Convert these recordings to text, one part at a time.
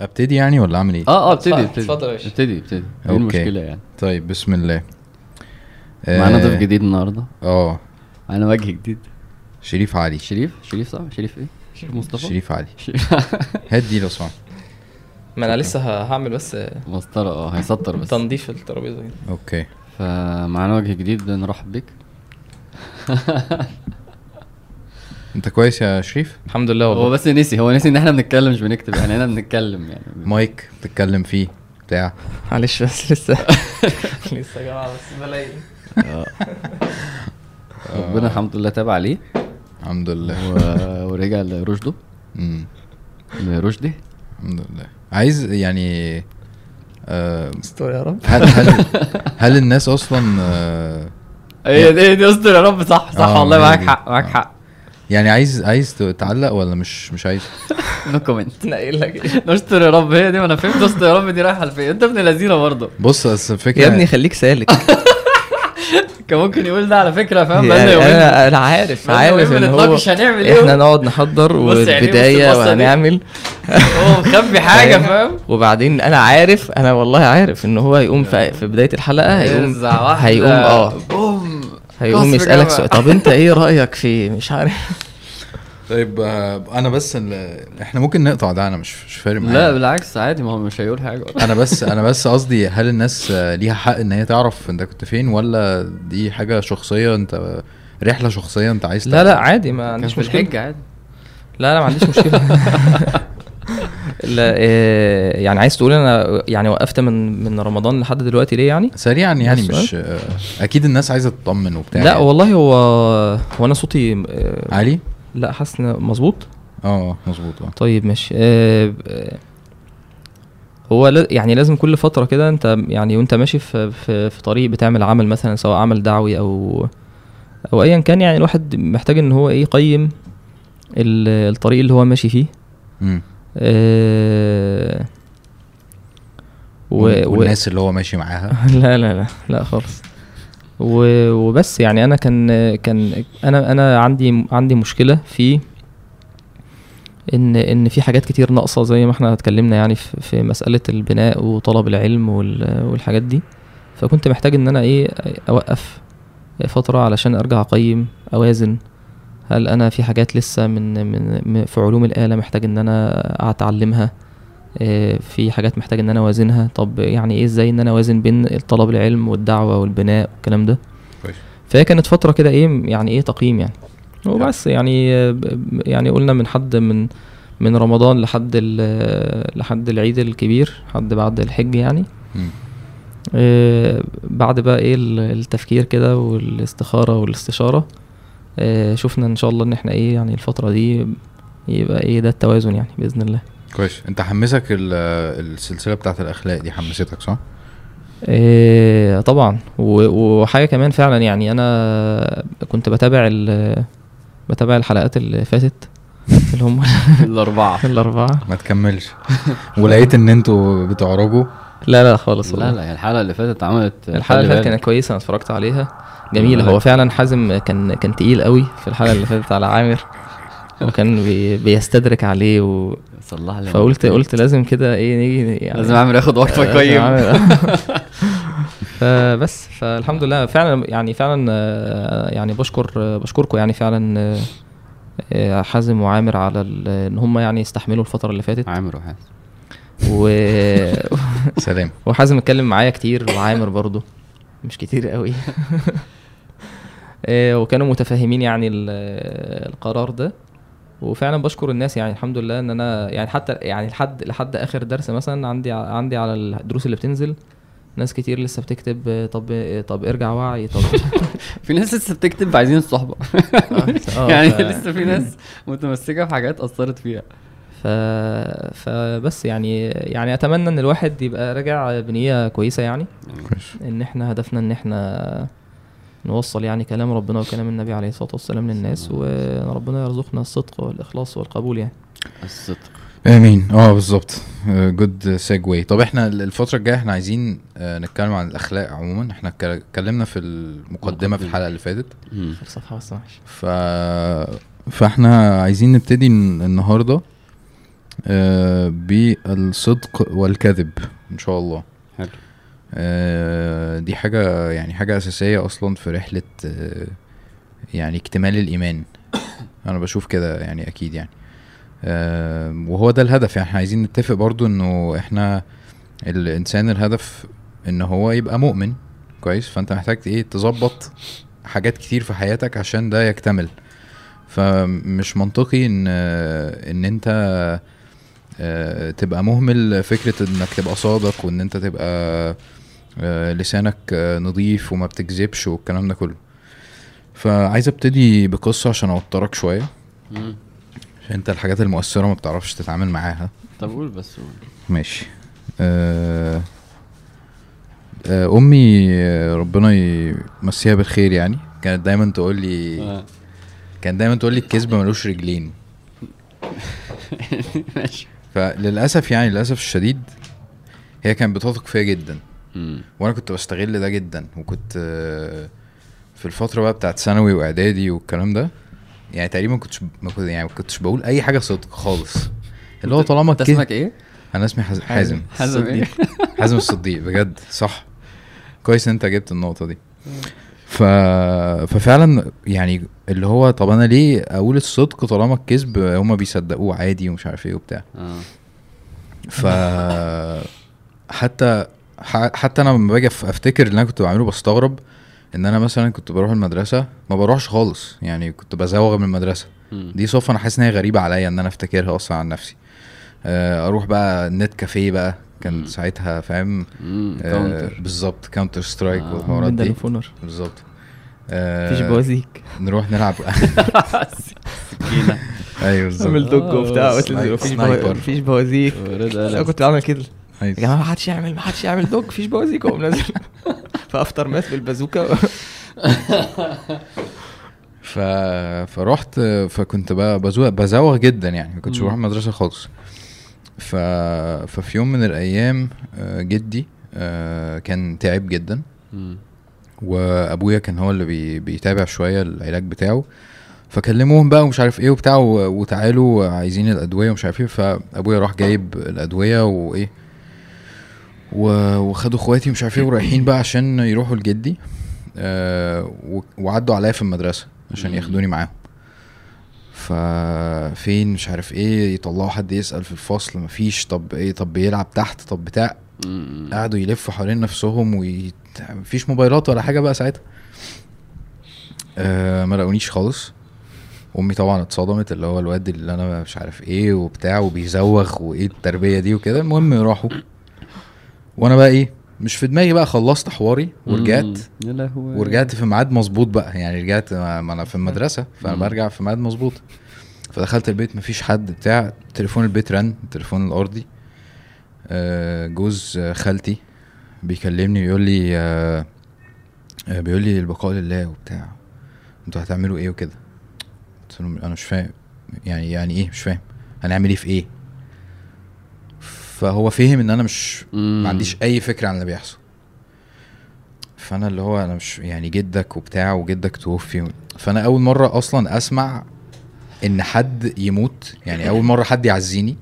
أبتدي يعني ولا أعمل إيه؟ آه آه ابتدي ابتدي. اتفضل يا باشا. ابتدي ابتدي. إيه. المشكلة يعني؟ طيب بسم الله. معانا آه، ضيف جديد النهارده. آه. معانا وجه جديد. شريف علي. شريف؟ شريف صح؟ شريف إيه؟ شريف مصطفى. شريف علي. شريف. هات دي لو سمحت. ما أنا لسه هعمل بس مسطرة آه هيسطر بس. تنظيف الترابيزة. أوكي. فمعانا وجه جديد نرحب بيك. انت كويس يا شريف؟ الحمد لله هو والله بس نسي هو نسي ان إحنا بنتكلم مش بنكتب يعني إحنا بنتكلم يعني. مايك بتتكلم فيه بتاع. معلش بس لسه. لسه يا جماعة بس بلاقي. آه. ربنا الحمد لله تاب عليه. الحمد لله. و... ورجع لرشده. مم. لرشدي الحمد لله. عايز يعني آه استر يا رب. هل هل هل الناس أصلا آه هي دي دي استر يا رب. صح صح والله معاك. حق معاك. حق. يعني عايز عايز تعلق ولا مش مش عايز؟ no comment ناقل لك إيه؟ نستر يا رب هي دي ما أنا فهمت استر يا رب دي رايحة لفين؟ أنت ابن لذينة برضه. بص أصل الفكرة يا ابني خليك سالك. كان ممكن يقول ده على فكرة فاهم؟ يعني يومين أنا أنا عارف عارف إن هو هنعمل إيه؟ إحنا نقعد نحضر يعني والبداية بص البصة دي. وهنعمل. هو مخبي حاجة فاهم؟ وبعدين أنا عارف أنا والله عارف إن هو هيقوم في, في بداية الحلقة هيقوم هيقوم آه. هيقوم يسألك. سؤال. طب انت إيه رأيك في مش عارف. طيب آه أنا بس ال- إحنا ممكن نقطع ده أنا مش مش فارق معايا. لا بالعكس عادي ما هو مش هيقول حاجة أنا بس أنا بس قصدي هل الناس ليها حق إن هي تعرف أنت كنت فين ولا دي حاجة شخصية أنت رحلة شخصية أنت عايز لا لا؟ عادي ما عنديش مشكلة. عادي. لا لا ما عنديش مشكلة. لا إيه، يعني عايز تقول أنا يعني وقفت من من رمضان لحد دلوقتي ليه يعني؟ سريعا يعني مش آه، أكيد الناس عايزة تطمن وبتاع. لا يعني. والله هو هو أنا صوتي آه، علي؟ لا حاسس مظبوط. آه مظبوط طيب ماشي. آه، آه، هو يعني لازم كل فترة كده أنت يعني وأنت ماشي في, في, في طريق بتعمل عمل مثلا سواء عمل دعوي أو أو ايا كان يعني الواحد محتاج إن هو إيه يقيم ال- الطريق اللي هو ماشي فيه. آه، و... و... والناس اللي هو ماشي معاها. لا لا لا لا خالص. و- وبس يعني أنا كان كان أنا أنا عندي عندي مشكلة في إن إن في حاجات كتير ناقصة زي ما إحنا اتكلمنا يعني في, في مسألة البناء وطلب العلم وال- والحاجات دي. فكنت محتاج إن أنا إيه أوقف فترة علشان أرجع أقيم أوازن. هل أنا في حاجات لسه من من في علوم الآلة محتاج إن أنا أتعلمها؟ آه، في حاجات محتاج إن أنا أوازنها؟ طب يعني إيه إزاي إن أنا أوازن بين طلب العلم والدعوة والبناء والكلام ده؟ كويس. فهي كانت فترة كده إيه يعني إيه تقييم يعني. وبس يعني يعني قلنا من حد من من رمضان لحد ال- لحد العيد الكبير لحد بعد الحج يعني. آه، بعد بقى إيه ال- التفكير كده والاستخارة والاستشارة. شفنا إن شاء الله إن إحنا إيه يعني الفترة دي يبقى إيه ده التوازن يعني بإذن الله. كويس. أنت حمسك ال- السلسلة بتاعت الأخلاق دي حمستك صح؟ إيه طبعا. وحاجة كمان فعلا يعني أنا كنت بتابع ال- بتابع الحلقات اللي فاتت اللي هم الأربعة. الأربعة. ما تكملش. ولقيت إن أنتوا بتعرجوا لا لا خالص لا لا الحلقة اللي فاتت عملت الحلقة اللي فاتت كانت. كويسة أنا اتفرجت عليها. جميلة. هو فعلا حازم كان كان تقيل قوي في الحلقة اللي فاتت على عامر وكان بي بيستدرك عليه و... صلح لي فقلت قلت لازم كده إيه نيجي يعني لازم اعمل ياخد وقفه لازم يقيم أعمل- فبس فالحمد لله. فعلا يعني فعلا يعني بشكر بشكركم يعني فعلا آه، حازم وعامر على إن هم يعني استحملوا الفترة اللي فاتت. عامر وحاسس و... سلام. وحازم اتكلم معايا كتير وعامر برضو مش كتير قوي. آه، وكانوا متفاهمين يعني ال- القرار ده. وفعلا بشكر الناس يعني الحمد لله إن أنا يعني حتى يعني لحد لحد آخر درس مثلا عندي عندي على الدروس اللي بتنزل. ناس كتير لسه بتكتب آه، طب آه، طب ارجع وعي طب في ناس لسه بتكتب عايزين الصحبة. يعني لسه في ناس متمسكة في حاجات أثرت فيها. ف... فبس يعني يعني أتمنى إن الواحد يبقى راجع بنية كويسة يعني. إن إحنا هدفنا إن إحنا نوصل يعني كلام ربنا وكلام النبي عليه الصلاة والسلام للناس وربنا يرزقنا الصدق والإخلاص والقبول يعني. الصدق. آمين. آه بالظبط. good segue طب إحنا الفترة الجاية إحنا عايزين آه، نتكلم عن الأخلاق عموما. إحنا اتك- اتكلمنا في المقدمة في. الحلقة اللي فاتت. في الصفحه ف فإحنا عايزين نبتدي الن- النهارده آه بالصدق والكذب إن شاء الله. حلو. آه دي حاجة يعني حاجة أساسية أصلا في رحلة آه يعني اكتمال الإيمان. أنا بشوف كده يعني أكيد يعني. آه وهو ده الهدف. يعني إحنا عايزين نتفق برضو إنه إحنا الإنسان الهدف إن هو يبقى مؤمن كويس؟ فأنت محتاج إيه؟ تظبط حاجات كتير في حياتك عشان ده يكتمل. فمش منطقي إن إن أنت آه، تبقى مهمل فكرة إنك تبقى صادق وإن أنت تبقى آه، لسانك آه، نظيف وما بتكذبش والكلام ده كله. فعايز أبتدي بقصة عشان أوترك شوية. مم. عشان أنت الحاجات المؤثرة ما بتعرفش تتعامل معاها. طب قول بس قول. ماشي. آه آه أمي آه، ربنا يمسيها بالخير يعني. كانت دايما تقول لي آه. كانت دايما تقول لي الكذب ملوش رجلين. ماشي. فللأسف يعني للأسف الشديد هي كانت بتثق فيا جدا. مم. وأنا كنت بستغل ده جدا. وكنت آه، في الفترة بقى بتاعت ثانوي وإعدادي والكلام ده يعني تقريبا ما كنتش ما كنت يعني ما كنتش بقول أي حاجة صدق خالص. اللي هو طالما أنت اسمك إيه؟ أنا اسمي حازم. حازم. حازم إيه؟ حازم الصديق بجد. صح. كويس إن أنت جبت النقطة دي. ف... ففعلا يعني اللي هو طب أنا ليه أقول الصدق طالما الكذب هما بيصدقوه عادي ومش عارف إيه وبتاع. آه. ف حتى ح- حتى أنا لما باجي أفتكر اللي أنا كنت بعمله بستغرب إن أنا مثلا كنت بروح المدرسة ما بروحش خالص يعني كنت بزوغ من المدرسة. مم. دي صفه أنا حاسس إن هي غريبة عليا إن أنا أفتكرها أصلا عن نفسي. آه، أروح بقى النت كافيه بقى كان مم. ساعتها فاهم. آه، بالظبط كاونتر سترايك آه. والحوارات ميدل دي. بالظبط. آه، مفيش بوازيك. نروح نلعب. سكينة. أيوه بالظبط. عامل دوج وبتاع مفيش بوازيك. أنا. كنت بعمل كده. يا. جماعة ما حدش يعمل ما حدش يعمل دوج مفيش بوازيك وأقوم نازل. فافتر مات بالبازوكا. ف... فرحت فكنت بقى بزوغ بزوغ جدا يعني. ما كنتش. بروح المدرسة خالص. ف... ففي يوم من الأيام آه، جدي آه، كان تعب جدا. وأبويا كان هو اللي بي... بيتابع شوية العلاج بتاعه فكلموهم بقى ومش عارف إيه وبتاع و... وتعالوا عايزين الأدوية ومش عارف إيه فأبويا راح جايب الأدوية وإيه و... وخدوا إخواتي ومش عارف إيه ورايحين بقى عشان يروحوا لجدي آه و... وعدوا عليا في المدرسة عشان. ياخدوني معاهم ففين مش عارف إيه يطلعوا حد يسأل في الفصل مفيش طب إيه طب بيلعب تحت طب بتاع. قعدوا يلفوا حوالين نفسهم وي... مفيش موبايلات ولا حاجة بقى ساعتها. آه ما لقونيش خالص. أمي طبعا اتصدمت اللي هو الواد اللي أنا مش عارف إيه وبتاع وبيزوغ وإيه التربية دي وكده. المهم راحوا. وأنا بقى إيه مش في دماغي بقى خلصت حواري ورجعت. مم. يا لهوي. ورجعت في ميعاد مظبوط بقى يعني رجعت ما أنا في المدرسة فأنا. برجع في ميعاد مظبوط. فدخلت البيت مفيش حد بتاع تليفون البيت رن التليفون الأرضي. آه، جوز خالتي بيكلمني بيقول لي آه، بيقول لي البقاء لله وبتاع. أنتوا هتعملوا إيه وكده؟ قلت أنا مش فاهم يعني يعني إيه؟ مش فاهم. هنعمل إيه في إيه؟ فهو فهم إن أنا مش مم. ما عنديش أي فكرة عن اللي بيحصل. فأنا اللي هو أنا مش يعني جدك وبتاع وجدك توفي فأنا أول مرة أصلا أسمع إن حد يموت يعني أول مرة حد يعزيني.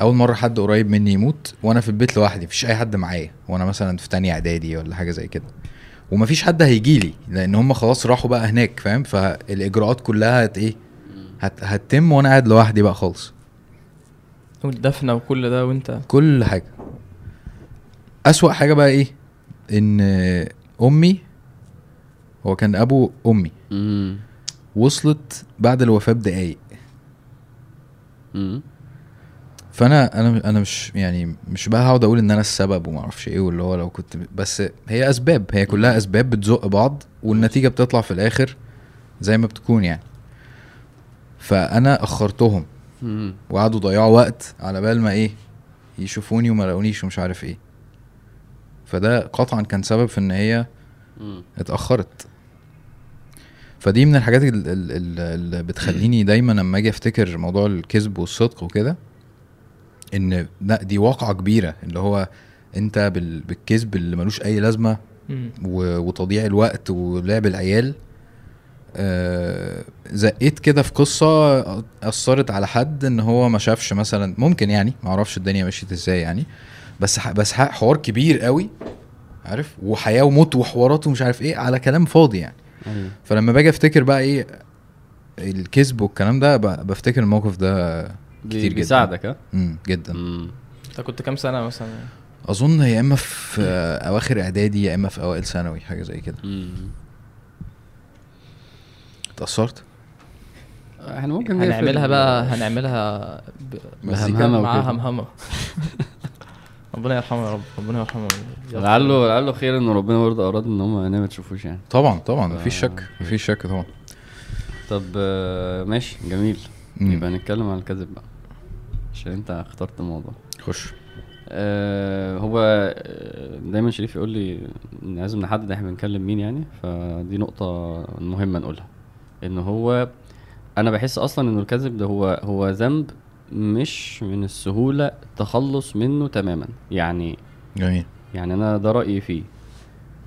أول مرة حد قريب مني يموت وأنا في البيت لوحدي مفيش أي حد معايا وأنا مثلا في تانية إعدادي ولا حاجة زي كده. ومفيش حد هيجي لي لأن هم خلاص راحوا بقى هناك فاهم؟ فالإجراءات كلها هت إيه؟ هت هتتم وأنا قاعد لوحدي بقى خالص. والدفنه وكل ده وانت كل حاجة. أسوأ حاجة بقى إيه؟ إن أمي هو كان أبو أمي. مم. وصلت بعد الوفاة بدقايق. مم. فأنا أنا أنا مش يعني مش بقى هقعد أقول إن أنا السبب وما أعرفش إيه واللي هو لو كنت بس هي أسباب. هي كلها أسباب بتزق بعض والنتيجة بتطلع في الآخر زي ما بتكون يعني. فأنا أخرتهم. وقعدوا ضيعوا وقت على بال ما إيه يشوفوني وما لقونيش ومش عارف إيه. فده قطعا كان سبب في إن هي. اتأخرت. فدي من الحاجات ال- ال- ال- اللي بتخليني دايما لما أجي أفتكر موضوع الكذب والصدق وكده إن لا دي واقعة كبيرة. اللي هو أنت بال- بالكذب اللي ملوش أي لازمة وتضييع الوقت ولعب العيال زقيت كده في قصة أثرت على حد إن هو ما شافش مثلا ممكن يعني ما أعرفش الدنيا مشيت إزاي يعني بس بس حوار كبير قوي عارف؟ وحياة وموت وحوارات ومش عارف إيه على كلام فاضي يعني. أيوة. فلما باجي أفتكر بقى إيه الكذب والكلام ده ب- بفتكر الموقف ده كتير جدا. بيساعدك ها؟ جدا. أنت كنت كام سنة مثلا؟ أظن يا إما في أواخر إعدادي يا إما في أوائل ثانوي حاجة زي كده. مم. اتأثرت إحنا ممكن هنعملها بقى هنعملها ب... معاها وكده. همهمة ربنا يرحمه يا رب ربنا يرحمه لعله لعله خير إن ربنا برضه أراد إن هم ما تشوفوش يعني طبعا طبعا مفيش. شك مفيش شك طبعا طب ماشي جميل مم. يبقى نتكلم عن الكذب بقى عشان أنت اخترت الموضوع خش آه هو آه، دايما شريف يقول لي إن لازم نحدد إحنا بنتكلم مين يعني فدي نقطة مهمة نقولها إن هو أنا بحس أصلا إنه الكذب ده هو هو ذنب مش من السهولة التخلص منه تماما. يعني جميل. يعني أنا ده رأيي فيه.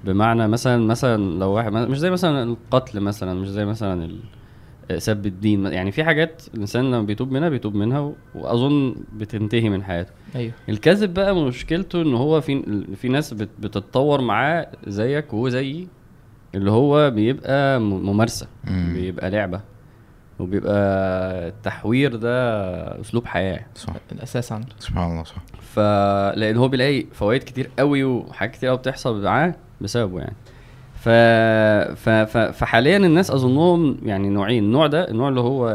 بمعنى مثلا مثلا لو واحد مش زي مثلا القتل مثلا مش زي مثلا ال- سب الدين. يعني في حاجات الإنسان لما بيتوب منها بيتوب منها و- وأظن بتنتهي من حياته. أيوه. الكذب بقى مشكلته إن هو في في ناس بت- بتتطور معاه زيك وهو زيي. اللي هو بيبقى ممارسة مم. بيبقى لعبة وبيبقى التحوير ده أسلوب حياة. صح. الأساس عنده. سبحان الله صح. فلان هو بيلاقي فوائد كتير قوي وحاجات كتير قوي بتحصل معاه بسببه يعني. ف... ف... ف... فحاليا الناس أظنهم يعني نوعين. النوع ده النوع اللي هو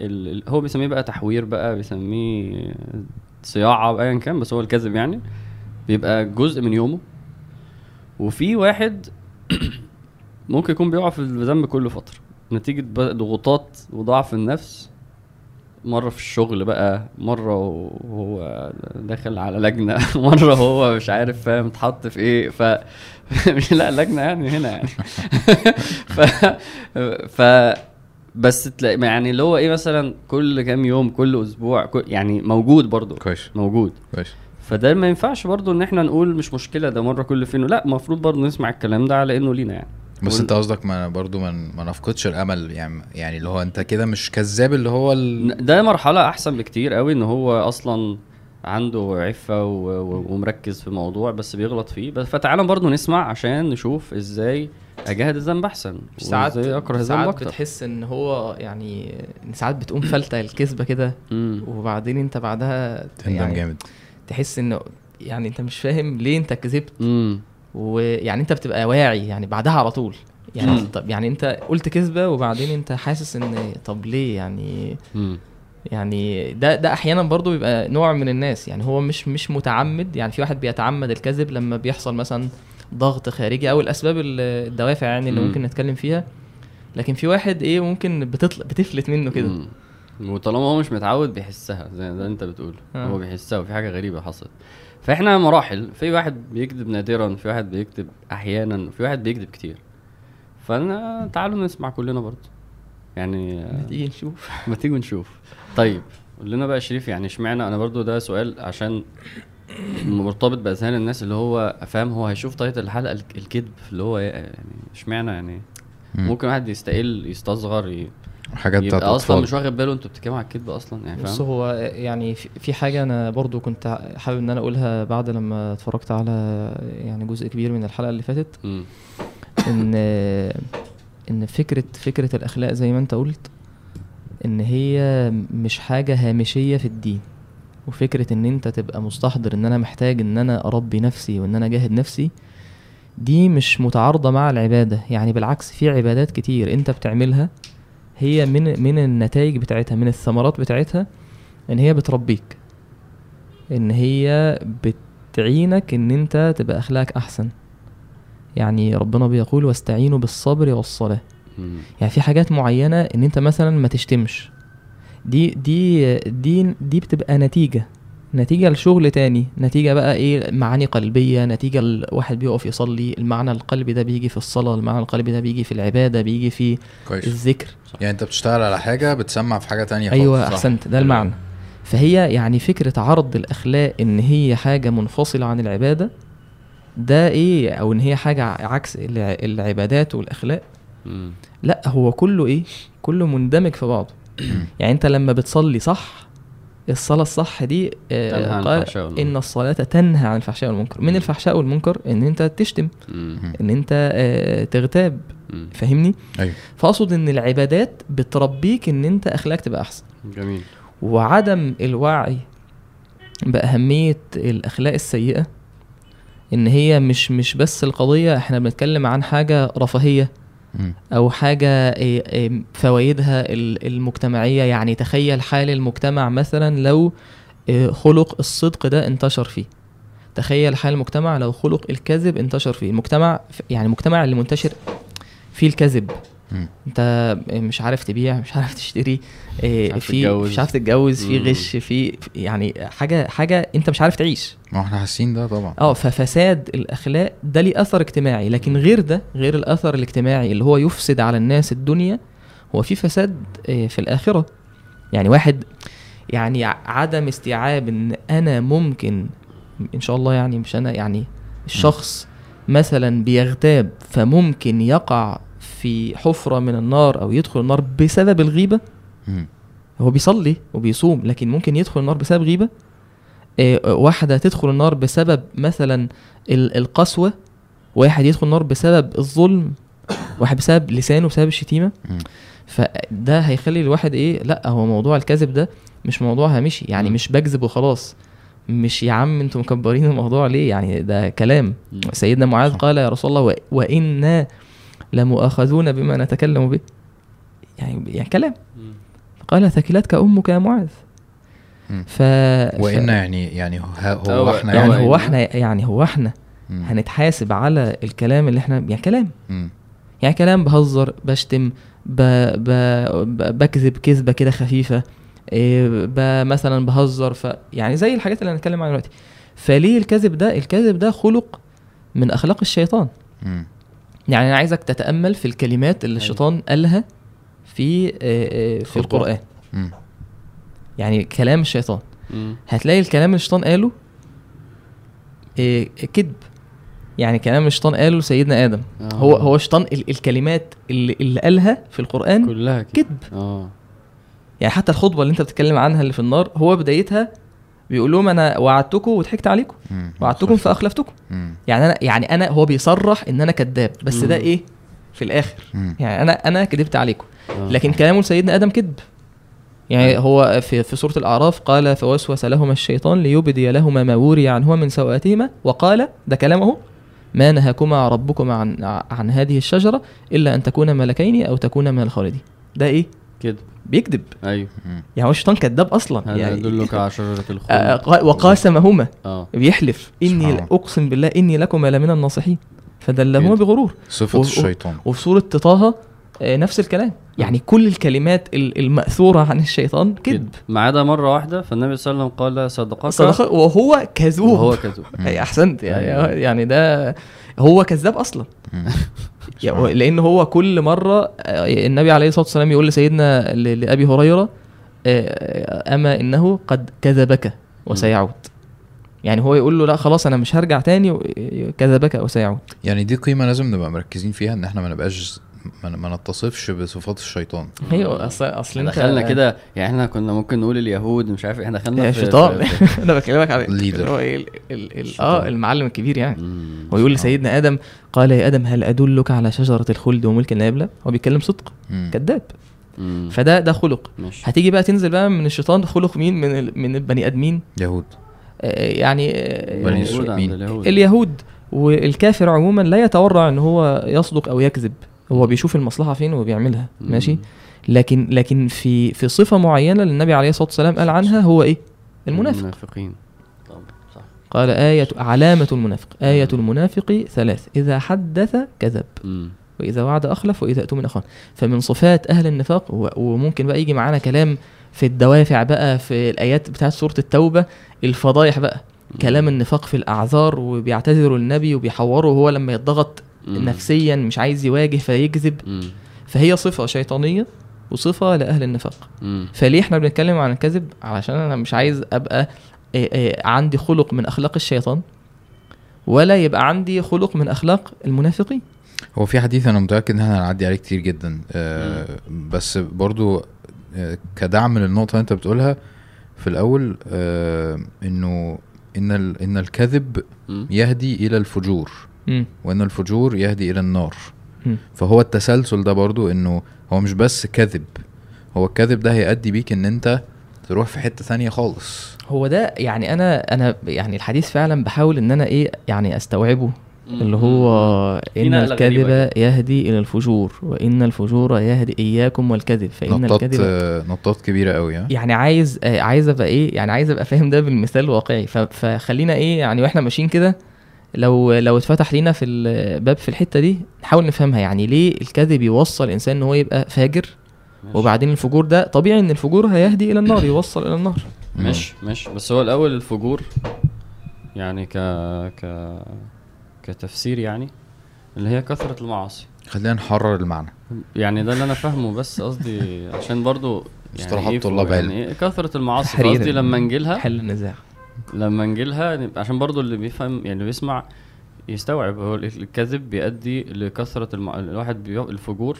ال... ال- هو بيسميه بقى تحوير بقى بيسميه صياعة ايا كان بس هو الكذب يعني. بيبقى جزء من يومه. وفي واحد ممكن يكون بيقع في الذنب كل فترة. نتيجة ضغوطات وضعف النفس مرة في الشغل بقى مرة وهو داخل على لجنة مرة هو مش عارف فاهم اتحط في إيه ف مش لا لجنة يعني هنا يعني. ف ف بس تلاقي يعني اللي هو إيه مثلا كل كام يوم كل أسبوع كل يعني موجود برضو كويس. موجود. كويس. فده ما ينفعش برضو إن إحنا نقول مش مشكلة ده مرة كل فين لا المفروض برضو نسمع الكلام ده على إنه لينا يعني. بس انت قصدك ما برضو ما, ما نفقدش الامل يعني يعني اللي هو انت كده مش كذاب اللي هو ال... ده مرحلة أحسن بكتير قوي إن هو أصلا عنده عفة و- و- ومركز في الموضوع بس بيغلط فيه. بس فتعالى برضه نسمع عشان نشوف إزاي أجاهد الذنب أحسن ساعات أكره الذنب ساعات أكتر. بتحس إن هو يعني ساعات بتقوم فلتة الكذبة كده. وبعدين أنت بعدها تندم يعني جامد. تحس إنه يعني أنت مش فاهم ليه أنت كذبت. ويعني انت بتبقى واعي يعني بعدها على طول يعني مم. طب يعني انت قلت كذبة وبعدين انت حاسس ان طب ليه يعني مم. يعني ده ده أحيانا برضو بيبقى نوع من الناس يعني هو مش مش متعمد يعني في واحد بيتعمد الكذب لما بيحصل مثلا ضغط خارجي أو الأسباب ال- الدوافع يعني اللي مم. ممكن نتكلم فيها لكن في واحد إيه ممكن بتطلع بتفلت منه كده. وطالما هو مش متعود بيحسها زي ده انت بتقول آه. هو بيحسها وفي حاجة غريبة حصلت فاحنا مراحل في واحد بيكذب نادرا في واحد بيكذب أحيانا في واحد بيكذب كتير. فأنا تعالوا نسمع كلنا برضه. يعني آه، تيجي نشوف. ما تيجي نشوف. طيب قول لنا بقى شريف يعني اشمعنى؟ أنا برضو ده سؤال عشان مرتبط بأذهان الناس اللي هو فاهم هو هيشوف تايتل الحلقة الك- الكذب اللي هو يعني اشمعنى يعني؟ مم. ممكن واحد يستقل يستصغر ي... حاجات بتاعت يبقى أصلا مش واخد باله أنتوا بتتكلموا على الكذب أصلا يعني بص هو يعني في في حاجة أنا برضو كنت حابب إن أنا أقولها بعد لما اتفرجت على يعني جزء كبير من الحلقة اللي فاتت. إن إن فكرة فكرة الأخلاق زي ما أنت قلت إن هي مش حاجة هامشية في الدين. وفكرة إن أنت تبقى مستحضر إن أنا محتاج إن أنا أربي نفسي وإن أنا أجاهد نفسي دي مش متعارضة مع العبادة. يعني بالعكس في عبادات كتير أنت بتعملها هي من من النتائج بتاعتها من الثمرات بتاعتها إن هي بتربيك. إن هي بتعينك إن أنت تبقى أخلاقك أحسن. يعني ربنا بيقول واستعينوا بالصبر والصلاة. يعني في حاجات معينة إن أنت مثلا ما تشتمش. دي دي دي دي بتبقى نتيجة. نتيجة لشغل تاني نتيجة بقى إيه؟ معاني قلبية نتيجة الواحد بيقف يصلي المعنى القلبي ده بيجي في الصلاة المعنى القلبي ده بيجي في العبادة بيجي في كويس. الذكر. يعني أنت بتشتغل على حاجة بتسمع في حاجة تانية أيوه خالص. أحسنت. ده المعنى. فهي يعني فكرة عرض الأخلاق إن هي حاجة منفصلة عن العبادة ده إيه؟ أو إن هي حاجة عكس الع- العبادات والأخلاق. مم. لا هو كله إيه؟ كله مندمج في بعضه. يعني أنت لما بتصلي صح الصلاة الصح دي آه، تنهى عن قال الفحشاء والمنكر. إن الصلاة تنهى عن الفحشاء والمنكر من الفحشاء والمنكر إن أنت تشتم. إن أنت آه، تغتاب. فاهمني؟ أيوه فأقصد إن العبادات بتربيك إن أنت أخلاقك تبقى أحسن جميل وعدم الوعي بأهمية الأخلاق السيئة إن هي مش مش بس القضية إحنا بنتكلم عن حاجة رفاهية مم. أو حاجة إيه، إيه، فوائدها ال- المجتمعية. يعني تخيل حال المجتمع مثلا لو إيه، خلق الصدق ده انتشر فيه. تخيل حال المجتمع لو خلق الكذب انتشر فيه. المجتمع يعني المجتمع اللي منتشر فيه الكذب. أنت مش عارف تبيع مش عارف تشتري. إيه، في. مش عارف تتجوز في. غش في يعني حاجة حاجة أنت مش عارف تعيش ما إحنا حاسين ده طبعا آه ففساد الأخلاق ده ليه أثر اجتماعي لكن غير ده غير الأثر الاجتماعي اللي هو يفسد على الناس الدنيا هو في فساد آه، في الآخرة يعني واحد يعني عدم استيعاب إن أنا ممكن إن شاء الله يعني مش أنا يعني الشخص مثلا بيغتاب فممكن يقع في حفرة من النار أو يدخل النار بسبب الغيبة. هو بيصلي وبيصوم لكن ممكن يدخل النار بسبب غيبة آه، واحدة تدخل النار بسبب مثلا ال- القسوة واحد يدخل النار بسبب الظلم واحد بسبب لسانه بسبب الشتيمة مم. فده هيخلي الواحد إيه لأ هو موضوع الكذب ده مش موضوع هامشي يعني. مش بكذب وخلاص مش يا عم أنتوا مكبرين الموضوع ليه يعني ده كلام. سيدنا معاذ. قال يا رسول الله و- وإنا لمؤاخذون بما نتكلم به يعني يعني كلام. قال ثكلتك أمك يا معاذ. ف وإن ف... يعني يعني هو, هو- هو إحنا يعني يعني هو إحنا يعني هو إحنا مم. هنتحاسب على الكلام اللي إحنا يعني كلام مم. يعني كلام بهزر بشتم ب... ب... ب... بكذب كذبة كده خفيفة إيه ب... مثلا بهزر ف يعني زي الحاجات اللي هنتكلم عنها دلوقتي فليه الكذب ده الكذب ده خلق من أخلاق الشيطان مم. يعني أنا عايزك تتأمل في الكلمات اللي أيوة. الشيطان قالها في آه، آه، في مم. يعني كلام الشيطان. هتلاقي الكلام اللي الشيطان قاله إيه كذب يعني كلام الشيطان قاله لسيدنا آدم آه. هو هو الشيطان ال- الكلمات اللي, اللي قالها في القرآن كلها كذب آه يعني حتى الخطبة اللي انت بتتكلم عنها اللي في النار هو بدايتها بيقول لهم أنا وعدتكم وضحكت عليكم. وعدتكم فأخلفتكم. يعني أنا يعني أنا هو بيصرح إن أنا كذاب بس ده. إيه في الآخر مم. يعني أنا أنا كذبت عليكم آه. لكن كلامه لسيدنا آدم كذب. يعني هو في في سورة الأعراف قال فوسوس لهما الشيطان ليبدي لهما ما وري عنهما من سوآتهما وقال ده كلامه ما نهاكما ربكما عن عن هذه الشجرة إلا أن تكونا ملكين أو تكونا من الخالدين. ده إيه؟ كده بيكذب. أيوه. يعني هو الشيطان كذاب أصلا. هذا يعني يدلك على شجرة الخلد آه، قا- وقاسمهما. آه. بيحلف. إني. أقسم بالله إني لكما لمن الناصحين. فدلهما. بغرور. صفة و- الشيطان. وفي سورة طه آه، نفس الكلام. يعني كل الكلمات ال- المأثورة عن الشيطان كذب. ما عدا مرة واحدة فالنبي صلى الله عليه وسلم قال صدقك. صدق وهو كذوب. وهو كذوب. أي أحسنت. يعني أيوة. يعني ده هو كذاب. يعني لأن هو كل مرة آه، النبي عليه الصلاة والسلام يقول لسيدنا ل- لأبي هريرة آه، أما إنه قد كذبك وسيعود. يعني هو يقول له لا خلاص أنا مش هرجع تاني و- كذبك وسيعود. يعني دي قيمة لازم نبقى مركزين فيها إن إحنا ما نبقاش ما ما نتصفش بصفات الشيطان. هي اصل أصل إحنا أنت دخلنا كده يعني إحنا كنا ممكن نقول اليهود مش عارف إحنا دخلنا في- شيطان. في- في- أنا بكلمك على Leader. اللي هو إيه ال- ال- ال- شيطان. آه المعلم الكبير يعني. مم. ويقول لسيدنا آدم قال يا آدم هل أدلك على شجرة الخلد وملك لا يبلى هو بيتكلم صدق. كذاب. فده ده خلق. ماشي. هتيجي بقى تنزل بقى من الشيطان خلق مين؟ من ال- من البني آدمين؟ يهود. آه، يعني آه، بني. اليهود والكافر عموما لا يتورع إن هو يصدق أو يكذب. هو بيشوف المصلحة فين وبيعملها مم. ماشي؟ لكن لكن في في صفة معينة اللي النبي عليه الصلاة والسلام قال عنها هو إيه؟ المنافق. المنافقين. قال آية علامة المنافق. آية المنافق ثلاث. إذا حدث كذب. مم. وإذا وعد أخلف وإذا أتمن أخان فمن صفات أهل النفاق و- وممكن بقى يجي معانا كلام في الدوافع بقى في الآيات بتاعت سورة التوبة الفضايح بقى. كلام النفاق في الأعذار وبيعتذروا النبي وبيحوروا هو لما يتضغط مم. نفسيا مش عايز يواجه فيكذب مم. فهي صفة شيطانية وصفة لأهل النفاق مم. فليه إحنا بنتكلم عن الكذب علشان أنا مش عايز أبقى إيه إيه عندي خلق من أخلاق الشيطان ولا يبقى عندي خلق من أخلاق المنافقين هو في حديث أنا متأكد إن إحنا هنعدي عليه كتير جدا آه بس برضو آه كدعم للنقطة اللي أنت بتقولها في الأول آه إنه إن ال- إن الكذب. يهدي إلى الفجور وإن الفجور يهدي إلى النار. فهو التسلسل ده برضو إنه هو مش بس كذب هو الكذب ده هيؤدي بيك إن أنت تروح في حتة ثانية خالص. هو ده يعني أنا أنا يعني الحديث فعلا بحاول إن أنا إيه يعني أستوعبه اللي هو إن الكذب يهدي إلى الفجور وإن الفجور يهدي إياكم والكذب فإن نطاط الكذب نطاط كبيرة قوي ها؟ يعني عايز عايز أبقى إيه يعني عايز أبقى فاهم ده بالمثال الواقعي. فخلينا إيه يعني وإحنا ماشيين كده لو لو اتفتح لينا في الباب في الحتة دي نحاول نفهمها. يعني ليه الكذب يوصل الإنسان إن هو يبقى فاجر؟ ماشي. وبعدين الفجور ده طبيعي إن الفجور هيهدي إلى النار يوصل إلى النار. ماشي ماشي. بس هو الأول الفجور يعني ك ك كتفسير يعني اللي هي كثرة المعاصي. خلينا نحرر المعنى. يعني ده اللي أنا فاهمه بس قصدي عشان برضو يعني مصطلحات إيه فوق- طلاب علم. يعني إيه كثرة المعاصي؟ قصدي لما نجيلها حل النزاع. لما نجيلها عشان برضو اللي بيفهم يعني اللي بيسمع يستوعب. هو ال- الكذب بيؤدي لكثرة المع... الواحد بي... الفجور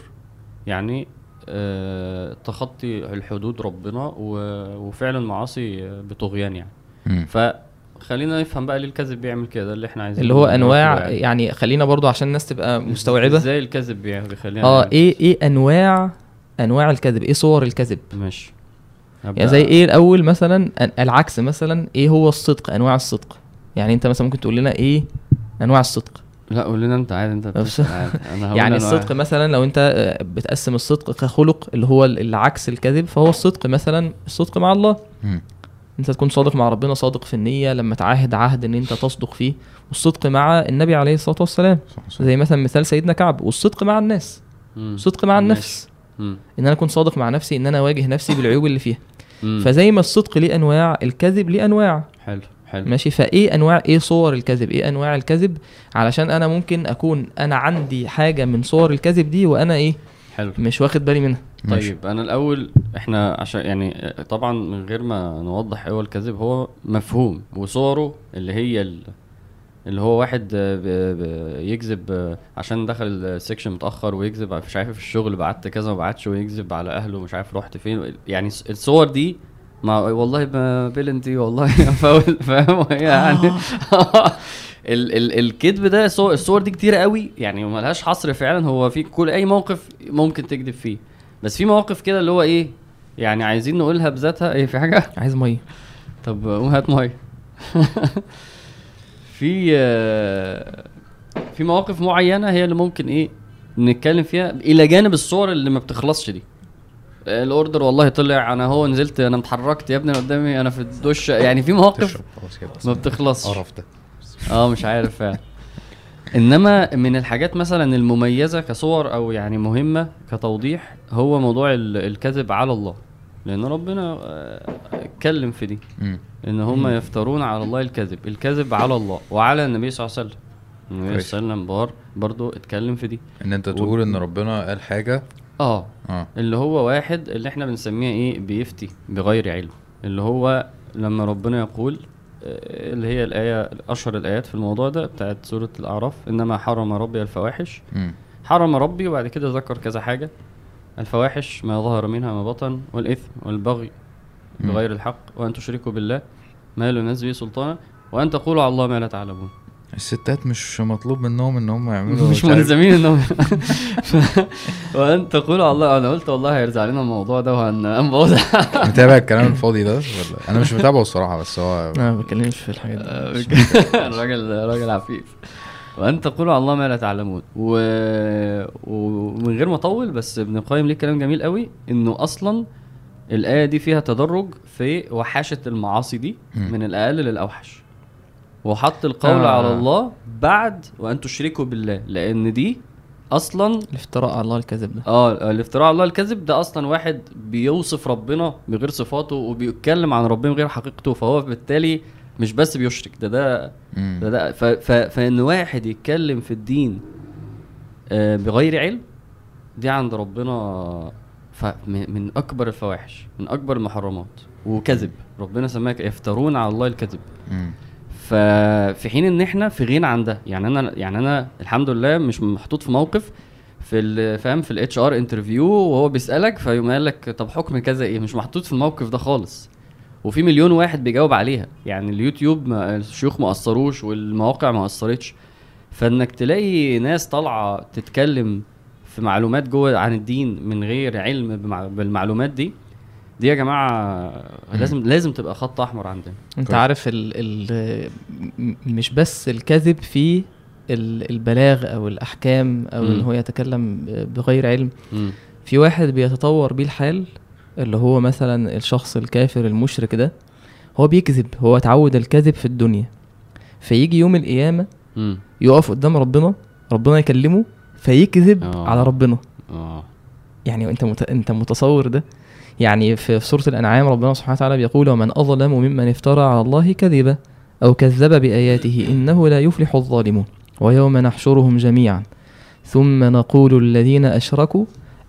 يعني آه... تخطي الحدود ربنا و... وفعل المعاصي بطغيان يعني. مم. فخلينا نفهم بقى ليه الكذب بيعمل كده ده اللي إحنا عايزين اللي هو أنواع يعني. يعني خلينا برضو عشان الناس تبقى مستوعبة. إزاي الكذب بيعمل بيخلينا آه إيه إيه أنواع أنواع الكذب؟ إيه صور الكذب؟ ماشي. يعني زي إيه الأول مثلا ال- العكس مثلا إيه هو الصدق أنواع الصدق يعني أنت مثلا ممكن تقول لنا إيه أنواع الصدق لا قول لنا أنت عادي أنت عادي. هقول يعني. الصدق مثلا لو أنت آه، بتقسم الصدق كخلق اللي هو ال- العكس الكذب فهو الصدق مثلا الصدق مع الله مم. أنت تكون صادق مع ربنا صادق في النية لما تعاهد عهد إن أنت تصدق فيه والصدق مع النبي عليه الصلاة والسلام صح صح. زي مثلا مثال سيدنا كعب والصدق مع الناس مم. صدق مع. النفس مم. إن أنا أكون صادق مع نفسي إن أنا أواجه نفسي بالعيوب اللي فيها مم. فزي ما الصدق ليه أنواع الكذب ليه أنواع. حلو حلو. ماشي؟ فإيه أنواع إيه صور الكذب؟ إيه أنواع الكذب؟ علشان أنا ممكن أكون أنا عندي حاجة من صور الكذب دي وأنا إيه؟ حلو. مش واخد بالي منها. ماشي. طيب أنا الأول إحنا عشان يعني طبعا من غير ما نوضح إيه هو الكذب هو مفهوم وصوره اللي هي ال- اللي هو واحد آه، يكذب آه، عشان دخل ال section متأخر ويكذب مش عارف في الشغل بعت كذا وما بعتش ويكذب على أهله مش عارف رحت فين. يعني الص- الصور دي ما والله ما بلنتي والله فاول فاهم؟ يعني ال ال الكذب ده صور الصور دي كتير قوي يعني ملهاش حصر فعلا. هو في كل أي موقف ممكن تكذب فيه. بس في مواقف كده اللي هو إيه يعني عايزين نقولها بذاتها. إيه في حاجة؟ عايز مية. طب قوم هات مية. في آه، في مواقف معينة هي اللي ممكن إيه نتكلم فيها إلى جانب الصور اللي ما بتخلصش دي. الأوردر والله طلع أنا هو نزلت أنا اتحركت يا ابني قدامي أنا في الدش يعني في مواقف ما بتخلصش. ده آه مش عارف فعلا. إنما من الحاجات مثلا المميزة كصور أو يعني مهمة كتوضيح هو موضوع ال- الكذب على الله. لأن ربنا آه، اتكلم في دي. مم. إن هم يفترون على الله الكذب. الكذب على الله وعلى النبي صلى الله عليه وسلم. النبي. صلى الله عليه وسلم بار برضه اتكلم في دي. إن أنت تقول إن ربنا قال حاجة؟ آه. آه. اللي هو واحد اللي إحنا بنسميه إيه؟ بيفتي بغير علم. اللي هو لما ربنا يقول آه، اللي هي الآية أشهر الآيات في الموضوع ده بتاعت سورة الأعراف. إنما حرم ربي الفواحش مم. حرم ربي وبعد كده ذكر كذا حاجة. الفواحش ما ظهر منها ما بطن والإثم والبغي. بغير الحق وأن تشركوا بالله ما لا ينزل به سلطانا وأن تقولوا على الله ما لا تعلمون. الستات مش مطلوب منهم إن هم يعملوا مش ملزمين انهم وأن تقولوا على الله أنا قلت والله هيرجع لنا الموضوع ده وهنبوظ متابع الكلام الفاضي ده؟ ولا؟ أنا مش متابعه الصراحة بس هو أنا ما بتكلمش في الحاجات دي. الراجل راجل عفيف. وأن تقولوا على الله ما لا تعلمون و... ومن غير ما أطول بس ابن القيم ليه كلام جميل قوي إنه أصلا الآية دي فيها تدرج في وحاشه المعاصي دي. من الأقل للأوحش وحط القول آه. على الله بعد وأن تشركوا بالله لأن دي أصلا الافتراء على الله الكذب ده آه الافتراء على الله الكذب ده أصلا واحد بيوصف ربنا بغير صفاته وبيتكلم عن ربنا بغير حقيقته فهو بالتالي مش بس بيشرك ده ده مم. ده, ده ف ف فإن واحد يتكلم في الدين آه بغير علم دي عند ربنا من أكبر الفواحش من أكبر المحرمات. وكذب. ربنا سماك يفترون على الله الكذب. ففي حين إن إحنا في غنى عن ده يعني أنا يعني أنا الحمد لله مش محطوط في موقف في فاهم في ال HR interview وهو بيسألك فيقوم قال لك طب حكم كذا إيه؟ مش محطوط في الموقف ده خالص. وفي مليون واحد بيجاوب عليها يعني اليوتيوب ما الشيوخ ما اثروش والمواقع ما اثرتش فإنك تلاقي ناس طالعة تتكلم في معلومات جوه عن الدين من غير علم بالمعلومات دي دي يا جماعة لازم لازم تبقى خط أحمر عندنا انت. عارف ال ال م- مش بس الكذب في ال- البلاغ أو الأحكام أو إن. هو يتكلم بغير علم مم. في واحد بيتطور بيه الحال اللي هو مثلا الشخص الكافر المشرك ده هو بيكذب هو اتعود الكذب في الدنيا. فيجي يوم القيامة مم. يقف قدام ربنا ربنا يكلمه فيكذب آه. على ربنا. آه. يعني انت مت... انت متصور ده؟ يعني في سورة الأنعام ربنا سبحانه وتعالى بيقول ومن أظلم ممن افترى على الله كذبا أو كذب بآياته إنه لا يفلح الظالمون. ويوم نحشرهم جميعا. ثم نقول الذين أشركوا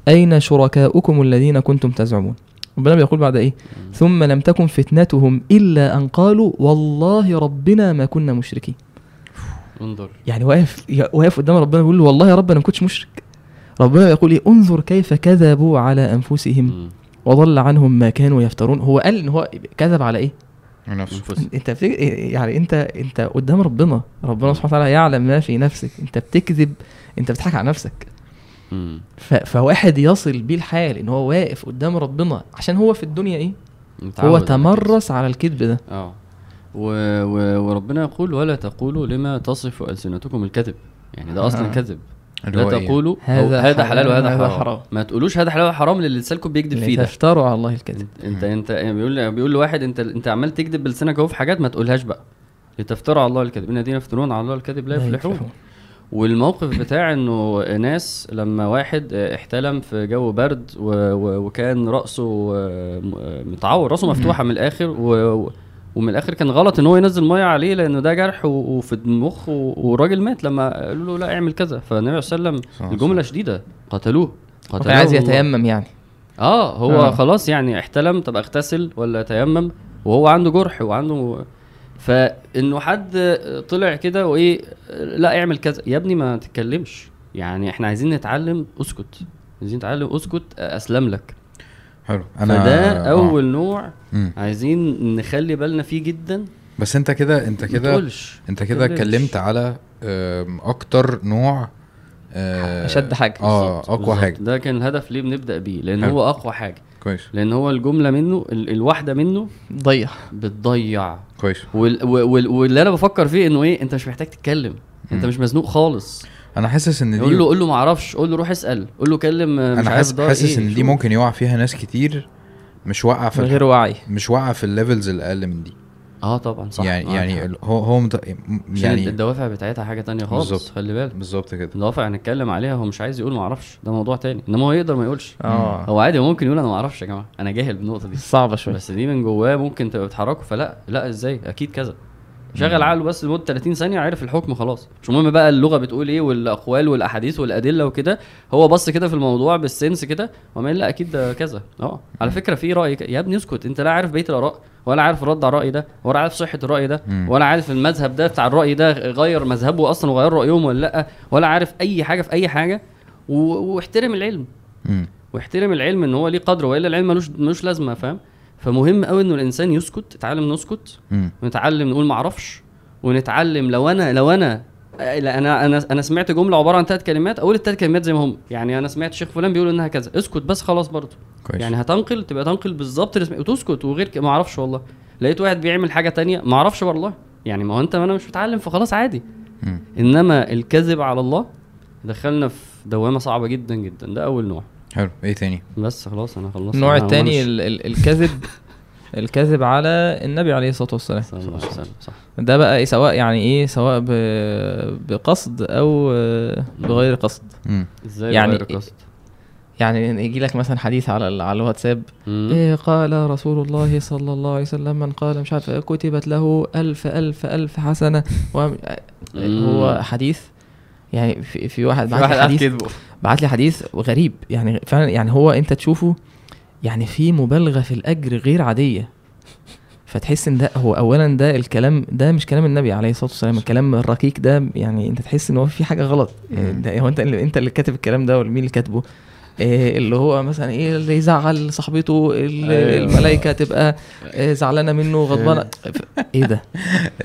أين شركاؤكم الذين كنتم تزعمون؟ ربنا بيقول بعد إيه؟ ثم لم تكن فتنتهم إلا أن قالوا والله ربنا ما كنا مشركين. انظر. يعني واقف واقف قدام ربنا بيقول له والله يا رب أنا ما كنتش مشرك. ربنا يقول إيه؟ انظر كيف كذبوا على أنفسهم مم. وضل عنهم ما كانوا يفترون. هو قال إن هو كذب على إيه؟ نفسه. أنفسهم. أنت بتك... يعني أنت أنت قدام ربنا. ربنا سبحانه وتعالى يعلم ما في نفسك. أنت بتكذب أنت بتضحك على نفسك. فواحد يصل بيه الحال إن هو واقف قدام ربنا عشان هو في الدنيا إيه؟ متعود هو. تمرس على الكذب ده. آه. و... و... وربنا يقول ولا تقولوا لما تصف ألسنتكم الكذب. يعني ده أصلا آه. كذب. لا إيه؟ تقولوا هذا هذا, حلال حلال وهذا حرام. حرام. ما تقولوش هذا حلال وحرام اللي لسانكم بيكذب فيه ده. تفتروا على الله الكذب. انت انت بيقول بيقول لواحد انت إنت عمال تكذب بلسانك أهو في حاجات ما تقولهاش بقى. لتفتروا على الله الكذب. إن الذين يفترون على الله الكذب لا يفلحون. والموقف بتاع إنه ناس لما واحد احتلم في جو برد. وكان رأسه آه، متعور رأسه مفتوحة من الآخر و... ومن الآخر كان غلط إن هو ينزل مية عليه لأنه ده جرح. وفي المخ. والراجل مات لما قالوا له لا اعمل كذا فالنبي صلى الله عليه وسلم الجملة شديدة قتلوه كان عايز يتيمم يعني آه هو آه. آه. خلاص يعني احتلم طب اغتسل ولا يتيمم وهو عنده جرح وعنده فإنه حد طلع كده وإيه لأ اعمل كذا يا ابني ما تتكلمش يعني إحنا عايزين نتعلم اسكت عايزين نتعلم اسكت أسلم لك حلو أنا فده آه. أول نوع مم. عايزين نخلي بالنا فيه جدا بس أنت كده أنت ما كده تقولش أنت كده. اتكلمت على أكتر نوع آه، أشد حاجة. آه بالظبط، أقوى بالظبط. حاجة ده كان الهدف ليه بنبدأ بيه لأن حلو. هو أقوى حاجة كويس لأن هو الجملة منه ال- الواحدة منه ضيع بتضيع كويس. وال... وال... واللي أنا بفكر فيه إنه إيه أنت مش محتاج تتكلم. أنت. مش مزنوق خالص. أنا حاسس إن دي قول له قول له ما أعرفش قول له روح اسأل. قول له كلم مش أنا حاسس حاسس إيه، إن دي. ممكن يقع فيها ناس كتير مش واقعة في غير وعي. مش واقعة في الليفلز الأقل من دي. آه طبعا صح. يعني يعني هو هو مت... يعني الدوافع بتاعتها حاجة تانية خالص بالظبط. خلي بالك. بالظبط كده. الدوافع هنتكلم عليها هو مش عايز يقول ما أعرفش. ده موضوع تاني. انما هو يقدر ما يقولش. آه. هو عادي ممكن يقول أنا ما أعرفش يا جماعة. أنا جاهل بالنقطة دي. صعبة شوية. بس دي من جواه ممكن تبقى بتحركه فلا لا إزاي؟ أكيد كذا. شغل عقله بس لمدة 30 ثانية عرف الحكم خلاص. مش مهم بقى اللغة بتقول إيه والأقوال والأحاديث والأدلة وكده. هو بص كده في الموضوع بالسنس كده وما لأ أكيد ده كذا. آه. على فكرة في رأي ك- يا ابني اسكت أنت لا عارف بقيه الآراء ولا عارف الرد على الرأي ده ولا عارف صحة الرأي ده. ولا عارف المذهب ده بتاع الرأي ده غير مذهبه أصلا وغير رأيهم ولا لأ ولا عارف أي حاجة في أي حاجة. و... واحترم العلم. واحترم العلم إن هو ليه قدر وإلا العلم ملوش ملوش لازمة فاهم؟ فمهم قوي إنه الإنسان يسكت يتعلم نسكت. ونتعلم نقول ما أعرفش ونتعلم لو أنا لو أنا أنا أنا أنا سمعت جملة عبارة عن ثلاث كلمات أقول الثلاث كلمات زي ما هم. يعني أنا سمعت شيخ فلان بيقول إنها كذا. اسكت بس خلاص برضه. كويس. يعني هتنقل تبقى تنقل بالظبط وتسكت وغير ما أعرفش والله. لقيت واحد بيعمل حاجة تانية ما أعرفش والله. يعني ما هو أنت ما أنا مش متعلم فخلاص عادي. مم. إنما الكذب على الله دخلنا في دوامة صعبة جدا جدا. ده أول نوع. حلو. إيه تاني؟ بس خلاص أنا خلصت. النوع مش- ال- ال- الكذب الكذب على النبي عليه الصلاة والسلام. صلى الله عليه وسلم صح. ده بقى إيه سواء يعني إيه سواء ب- بقصد أو آه، بغير قصد. مم. إزاي يعني يعني قصد؟ يعني يجي لك مثلا حديث على ال- على الواتساب. مم. إيه قال رسول الله صلى الله عليه وسلم من قال مش عارف إيه، كتبت له ألف ألف ألف حسنة. و... هو حديث يعني في, في واحد في بعت واحد لي قاعد حديث. كذبه بعت لي حديث غريب. يعني فعلا يعني هو انت تشوفه يعني في مبالغة في الأجر غير عادية. فتحس إن ده هو اولا ده الكلام ده مش كلام النبي عليه الصلاة والسلام. الكلام الرقيق ده يعني أنت تحس إن هو في حاجة غلط. ده هو أنت اللي أنت اللي كاتب الكلام ده ولا مين اللي كاتبه؟ اللي هو مثلا إيه اللي يزعل صاحبته ال- أيوة. الملائكة تبقى آه، زعلانة منه غضبانة. إيه. ده؟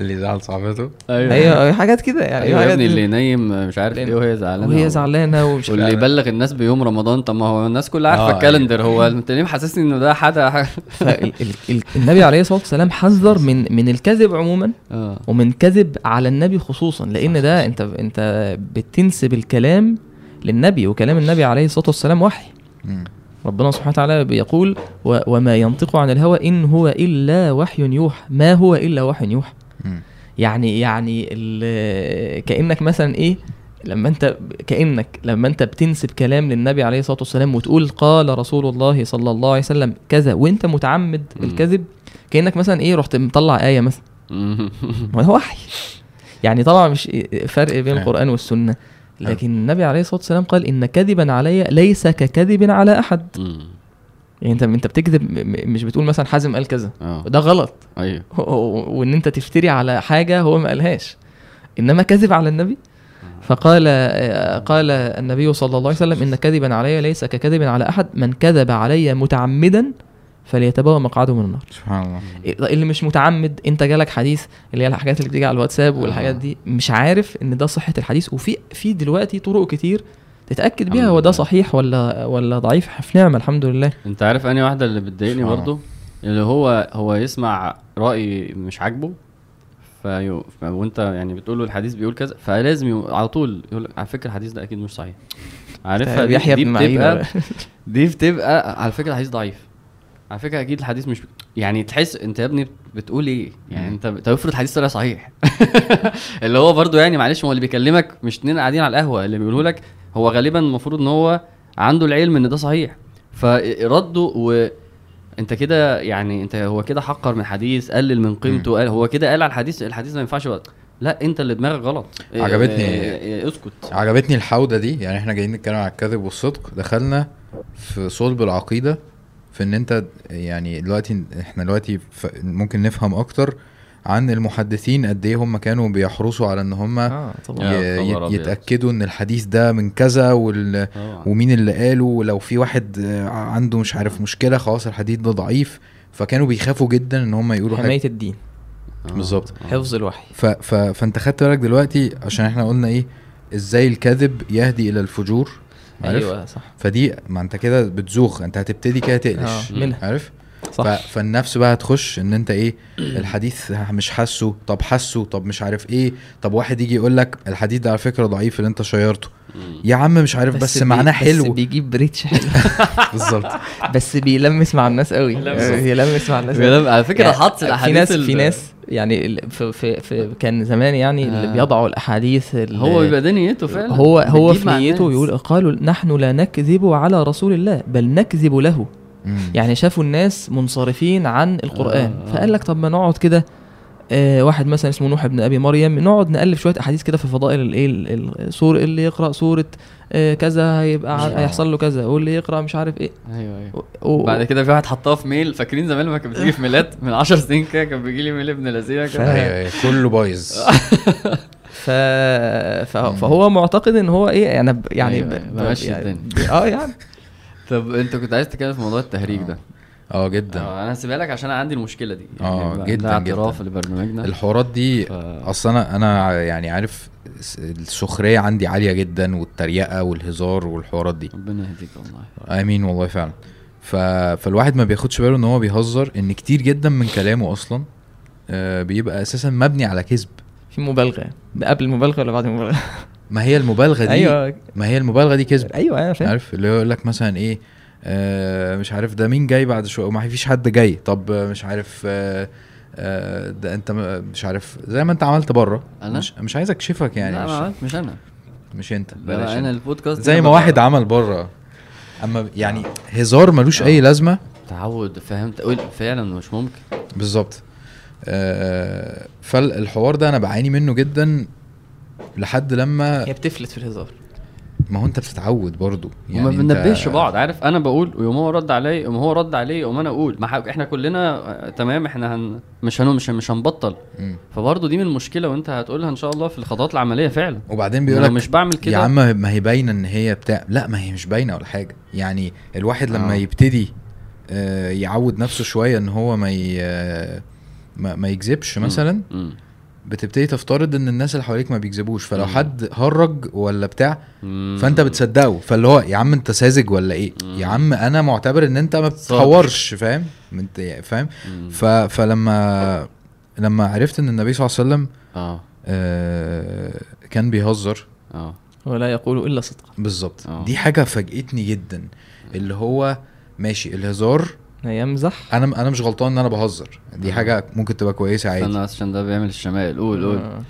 اللي زعل صاحبته؟ أيوه. حاجات كده يعني. أيوه يا ابني اللي نايم مش عارف إيه وهي زعلانة وهي زعلانة ومش واللي يبلغ الناس بيوم رمضان طب ما هو الناس كلها عارفة آه، الكالندر هو أنت ليه محسسني إنه ده ال- النبي عليه الصلاة والسلام حذر من من الكذب عموما آه. ومن كذب على النبي خصوصا لأن ده انت أنت بتنسب الكلام للنبي وكلام النبي عليه الصلاة والسلام وحي مم. ربنا سبحانه وتعالى بيقول و وما ينطق عن الهوى إن هو إلا وحي يوحى ما هو إلا وحي يوحى. يعني يعني ال- كأنك مثلا إيه لما أنت كأنك لما أنت بتنسب كلام للنبي عليه الصلاة والسلام وتقول قال رسول الله صلى الله عليه وسلم كذا وأنت متعمد مم. الكذب كأنك مثلا إيه رحت مطلع آية مثلا. ما هو وحي يعني طبعا مش فرق بين. القرآن والسنة لكن النبي عليه الصلاة والسلام قال إن كذبا علي ليس ككذب على أحد. يعني انت أنت بتكذب مش بتقول مثلا حازم قال كذا. آه. ده غلط. أيوه. وإن أنت تفتري على حاجة هو ما قالهاش. إنما كذب على النبي. فقال آه، قال النبي صلى الله عليه وسلم إن كذبا علي ليس ككذب على أحد. من كذب علي متعمدا فليتبوأ مقعده من النار. سبحان الله. اللي مش متعمد انت جالك حديث اللي هي الحاجات اللي بتيجي على الواتساب والحاجات آه. دي مش عارف إن ده صحة الحديث. وفي في دلوقتي طرق كتير تتأكد بيها هو ده. صحيح ولا ولا ضعيف. في نعمة الحمد لله. انت عارف أنهي واحدة اللي بتضايقني. برضو؟ اللي هو هو يسمع رأي مش عاجبه فيو وانت يعني بتقول له الحديث بيقول كذا فلازم على طول يقول لك على فكرة الحديث ده أكيد مش صحيح. عارفها؟ دي, يحيى دي معين بتبقى دي بتبقى على فكرة الحديث ضعيف. على فكرة أكيد الحديث مش يعني تحس أنت يا ابني بتقول إيه؟ يعني. أنت طب افرض الحديث طلع صحيح. اللي هو برضو يعني معلش ما هو اللي بيكلمك مش اتنين قاعدين على القهوة اللي بيقولوا لك هو غالبا المفروض إن هو عنده العلم إن ده صحيح. فرده و أنت كده يعني أنت هو كده حقر من حديث قلل من قيمته قال هو كده قال على الحديث الحديث ما ينفعش بقى. لا أنت اللي دماغك غلط. إيه- عجبتني. إيه- إيه- اسكت. عجبتني الحودة دي. يعني إحنا جايين نتكلم على الكذب والصدق. دخلنا في صلب العقيدة. في إن أنت يعني دلوقتي إحنا دلوقتي ممكن نفهم أكتر عن المحدثين قد إيه هم كانوا بيحرصوا على إن هم آه طبعا. يتأكدوا إن الحديث ده من كذا وال... طبعا. ومين اللي قاله ولو في واحد آه، عنده مش عارف مشكلة خلاص الحديث ده ضعيف فكانوا بيخافوا جدا إن هم يقولوا حماية الدين آه. بالظبط. آه. حفظ الوحي ف... ف... فأنت خدت بالك دلوقتي عشان إحنا قلنا إيه إزاي الكذب يهدي إلى الفجور عارف؟ أيوه صح. فدي ما أنت كده بتزوغ أنت هتبتدي كده تقلش. منها. عارف؟ صح. فالنفس بقى هتخش إن أنت إيه الحديث مش حاسه طب حاسه طب مش عارف إيه طب واحد يجي يقول لك الحديث ده على فكرة ضعيف اللي أنت شيرته. يا عم مش عارف بس, بي- معناه بس حلو بيجيب ريتش حلو بالظبط بس بيلمس مع الناس قوي بيلمس. يلمس مع الناس بيلم- على فكرة يعني حط في الأحاديث ناس ال- في ناس يعني ال- في في, في كان زمان يعني اللي آه. بيضعوا الأحاديث ال- هو بيبقى ده نيته فعلا هو هو في نيته. يقول قالوا نحن لا نكذب على رسول الله بل نكذب له مم. يعني شافوا الناس منصرفين عن القرآن آه، آه. فقال لك طب ما نقعد كده آه واحد مثلا اسمه نوح بن أبي مريم نقعد نألف شوية أحاديث كده في فضائل الايه ال- السور اللي يقرأ سورة آه كذا هيبقى آه. هيحصل له كذا واللي يقرأ مش عارف إيه أيوه أيوه و- و- بعد كده في واحد حطها في ميل فاكرين زمان لما كانت بتيجي في ميلات من 10 سنين كده كان بيجي لي ميل ابن لذيذه ف- كده أيوه أيوة، كله بايظ ف... فهو معتقد إن هو إيه ب... يعني أيوة، ب... أيوة، ب... بمشي يعني الدنيا. آه يعني طب انت كنت عايز تتكلم في موضوع التهريج ده. آه. جدا. آه أنا هسيبها لك عشان أنا عندي المشكلة دي. آه، ده- جداً، اعتراف. لبرنامجنا الحوارات دي ف- أصلا أنا أنا يعني عارف السخرية عندي عالية جدا والتريقة والهزار والحوارات دي. ربنا يهديك والله. آمين والله فعلا. ف... فالواحد ما بياخدش باله إن هو بيهزر إن كتير جدا من كلامه أصلا آه بيبقى أساسا مبني على كذب. في مبالغة. قبل المبالغة ولا بعد المبالغة؟ ما هي المبالغة دي؟ أيوه. ما هي المبالغة دي كذب أيوه أنا فاهم. عارف اللي هو يقول لك مثلا إيه آه مش عارف ده مين جاي بعد شوية؟ وما فيش حد جاي. طب آه، مش عارف آه آه ده أنت مش عارف زي ما أنت عملت بره. أنا؟ مش, مش عايز اكشفك يعني لا مش, ما عملت- مش أنا. مش أنت. لا بلاش أنا. البودكاست زي ما واحد عمل بره. أما يعني هزار ملوش أي لازمة. تعود فهمت. قول فعلا مش ممكن. بالظبط. آه فالحوار ده أنا بعاني منه جدا. لحد لما هي بتفلت في الهزار. ما هو انت بتتعود برضو. يعني انت- بننبهش بعض عارف؟ أنا بقول ويوم هو رد عليا يوم هو رد عليا يوم أنا أقول ما إحنا كلنا آه، تمام إحنا هن مش هن مش, مش هنبطل. مم. فبرضه دي من المشكلة وانت هتقولها ان شاء الله في الخطوات العملية فعلا. وبعدين بيقول بيقول مش بعمل يا كده عم ما هي باينة إن هي بتاع لا ما هي مش باينة ولا حاجة. يعني الواحد لما آه. يبتدي آه، يعود نفسه شوية إن هو ما ي... آه، ما, ما يكذبش مثلا مم. بتبتدي تفترض إن الناس اللي حواليك ما بيكذبوش فلو مم. حد هرج ولا بتاع مم. فأنت بتصدقه. فاللي هو يا عم أنت ساذج ولا إيه؟ مم. يا عم أنا معتبر إن أنت ما بتحورش فاهم؟ أنت فاهم. ف... فلما لما عرفت إن النبي صلى الله عليه وسلم آه. آه كان بيهزر. آه. ولا يقول إلا صدقا. بالظبط. آه. دي حاجة فاجئتني جدا. اللي هو ماشي الهزار يمزح أنا أنا مش غلطان إن أنا بهزر. دي آه. حاجة ممكن تبقى كويسة عادي. استنى عشان ده بيعمل الشمال قول قول. آه.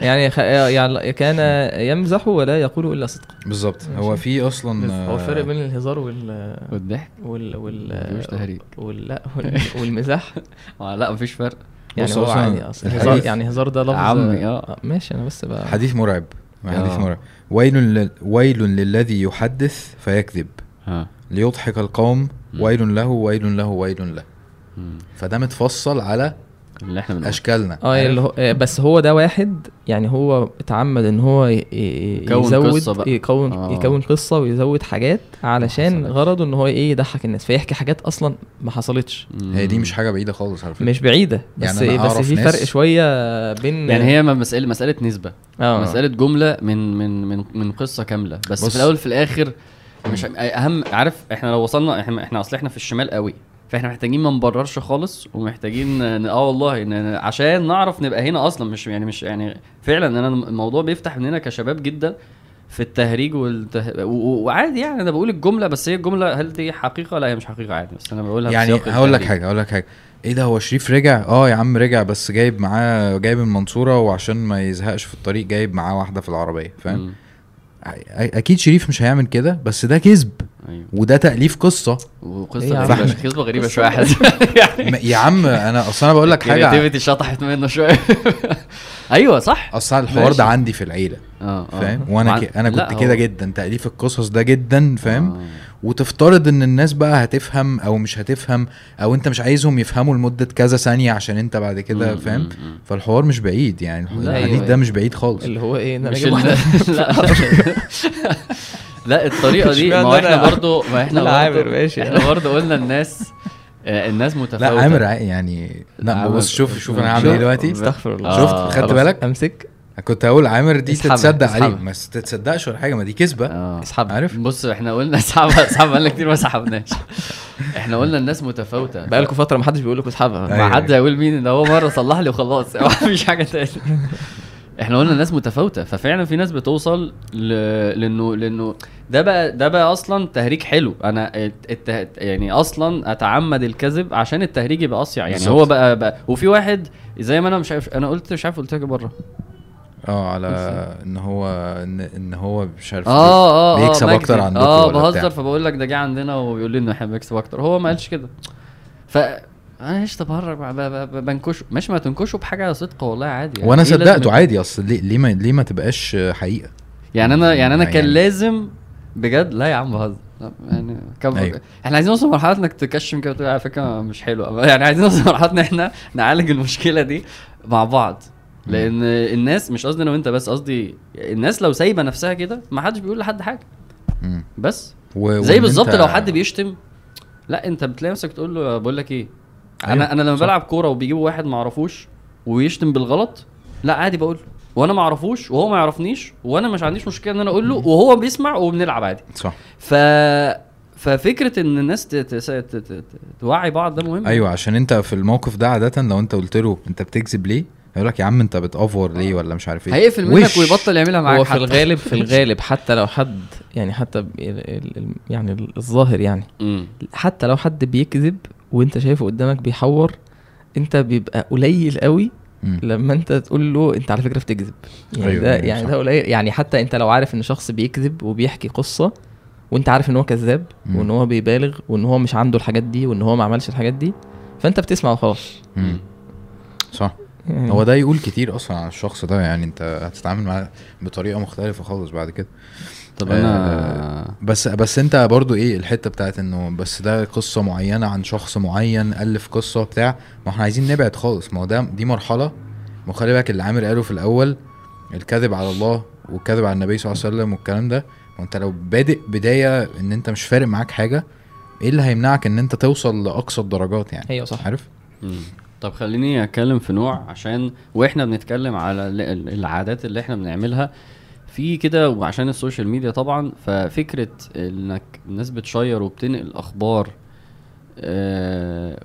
يعني خ... يعني كان يمزح ولا يقول إلا صدقا بالظبط. هو. في أصلا هو الفرق آه، بين الهزار وال والضحك؟ وال وال مفيهوش تهريج. وال لا وال- والمزاح آه لا مفيش فرق. يعني هو عادي أصلا هزار يعني هزار ده لفظ عمي، آه. ماشي أنا بس بقى حديث مرعب. حديث آه. مرعب. ويل لل... ويل للذي يحدث فيكذب. ليضحك القوم. ويل له ويل له ويل له. فده متفصل على اللي إحنا بنقول أشكالنا آه؟ اللي هو آه، بس هو ده واحد يعني هو اتعمد إن هو يزود قصة بقى. يكون آه. يكون قصة ويزود حاجات علشان. غرضه إن هو إيه يضحك الناس فيحكي حاجات أصلا ما حصلتش مم. هي دي مش حاجة بعيدة خالص على فكرة مش بعيدة بس يعني بس في فرق شوية بين يعني هي ما مسألة مسألة نسبة آه مسألة جملة من من من من قصة كاملة بس بص. في الأول في الآخر مش أهم عارف إحنا لو وصلنا إحنا إحنا أصل إحنا في الشمال قوي فاحنا محتاجين ما نبررش خالص ومحتاجين ن- آه والله ن- عشان نعرف نبقى هنا أصلا مش يعني مش يعني فعلا أنا الموضوع بيفتح مننا كشباب جدا في التهريج والته... و- و- وعادي يعني أنا بقول الجملة بس هي الجملة هل دي حقيقة؟ لا هي مش حقيقة عادي بس أنا بقولها يعني هقول لك. حاجة هقول لك حاجة. إيه ده هو شريف رجع؟ آه يا عم رجع بس جايب معاه جايب المنصورة وعشان ما يزهقش في الطريق جايب معاه واحدة في العربية فاهم؟ أكيد شريف مش هيعمل كده بس ده كذب. أيوه. وده تأليف قصة. إيه وقصه عم؟ غريبة قصة غريبة شوية. يعني يا عم أنا أصل أنا بقول لك حاجة كرياتيفيتي شطحت منه شوية. أيوه صح. أصل الحوار. ده عندي في العيلة. آه آه. فاهم؟ وأنا ك... أنا كنت كده جدا. تأليف القصص ده جدا فاهم؟ آه. وتفترض إن الناس بقى هتفهم أو مش هتفهم أو أنت مش عايزهم يفهموا لمدة كذا ثانية عشان أنت بعد كده فاهم. فالحوار مش بعيد يعني لا، الحديث أيوة. ده مش بعيد خالص اللي هو إيه إن أنا مش لا لا الطريقة دي ما إحنا؟ برضو ما إحنا عامر، برضو ماشي. إحنا برضو قلنا الناس آه، الناس متفاوتة لا عامر يعني لا بص شوف شوف أنا. هعمل إيه دلوقتي استغفر الله آه، شفت خدت خلاص. بالك أمسك كنت هقول عامر دي اسحبها، تتصدق عليه اسحبها. ما تتصدقش ولا حاجة ما دي كذبة. آه اسحبها. عارف بص إحنا قلنا اسحبها اسحبها بقالنا كتير ما سحبناش. إحنا قلنا الناس متفاوتة. بقالكم فترة ما حدش بيقول لكم اسحبها. أيوة. ما حد هيقول مين ده هو مرة صلح لي وخلاص. مفيش حاجة تاني. إحنا قلنا الناس متفاوتة ففعلا في ناس بتوصل ل... لإنه لإنه ده بقى ده بقى أصلا تهريج حلو. أنا الت... يعني أصلا أتعمد الكذب عشان التهريج يبقى أصيع. يعني بالظبط. هو بقى, بقى وفي واحد زي ما أنا مش عارف أنا قلت مش عارف قلت لك بره. آه على ان هو ان, إن هو مش عارف آه آه آه بيكسب أكتر بكذب. عندكم آه بهزر. فبقول لك ده جه عندنا وبيقول لي إنه إحنا بنكسب أكتر. هو ما قالش كده. ف أنا إيش تبهرج بنكشه. ماشي ما تنكشه بحاجة صدق والله عادي يعني. وأنا إيه صدقته عادي أصل ليه ليه ما ليه ما تبقاش حقيقة؟ يعني أنا يعني أنا كان يعني- لازم بجد لا يا عم بهزر. يعني كم أيوة. إحنا عايزين نوصل لمرحلة إنك تكشم كده وتقول على فكرة مش حلوة. يعني عايزين نوصل لمرحلة إن إحنا نعالج المشكلة دي مع بعض. لأن الناس مش قصدي أنا وأنت بس قصدي الناس لو سايبة نفسها كده ما حدش بيقول لحد حاجة. بس. و... زي بالظبط لو حد بيشتم لا أنت بتلاقي نفسك تقول له بقول لك إيه؟ أنا أنا لما صح. بلعب كورة وبيجيبوا واحد ما أعرفوش ويشتم بالغلط لا عادي بقول. له وأنا ما أعرفوش وهو ما يعرفنيش وأنا مش عنديش مشكلة إن أنا أقول له وهو بيسمع وبنلعب عادي. صح. ف ففكرة إن الناس. توعي بعض ده مهم. أيوه عشان أنت في الموقف ده عادة لو أنت قلت له أنت بتكذب ليه هيقول لك يا عم انت بتأفور ليه ولا مش عارف إيه هيقفل منك. ويبطل يعملها معاك هو في. الغالب في الغالب حتى لو حد يعني حتى يعني الظاهر يعني. حتى لو حد بيكذب وانت شايفه قدامك بيحور انت بيبقى قليل قوي. لما انت تقول له انت على فكرة بتكذب يعني أيوة، ده أيوة، يعني صح. ده قليل يعني حتى انت لو عارف ان شخص بيكذب وبيحكي قصة وانت عارف ان هو كذاب. وان هو بيبالغ وان هو مش عنده الحاجات دي وان هو ما عملش الحاجات دي فانت بتسمع وخلاص. صح يعني هو ده يقول كتير أصلا عن الشخص ده يعني أنت هتتعامل معاه بطريقة مختلفة خالص بعد كده. طب آه، أنا بس بس أنت برضو إيه الحتة بتاعت إنه بس ده قصة معينة عن شخص معين الف قصة بتاع ما إحنا عايزين نبعد خالص. ما هو ده دي مرحلة. ما هو خلي بالك اللي عامر قاله في الأول الكذب على الله والكذب على النبي صلى الله عليه وسلم والكلام ده ما أنت لو بادئ بداية إن أنت مش فارق معاك حاجة إيه اللي هيمنعك إن أنت توصل لأقصى الدرجات يعني؟ أيوه صح. عارف. طب خليني أتكلم في نوع عشان وإحنا بنتكلم على ال- ال- العادات اللي إحنا بنعملها في كده وعشان ال social media طبعا ففكرة إنك الناس بتشير وبتنقل أخبار آه،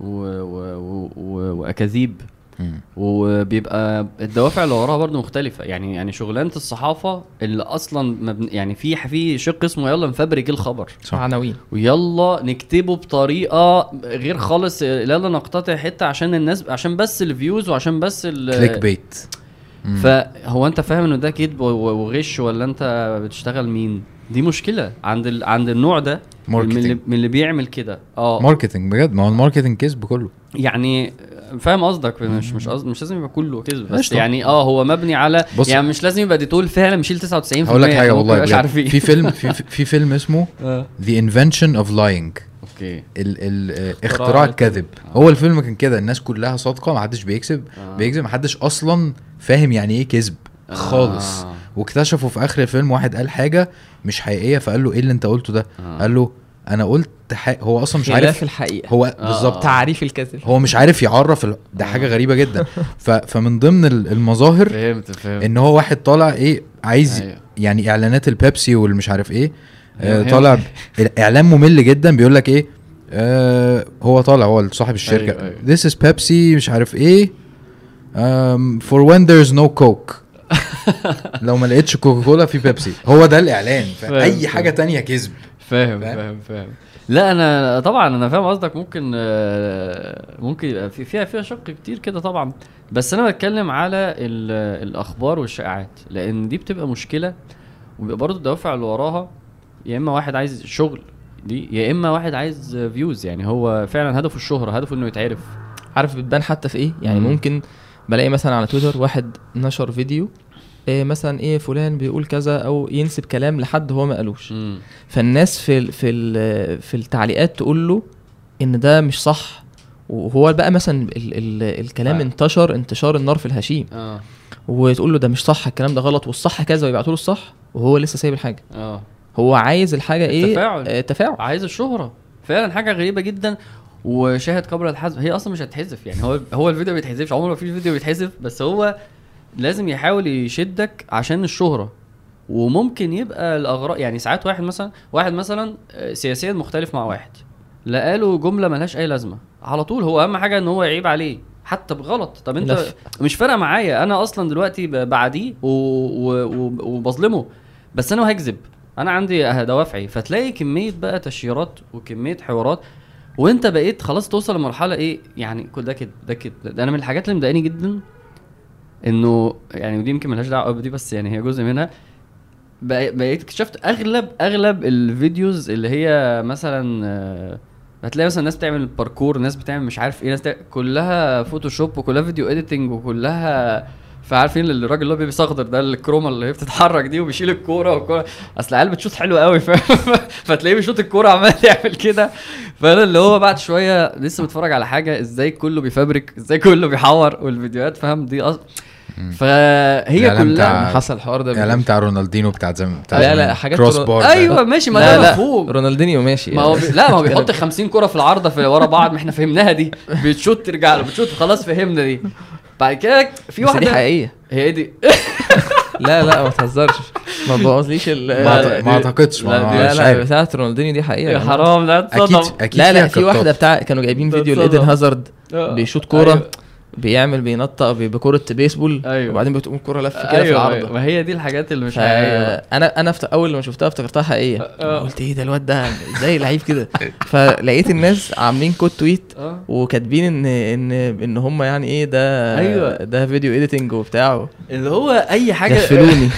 و- و- وأكاذيب. وبيبقى الدوافع اللي وراها برضه مختلفة. يعني يعني شغلانة الصحافة اللي أصلا مبن... يعني في في شق اسمه يلا نفبرك الخبر؟ صح. عناوين. ويلا نكتبه بطريقة غير خالص يلا نقتطع حتة عشان الناس عشان بس ال views وعشان بس ال click bait. فهو أنت فاهم إنه ده كذب وغش ولا أنت بتشتغل مين؟ دي مشكلة عند ال... عند النوع ده من اللي, marketing من اللي بيعمل كده. آه. marketing بجد. ما هو ال marketing كسب كله. يعني فاهم قصدك مش مش قصد مش لازم يبقى كله كذب بس. يعني آه هو مبني على بص- يعني مش لازم يبقى ديتول فعلا مشيل 99% هقول لك حاجة ممكن والله بجد. عارفين في فيلم في, في فيلم اسمه. The Invention of Lying okay اختراع الكذب آه. هو الفيلم كان كده الناس كلها صادقة ما حدش بيكذب آه. بيكذب ما حدش أصلا فاهم يعني إيه كذب خالص آه. واكتشفوا في آخر الفيلم واحد قال حاجة مش حقيقية فقال له إيه اللي أنت قلته ده آه. قال له أنا قلت ح... هو أصلا مش عارف الحقيقة هو آه. بالظبط تعريف الكذب هو مش عارف يعرف ال... ده حاجة آه. غريبة جدا ف... فمن ضمن ال- المظاهر فهمت فهمت إن هو واحد طالع إيه عايز أيوه. يعني إعلانات البيبسي والمش عارف إيه آه أيوه. طالع إعلان ممل جدا بيقول لك إيه آه هو طالع هو صاحب الشركة أيوه، أيوه. this is Pepsi مش عارف إيه um, for when there's no coke لو ما لقيتش كوكا في بيبسي هو ده الإعلان فأي حاجة. تانية كذب فاهم فاهم؟ فاهم لا أنا طبعا أنا فاهم قصدك. ممكن آه، ممكن يبقى في فيها فيها شق كتير كده طبعا. بس أنا بتكلم على ال- الأخبار والشائعات لأن دي بتبقى مشكلة وبيبقى برضه الدوافع اللي وراها يا إما واحد عايز شغل دي يا إما واحد عايز فيوز يعني هو فعلا هدفه الشهرة هدفه إنه يتعرف. عارف بتبان حتى في إيه؟ يعني مم. ممكن بلاقي مثلا على تويتر واحد نشر فيديو إيه مثلا إيه فلان بيقول كذا أو ينسب كلام لحد هو ما قالوش. مم. فالناس في ال في ال في التعليقات تقول له إن ده مش صح. وهو بقى مثلا ال ال الكلام آه. انتشر انتشار النار في الهشيم. آه. وتقول له ده مش صح الكلام ده غلط والصح كذا ويبعتوا له الصح وهو لسه سايب الحاجة. آه. هو عايز الحاجة إيه؟ التفاعل. آه تفاعل عايز الشهرة. فعلا حاجة غريبة جدا وشاهد قبل الحذف هي أصلا مش هتحذف يعني هو هو الفيديو ما بيتحذفش عمره ما في فيديو بيتحذف بس هو لازم يحاول يشدك عشان الشهرة. وممكن يبقى الاغراض يعني ساعات واحد مثلا واحد مثلا آه، سياسيا مختلف مع واحد. لقاله جملة ملهاش أي لازمة. على طول هو أهم حاجة إن هو يعيب عليه حتى بغلط. طب أنت لف. مش فارقة معايا. أنا أصلا دلوقتي بعديه. وبظلمه. بس أنا هكذب. أنا عندي أه- دوافعي. فتلاقي كمية بقى تشييرات وكمية حوارات وأنت بقيت خلاص توصل لمرحلة إيه؟ يعني كل ده كده ده كده. ده أنا من الحاجات اللي مضايقاني جدا انه يعني ودي يمكن ملهاش دعوة بدي بس يعني هي جزء منها. بقيت اكتشفت أغلب أغلب ال videos اللي هي مثلا آه، هتلاقي مثلا ناس بتعمل باركور ناس بتعمل مش عارف إيه ناس بتعمل كلها Photoshop وكلها video editing وكلها فعارفين الراجل اللي هو بيلبس اخضر ده ال chroma اللي هي بتتحرك دي وبيشيل الكورة والكوره أصل العيال بتشوط حلو قوي. فتلاقيه بيشوط الكورة عمال يعمل كده. فأنا اللي هو بعد شوية لسه متفرج على حاجة إزاي كله بيفبرك إزاي كله بيحور والفيديوهات فاهم؟ دي أص... فهي كلها حصل الحوار ده الإعلان بتاع رونالدينو بتاع زمان بتاع لا، لا،. حاجات cross ro- bar. أيوه ماشي ما لا ده لا مفهوم رونالدينيو ماشي ما هو بي... لا ما هو بيحط 50 كرة في العارضة في ورا بعض ما إحنا فهمناها دي بتشوت ترجع له بتشوت خلاص فهمنا دي بعد كده في بس دي حقيقية هي دي لا لا ما تهزرش ما تبوظليش ال ما أعتقدش ما لا، لا. بتاعت رونالدينيو دي حقيقة يا جماعة. حرام لا أكيد تصدم أكيد لا لا في. واحدة بتاع كانوا جايبين فيديو. لإيدن هازارد آه. بيشوط كورة أيوة. بيعمل بينطق بكرة بيسبول أيوة. وبعدين بتقوم الكوره لف كده في أيوه العارضه أيوة. ما هي دي الحاجات اللي مش أنا أنا فت... أول لما شفتها افتكرتها حقيقيه آه. قلت إيه ده الواد ده؟ إزاي لعيب كده؟ فلقيت الناس عاملين quote tweet أه. وكاتبين إن إن إن هم يعني إيه ده أيوة. ده video editing وبتاع. اللي هو أي حاجة. غفلوني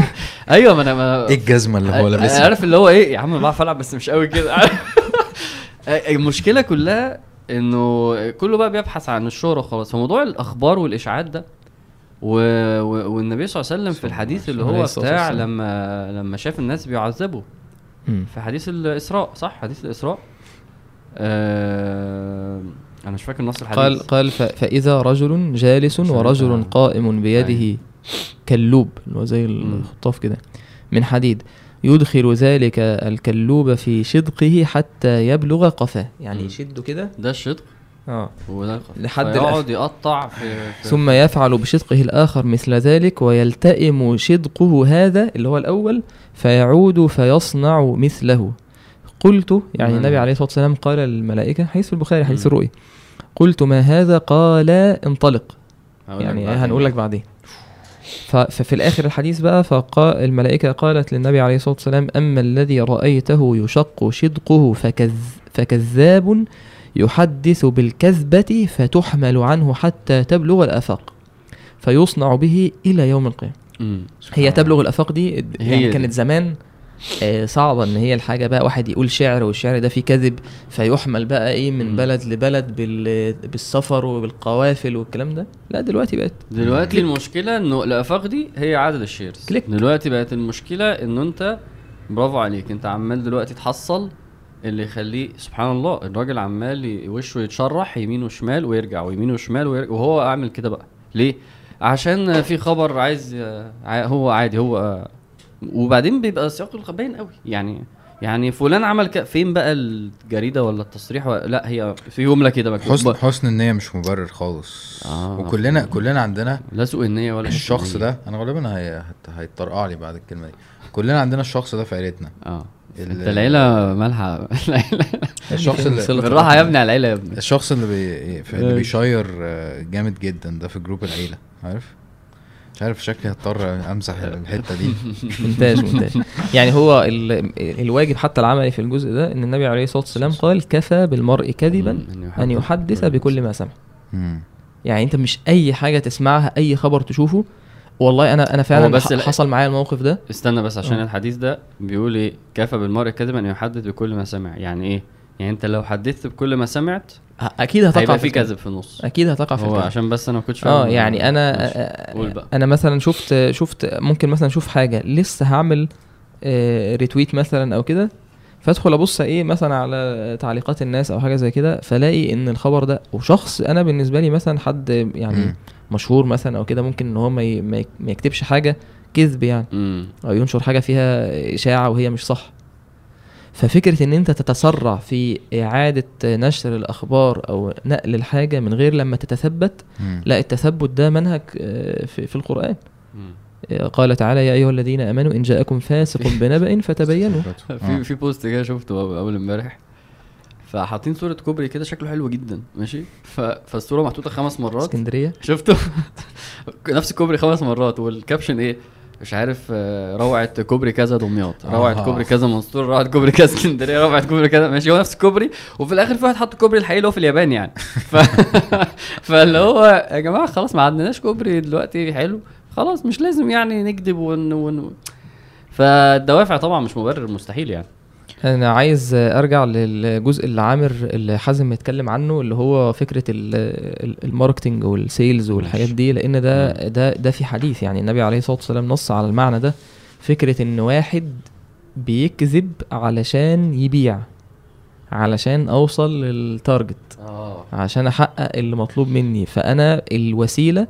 أيوه ما أنا ما إيه الجزمة اللي هو لابسها؟ عارف اللي هو إيه؟ يا عم بعرف ألعب بس مش قوي كده. المشكلة كلها إنه كله بقى بيبحث عن الشهرة وخلاص. فموضوع الأخبار والإشاعات ده و... و... والنبي صلى الله عليه وسلم في الحديث اللي هو بتاع. لما لما شاف الناس بيعذبوا. في حديث الإسراء صح؟ حديث الإسراء. آه... أنا مش فاكر نص الحديث. قال قال ف- فإذا رجل جالس ورجل قائم بيده كلوب اللي هو زي الخطاف كده من حديد. يدخل ذلك الكلوب في شدقه حتى يبلغ قفاه. يعني. يشده كده. ده الشدق؟ آه. وده لحد يقعد يقطع في, في ثم يفعل بشدقه الآخر مثل ذلك ويلتئم شدقه هذا اللي هو الأول فيعود فيصنع مثله. قلت يعني مم. النبي عليه الصلاة والسلام قال للملائكة حديث في البخاري حديث. الرؤيا. قلت ما هذا؟ قال انطلق. يعني. هنقول لك بعدين. ففي الآخر الحديث بقى فقال الملائكة قالت للنبي عليه الصلاة والسلام أما الذي رأيته يشق شدقه فكذ فكذاب يحدث بالكذبة فتحمل عنه حتى تبلغ الآفاق فيصنع به إلى يوم القيامة. هي تبلغ الآفاق دي هي يعني. كانت زمان آه، صعبة إن هي الحاجة بقى واحد يقول شعر والشعر ده فيه كذب فيحمل بقى إيه من. بلد لبلد بال- بالسفر وبالقوافل والكلام ده. لا دلوقتي بقت دلوقتي المشكلة إنه الافاق دي هي عدد shares. click. دلوقتي بقت المشكلة انه أنت برافو عليك أنت عمال دلوقتي تحصل اللي يخليه سبحان الله الراجل عمال وشه يتشرح يمين وشمال ويرجع ويمين وشمال ويرجع وهو أعمل كده بقى. ليه؟ عشان في خبر عايز ع- هو عادي هو وبعدين بيبقى سياق باين قوي. يعني يعني فلان عمل كده فين بقى الجريدة ولا التصريح ولا لا هي في جملة كده مكتوب حسن حسن النية مش مبرر خالص. آه. وكلنا كلنا عندنا لا سوء النية ولا حسن الشخص النية. ده أنا غالبا هي... هيطرقع لي بعد الكلمة دي. كلنا عندنا الشخص ده في عيلتنا. آه. ال- أنت العيلة مالها؟ العيلة. الشخص اللي بالراحه يا ابني على العيلة يا ابني. الشخص اللي بي... اللي بي share آه، جامد جدا ده في جروب العيلة عارف؟ مش عارف شكلي هضطر امسح الحتة دي. ممتاز ممتاز. يعني هو ال- الواجب حتى العملي في الجزء ده إن النبي عليه الصلاة والسلام قال كفى بالمرء كذبا إن يحدث بكل ما سمع. يعني أنت مش أي حاجة تسمعها أي خبر تشوفه. والله أنا أنا فعلا بس حصل معايا الموقف ده. استنى بس عشان آه. الحديث ده بيقول إيه؟ كفى بالمرء كذبا أن يحدث بكل ما سمع. يعني إيه؟ يعني أنت لو حدثت بكل ما سمعت أكيد هتقع في. كذب في النص أكيد هتقع في هو الكذب. عشان بس أنا ما كنتش آه يعني أنا. آه، بقى أنا مثلا شفت شفت ممكن مثلا أشوف حاجة لسه هعمل آه، ريتويت مثلا أو كده فأدخل أبص إيه مثلا على تعليقات الناس أو حاجة زي كده فلاقي إن الخبر ده وشخص أنا بالنسبة لي مثلا حد يعني مم. مشهور مثلا أو كده ممكن إن هو ما يكتبش حاجة كذب يعني امم أو ينشر حاجة فيها إشاعة وهي مش صح ففكرة إن أنت تتسرع في إعادة نشر الأخبار أو نقل الحاجة من غير لما تتثبت مم. لا التثبت ده منهج آه، في, في القرآن. مم. آه، قال تعالى يا أيها الذين آمنوا إن جاءكم فاسق بنبأ فتبينوا. آه. في في post كده شفته أول امبارح. فحاطين صورة كوبري كده شكله حلو جدا ماشي؟ ف... فالصورة محطوطة خمس مرات. اسكندرية. شفته؟ نفس الكوبري خمس مرات وال caption إيه؟ مش عارف آه، روعة كوبري كذا دمياط روعة آه. كوبري كذا منصور روعة كوبري كذا اسكندرية روعة كوبري كذا ماشي هو نفس الكوبري وفي الآخر في واحد حط الكوبري الحقيقي اللي هو في اليابان يعني. ف... فاللي هو يا جماعة خلاص ما عندناش كوبري دلوقتي حلو خلاص مش لازم يعني نكذب ون... ون... فالدوافع طبعا مش مبرر مستحيل يعني. أنا عايز آه، أرجع للجزء اللي عامر اللي حازم اتكلم عنه اللي هو فكرة ال- ال- ال marketing وال sales والحاجات. دي لأن ده ده ده في حديث. يعني النبي عليه الصلاة والسلام نص على المعنى ده فكرة إن واحد بيكذب علشان يبيع علشان أوصل للتارجت آه. عشان أحقق اللي مطلوب مني. فأنا الوسيلة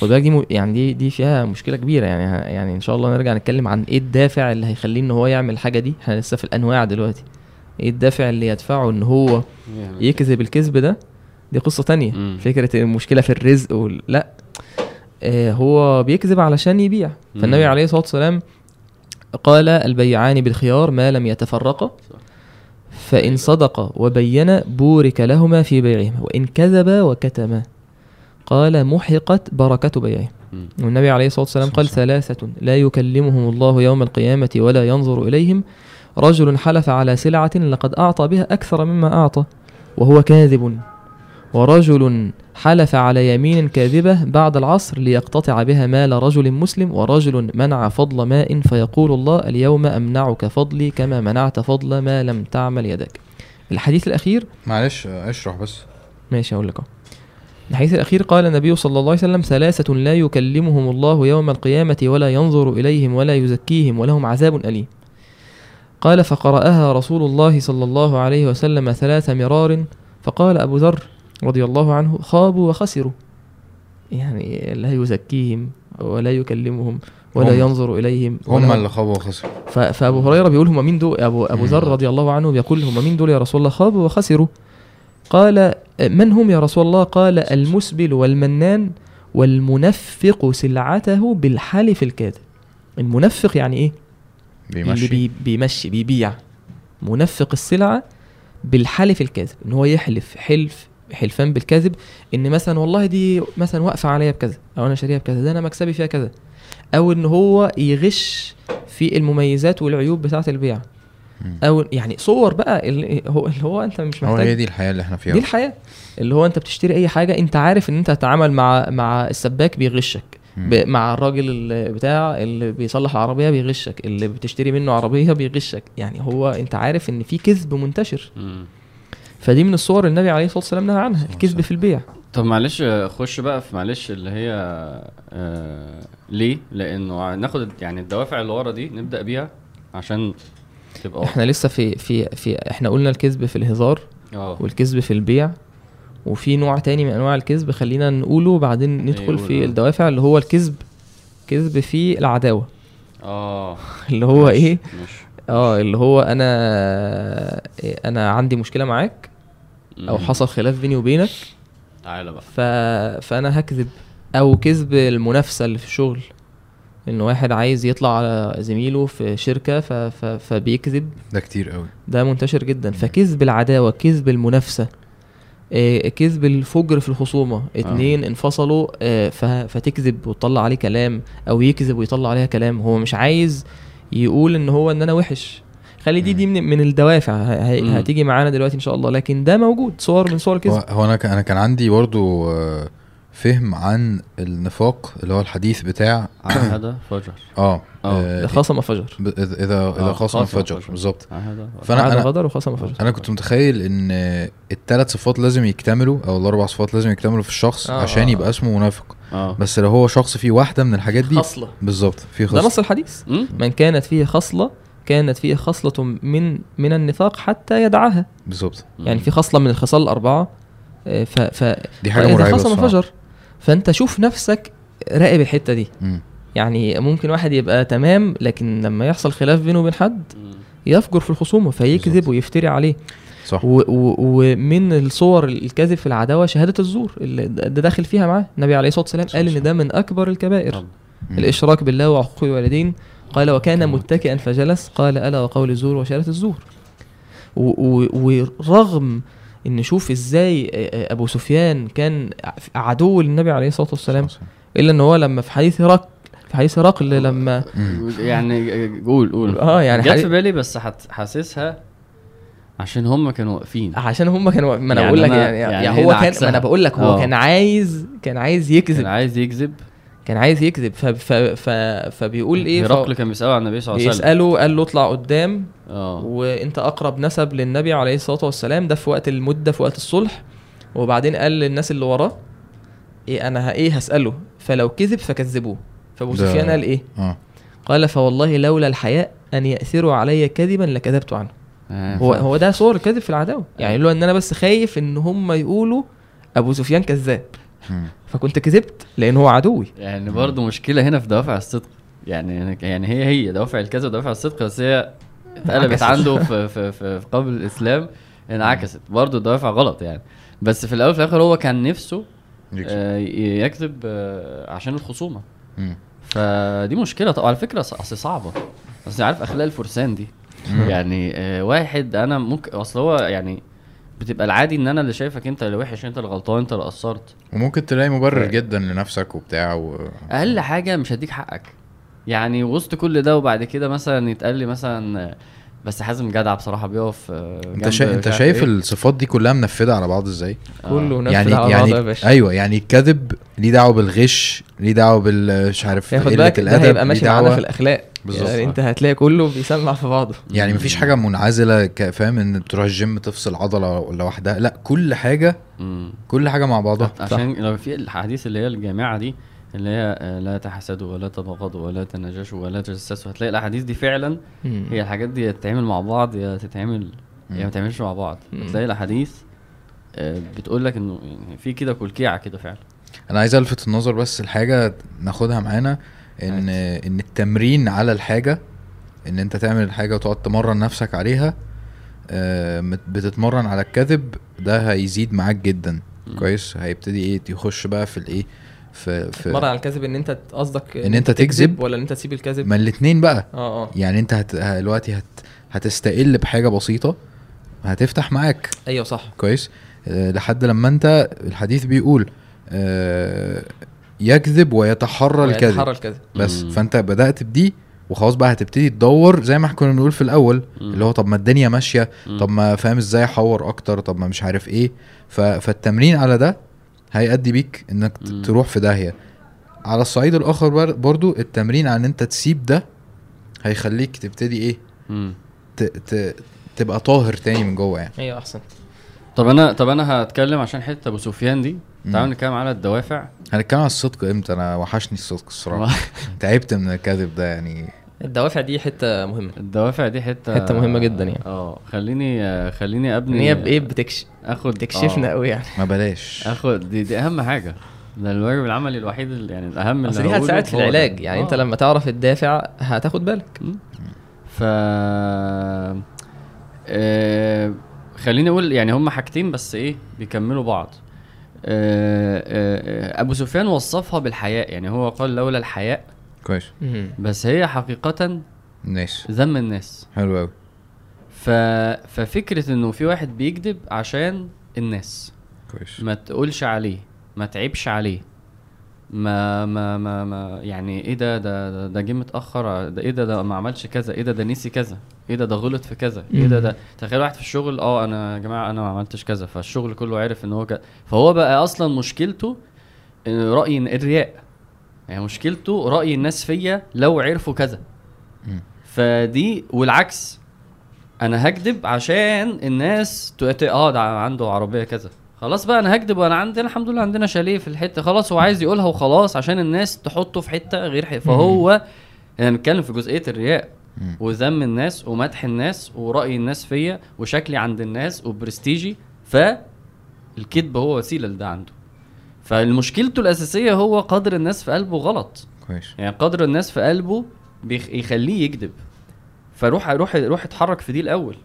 خد بالك دي يعني دي دي فيها مشكلة كبيرة يعني يعني إن شاء الله نرجع نتكلم عن إيه الدافع اللي هيخليه إن هو يعمل الحاجة دي. إحنا لسه في الأنواع دلوقتي. إيه الدافع اللي يدفعه إن هو يكذب الكذب ده؟ دي قصة تانية. مم. فكرة المشكلة في الرزق وال... لأ. آه هو بيكذب علشان يبيع. فالنبي مم. عليه الصلاة والسلام قال البيعان بالخيار ما لم يتفرقا. فإن صدقا وبينا بورك لهما في بيعهما وإن كذبا وكتما. قال محقت بركة بيعهم مم. والنبي عليه الصلاة والسلام قال. ثلاثة لا يكلمهم الله يوم القيامة ولا ينظر إليهم. رجل حلف على سلعة لقد أعطى بها أكثر مما أعطى وهو كاذب. ورجل حلف على يمين كاذبة بعد العصر ليقتطع بها مال رجل مسلم. ورجل منع فضل ماء فيقول الله اليوم أمنعك فضلي كما منعت فضل ما لم تعمل يدك. الحديث الأخير؟ معلش اشرح بس. ماشي هقول لك الحديث الأخير قال النبي صلى الله عليه وسلم ثلاثة لا يكلمهم الله يوم القيامة ولا ينظر إليهم ولا يزكيهم ولهم عذاب أليم. قال فقرأها رسول الله صلى الله عليه وسلم ثلاث مرار فقال أبو ذر رضي الله عنه خابوا وخسروا. يعني لا يزكيهم ولا يكلمهم ولا هم- ينظر إليهم هم اللي خابوا وخسروا. فأبو هريرة بيقول هم مين دول ابو أبو. ذر رضي الله عنه بيقول هم مين دول يا رسول الله خابوا وخسروا. قال من هم يا رسول الله؟ قال المسبل والمنان والمنفق سلعته بالحلف الكاذب المنفق يعني إيه؟ اللي بيمشي. بي بيمشي بيبيع. منفق السلعة بالحلف الكاذب إن هو يحلف حلف حلفان بالكذب إن مثلا والله دي مثلا واقفة عليا بكذا أو أنا شاريها بكذا ده أنا مكسبي فيها كذا. أو إن هو يغش في المميزات والعيوب بتاعة البيع. أو يعني صور بقى اللي هو اللي هو أنت مش هو محتاج. هي دي الحياة اللي إحنا فيها. دي الحياة. اللي هو أنت بتشتري أي حاجة أنت عارف إن أنت هتتعامل مع مع السباك بيغشك. مع الراجل اللي بتاع اللي بيصلح العربية بيغشك. اللي بتشتري منه عربية بيغشك. يعني هو أنت عارف إن في كذب منتشر. مم. فدي من الصور اللي النبي عليه الصلاة والسلام نهى عنها الكذب في البيع. طب معلش خش بقى في معلش اللي هي آه ليه؟ لأنه ناخد يعني الدوافع اللي ورا دي نبدأ بيها عشان تبقى واضحة. إحنا لسه في في في إحنا قلنا الكذب في الهزار آه والكذب في البيع وفي نوع تاني من أنواع الكذب خلينا نقوله وبعدين ندخل قول في. الدوافع اللي هو الكذب كذب في العداوة آه اللي هو ماشي، إيه ماشي. آه اللي هو أنا أنا عندي مشكلة معاك أو. حصل خلاف بيني وبينك تعالى بقى ف... فأنا هكذب أو كذب المنافسة اللي في الشغل إن واحد عايز يطلع على زميله في شركة ف... ف... فبيكذب. ده كتير قوي ده منتشر جدا. فكذب العداوة كذب المنافسة آه، كذب الفجر في الخصومة. اتنين انفصلوا آه، ف... فتكذب وتطلع عليه كلام أو يكذب ويطلع عليها كلام. هو مش عايز يقول إن هو إن أنا وحش. خلي دي دي من, من الدوافع. هتيجي معانا دلوقتي إن شاء الله. لكن ده موجود. صور من صور الكذب هو أنا كان أنا كان عندي برضو آه، فهم عن النفاق اللي هو الحديث بتاع عهد فجر. آه آه. آه، ده خصم فجر. ب- اذا اذا آه، خصم خصم فجر فجر. بالظبط. فانا أنا غدر وخصم فجر. أنا كنت متخيل إن الثلاث صفات لازم يكتملوا أو الأربع صفات لازم يكتملوا في الشخص آه، عشان آه. يبقى اسمه منافق. آه. بس لو هو شخص فيه واحدة من الحاجات دي خصلة. بالظبط في ده خصلة. نص الحديث؟ من كانت فيه خصلة كانت فيه خصلة من من النفاق حتى يدعها. بالظبط. يعني في خصلة من الخصال الأربعة آه، ف ف دي حاجة مرعبة خصم. فجر فانت شوف نفسك راقب الحتة دي. مم. يعني ممكن واحد يبقى تمام لكن لما يحصل خلاف بينه وبين حد. يفجر في الخصومة فيكذب. ويفتري عليه. صح. ومن الصور الكذب في العداوة شهادة الزور اللي ده داخل فيها معاه. النبي عليه الصلاة والسلام قال إن ده من أكبر الكبائر. الإشراك بالله وعقوق الوالدين. قال وكان متكئا فجلس. قال ألا وقول الزور وشهادة الزور. و- و- ورغم إن شوف إزاي أبو سفيان كان عدو للنبي عليه الصلاة والسلام. إلا إن هو لما في حديث هرقل في حديث هرقل لما. يعني قول قول آه يعني جت في بالي بس حاسسها عشان هم كانوا واقفين عشان هم كانوا ما أنا يعني بقول لك أنا- يعني, يعني يعني, هو كان ما. أنا بقول لك هو آه. كان عايز كان عايز كان يكذب عايز يكذب كان عايز يكذب. ف ف ف فبيقول إيه؟ هرقل كان بيسأله عن النبي صلى الله عليه وسلم. يساله قال له اطلع قدام آه. وأنت أقرب نسب للنبي عليه الصلاة والسلام. ده في وقت المدة في وقت الصلح. وبعدين قال للناس اللي وراه إيه أنا ه- إيه هسأله؟ فلو كذب فكذبوه. فأبو سفيان قال إيه؟ آه. قال فوالله لولا الحياء أن يأثروا علي كذبا لكذبت عنه. آه، هو ف- هو ده صور الكذب في العداوة. يعني لو إن أنا بس خايف إن هم يقولوا أبو سفيان كذاب. فكنت كذبت لأن هو عدوي. يعني برضه مشكلة هنا في دوافع الصدق. يعني يعني هي هي دوافع الكذب ودوافع الصدق بس هي اتقلبت. عنده في في في, في قبل الإسلام انعكست. برضه دوافع غلط يعني. بس في الأول وفي الآخر هو كان نفسه. آه، يكذب آه، عشان الخصومة. فدي مشكلة. طبعا على فكرة أصل صعبة. أصل عارف أخلاق الفرسان دي. يعني آه، واحد أنا ممكن أصل هو يعني بتبقى العادي إن أنا اللي شايفك أنت اللي وحش أنت اللي غلطان أنت اللي قصرت. وممكن تلاقي مبرر ف- جدا لنفسك وبتاع و... أقل حاجة مش هديك حقك. يعني وسط كل ده وبعد كده مثلا يتقال لي مثلا بس حازم جدع بصراحة بيقف آه، انت شا... انت شايف إيه. الصفات دي كلها منفذة على بعض إزاي آه. كله نفذ يعني على يعني بعضه يا باشا أيوه يعني الكذب ليه دعوة بالغش ليه دعوة بال مش عارف قلة بالك ده هيبقى ماشي معانا في الأخلاق بالظبط. يعني انت هتلاقي كله بيسمع في بعضه يعني مفيش حاجة منعزلة فاهم إن تروح الجيم تفصل عضلة لوحدها لا كل حاجة مم. كل حاجة مع بعضها عشان لو في الحديث اللي هي الجامعة دي اللي هي آه، لا تحسدوا ولا تبغضوا ولا تناجشوا ولا تجسسوا. هتلاقي الأحاديث دي فعلا مم. هي الحاجات دي تتعمل مع بعض يا تتعمل يا ما تتعملش مع بعض. مم. تلاقي الأحاديث آه، بتقول لك إنه يعني في كده كلكيعة كده فعلا. أنا عايز ألفت النظر بس الحاجة ناخدها معانا إن إن التمرين على الحاجة إن أنت تعمل الحاجة وتقعد تمرن نفسك عليها آه، بتتمرن على الكذب ده هيزيد معاك جدا. مم. كويس؟ هيبتدي إيه؟ يخش بقى في الإيه؟ في في مرة على الكذب إن أنت قصدك إن أنت تكذب ولا إن أنت تسيب الكذب؟ ما الاتنين بقى. آه آه. يعني أنت هت... دلوقتي هت... هتستقل بحاجة بسيطة هتفتح معاك. أيوه صح. كويس؟ أه لحد لما أنت الحديث بيقول أه يكذب ويتحرى الكذب. يتحرى الكذب. بس. مم. فأنت بدأت بدي وخلاص بقى هتبتدي تدور زي ما إحنا كنا بنقول في الأول مم. اللي هو طب ما الدنيا ماشية مم. طب ما فاهم إزاي أحور أكتر طب ما مش عارف إيه. ف... فالتمرين على ده هيأدي بيك إنك مم. تروح في داهية. على الصعيد الأخر بر- برضو التمرين على إن أنت تسيب ده هيخليك تبتدي إيه. ت... ت... تبقى طاهر تاني من جوه يعني. أيوه أحسن. طب أنا طب أنا هتكلم عشان حتة أبو سفيان دي. تعالوا نتكلم على الدوافع. هنتكلم على الصدق إمتى؟ أنا وحشني الصدق الصراحة. تعبت من الكذب ده يعني. الدوافع دي حتة مهمة. الدوافع دي حتة حتة مهمة جدا يعني. آه خليني آه، خليني إن ابني هي بايه بتكش اخد بتكشفنا آه. قوي يعني. ما بلاش. اخد دي, دي أهم حاجة. ده الواجب العملي الوحيد اللي يعني الأهم اللي دي هتساعد في. العلاج يعني. أنت آه. لما تعرف الدافع هتاخد بالك. ف آه... خليني أقول يعني هم حاجتين بس إيه بيكملوا بعض. آه... آه... أبو سفيان وصفها بالحياء يعني. هو قال لولا الحياء كويس. بس هي حقيقة الناس. ذم الناس. حلو قوي ف... ففكرة إنه في واحد بيكذب عشان الناس. كويس. ما تقولش عليه ما تعيبش عليه. ما ما ما, ما يعني إيه ده؟ ده ده, جه متأخر. ده إيه ده؟ ده ما عملش كذا. إيه ده؟ ده نسي كذا. إيه ده؟ ده غلط في كذا. إيه ده. ده تخيل واحد في الشغل آه أنا يا جماعة أنا ما عملتش كذا. فالشغل كله عرف إن هو كذا فهو بقى أصلا مشكلته إن رأي الرياء. يعني مشكلته رأي الناس فيا لو عرفوا كذا. فدي والعكس أنا هكذب عشان الناس تقت... آه ده عنده عربية كذا. خلاص بقى أنا هكذب وأنا عندنا الحمد لله عندنا شاليه في الحتة خلاص هو عايز يقولها وخلاص عشان الناس تحطه في حتة غير حتة فهو إحنا بنتكلم في جزئية الرياء. وذم الناس ومدح الناس ورأي الناس فيا وشكلي عند الناس وبرستيجي. فالكذب هو وسيلة لده عنده. فالمشكلته الأساسية هو قدر الناس في قلبه غلط. كويس. يعني قدر الناس في قلبه بيخ... يخليه يكذب. فروح روح روح اتحرك في دي الأول.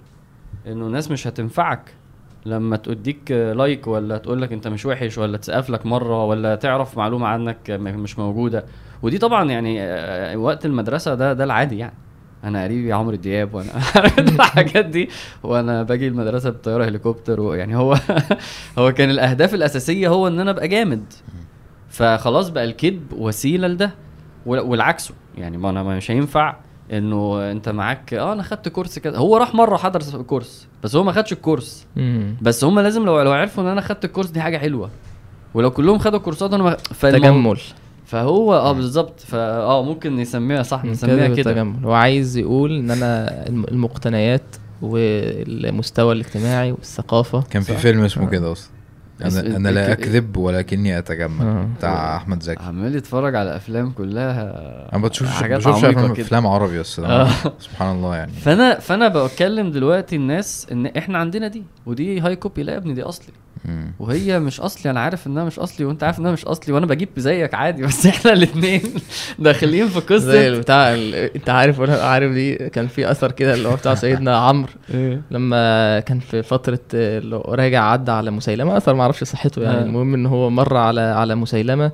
إنه الناس مش هتنفعك لما تديك لايك ولا تقول لك أنت مش وحش ولا تسقف لك مرة ولا تعرف معلومة عنك مش موجودة. ودي طبعا يعني وقت المدرسة ده ده العادي يعني. أنا قريبي عمرو دياب وأنا الحاجات دي. وأنا باجي المدرسة بطيارة هليكوبتر ويعني هو هو كان الأهداف الأساسية هو إن أنا أبقى جامد. فخلاص بقى الكذب وسيلة لده وال- والعكسه يعني ما أنا مش هينفع إنه أنت معاك آه أنا خدت كورس كده هو راح مرة حضر كورس بس هو ما خدش الكورس. بس هم لازم لو لو عرفوا إن أنا خدت الكورس دي حاجة حلوة. ولو كلهم خدوا كورسات أنا ما فالمو- تجمل. فهو آه بالظبط. فا آه ممكن نسميها صح نسميها كده. هو عايز يقول إن أنا الم- المقتنيات والمستوى الاجتماعي والثقافة. كان في؟ فيلم اسمه آه. كده أصلا. أنا أنا لا أكذب ولكني أتجمل. آه. بتاع أحمد زكي. عمال يتفرج على أفلام كلها. أنا بشوف حاجات بشوفش أفلام عربي بس. آه. سبحان الله يعني. فأنا فأنا بتكلم دلوقتي الناس إن إحنا عندنا دي ودي high copy لا يا ابني دي أصلي. وهي مش أصلي أنا عارف إنها مش أصلي وأنت عارف إنها مش أصلي وأنا بجيب زيك عادي بس إحنا الاثنين داخلين في زي قصه بتاع أنت عارف وأنا عارف دي كان في أثر كده اللي هو بتاع سيدنا عمرو إيه؟ لما كان في فترة اللي راجع عدى على مسيلمة أثر ما أعرفش صحته يعني آه. المهم إن هو مر على على مسيلمة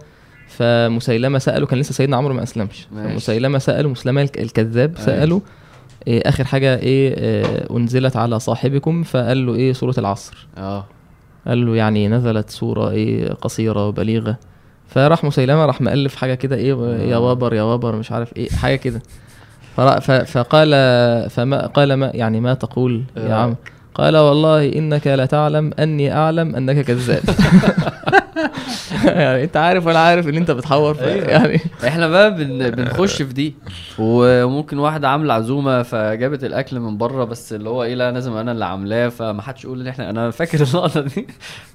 فمسيلمة سأله كان لسه سيدنا عمرو ما أسلمش. فمسيلمة سأله مسلمة الك- الكذاب. سأله إيه آخر حاجة إيه آه، أنزلت على صاحبكم فقال له إيه سوره العصر آه قال له يعني نزلت سورة إيه قصيرة وبليغة فراح مسيلمة راح مألف حاجة كده إيه يا آه. وابر يا وابر مش عارف إيه حاجة كده فقال فما قال ما يعني ما تقول يا آه. عم قال والله إنك لتعلم أني أعلم أنك كذاب يعني انت عارف وأنا عارف ان انت بتحور في أيوة. يعني إحنا بقى بن... بنخش في دي. وممكن واحدة عامله عزومة فجابت الأكل من بره بس اللي هو إيه لا لازم أنا اللي عاملاه فما حدش يقول إن إحنا أنا فاكر اللقطة دي. ما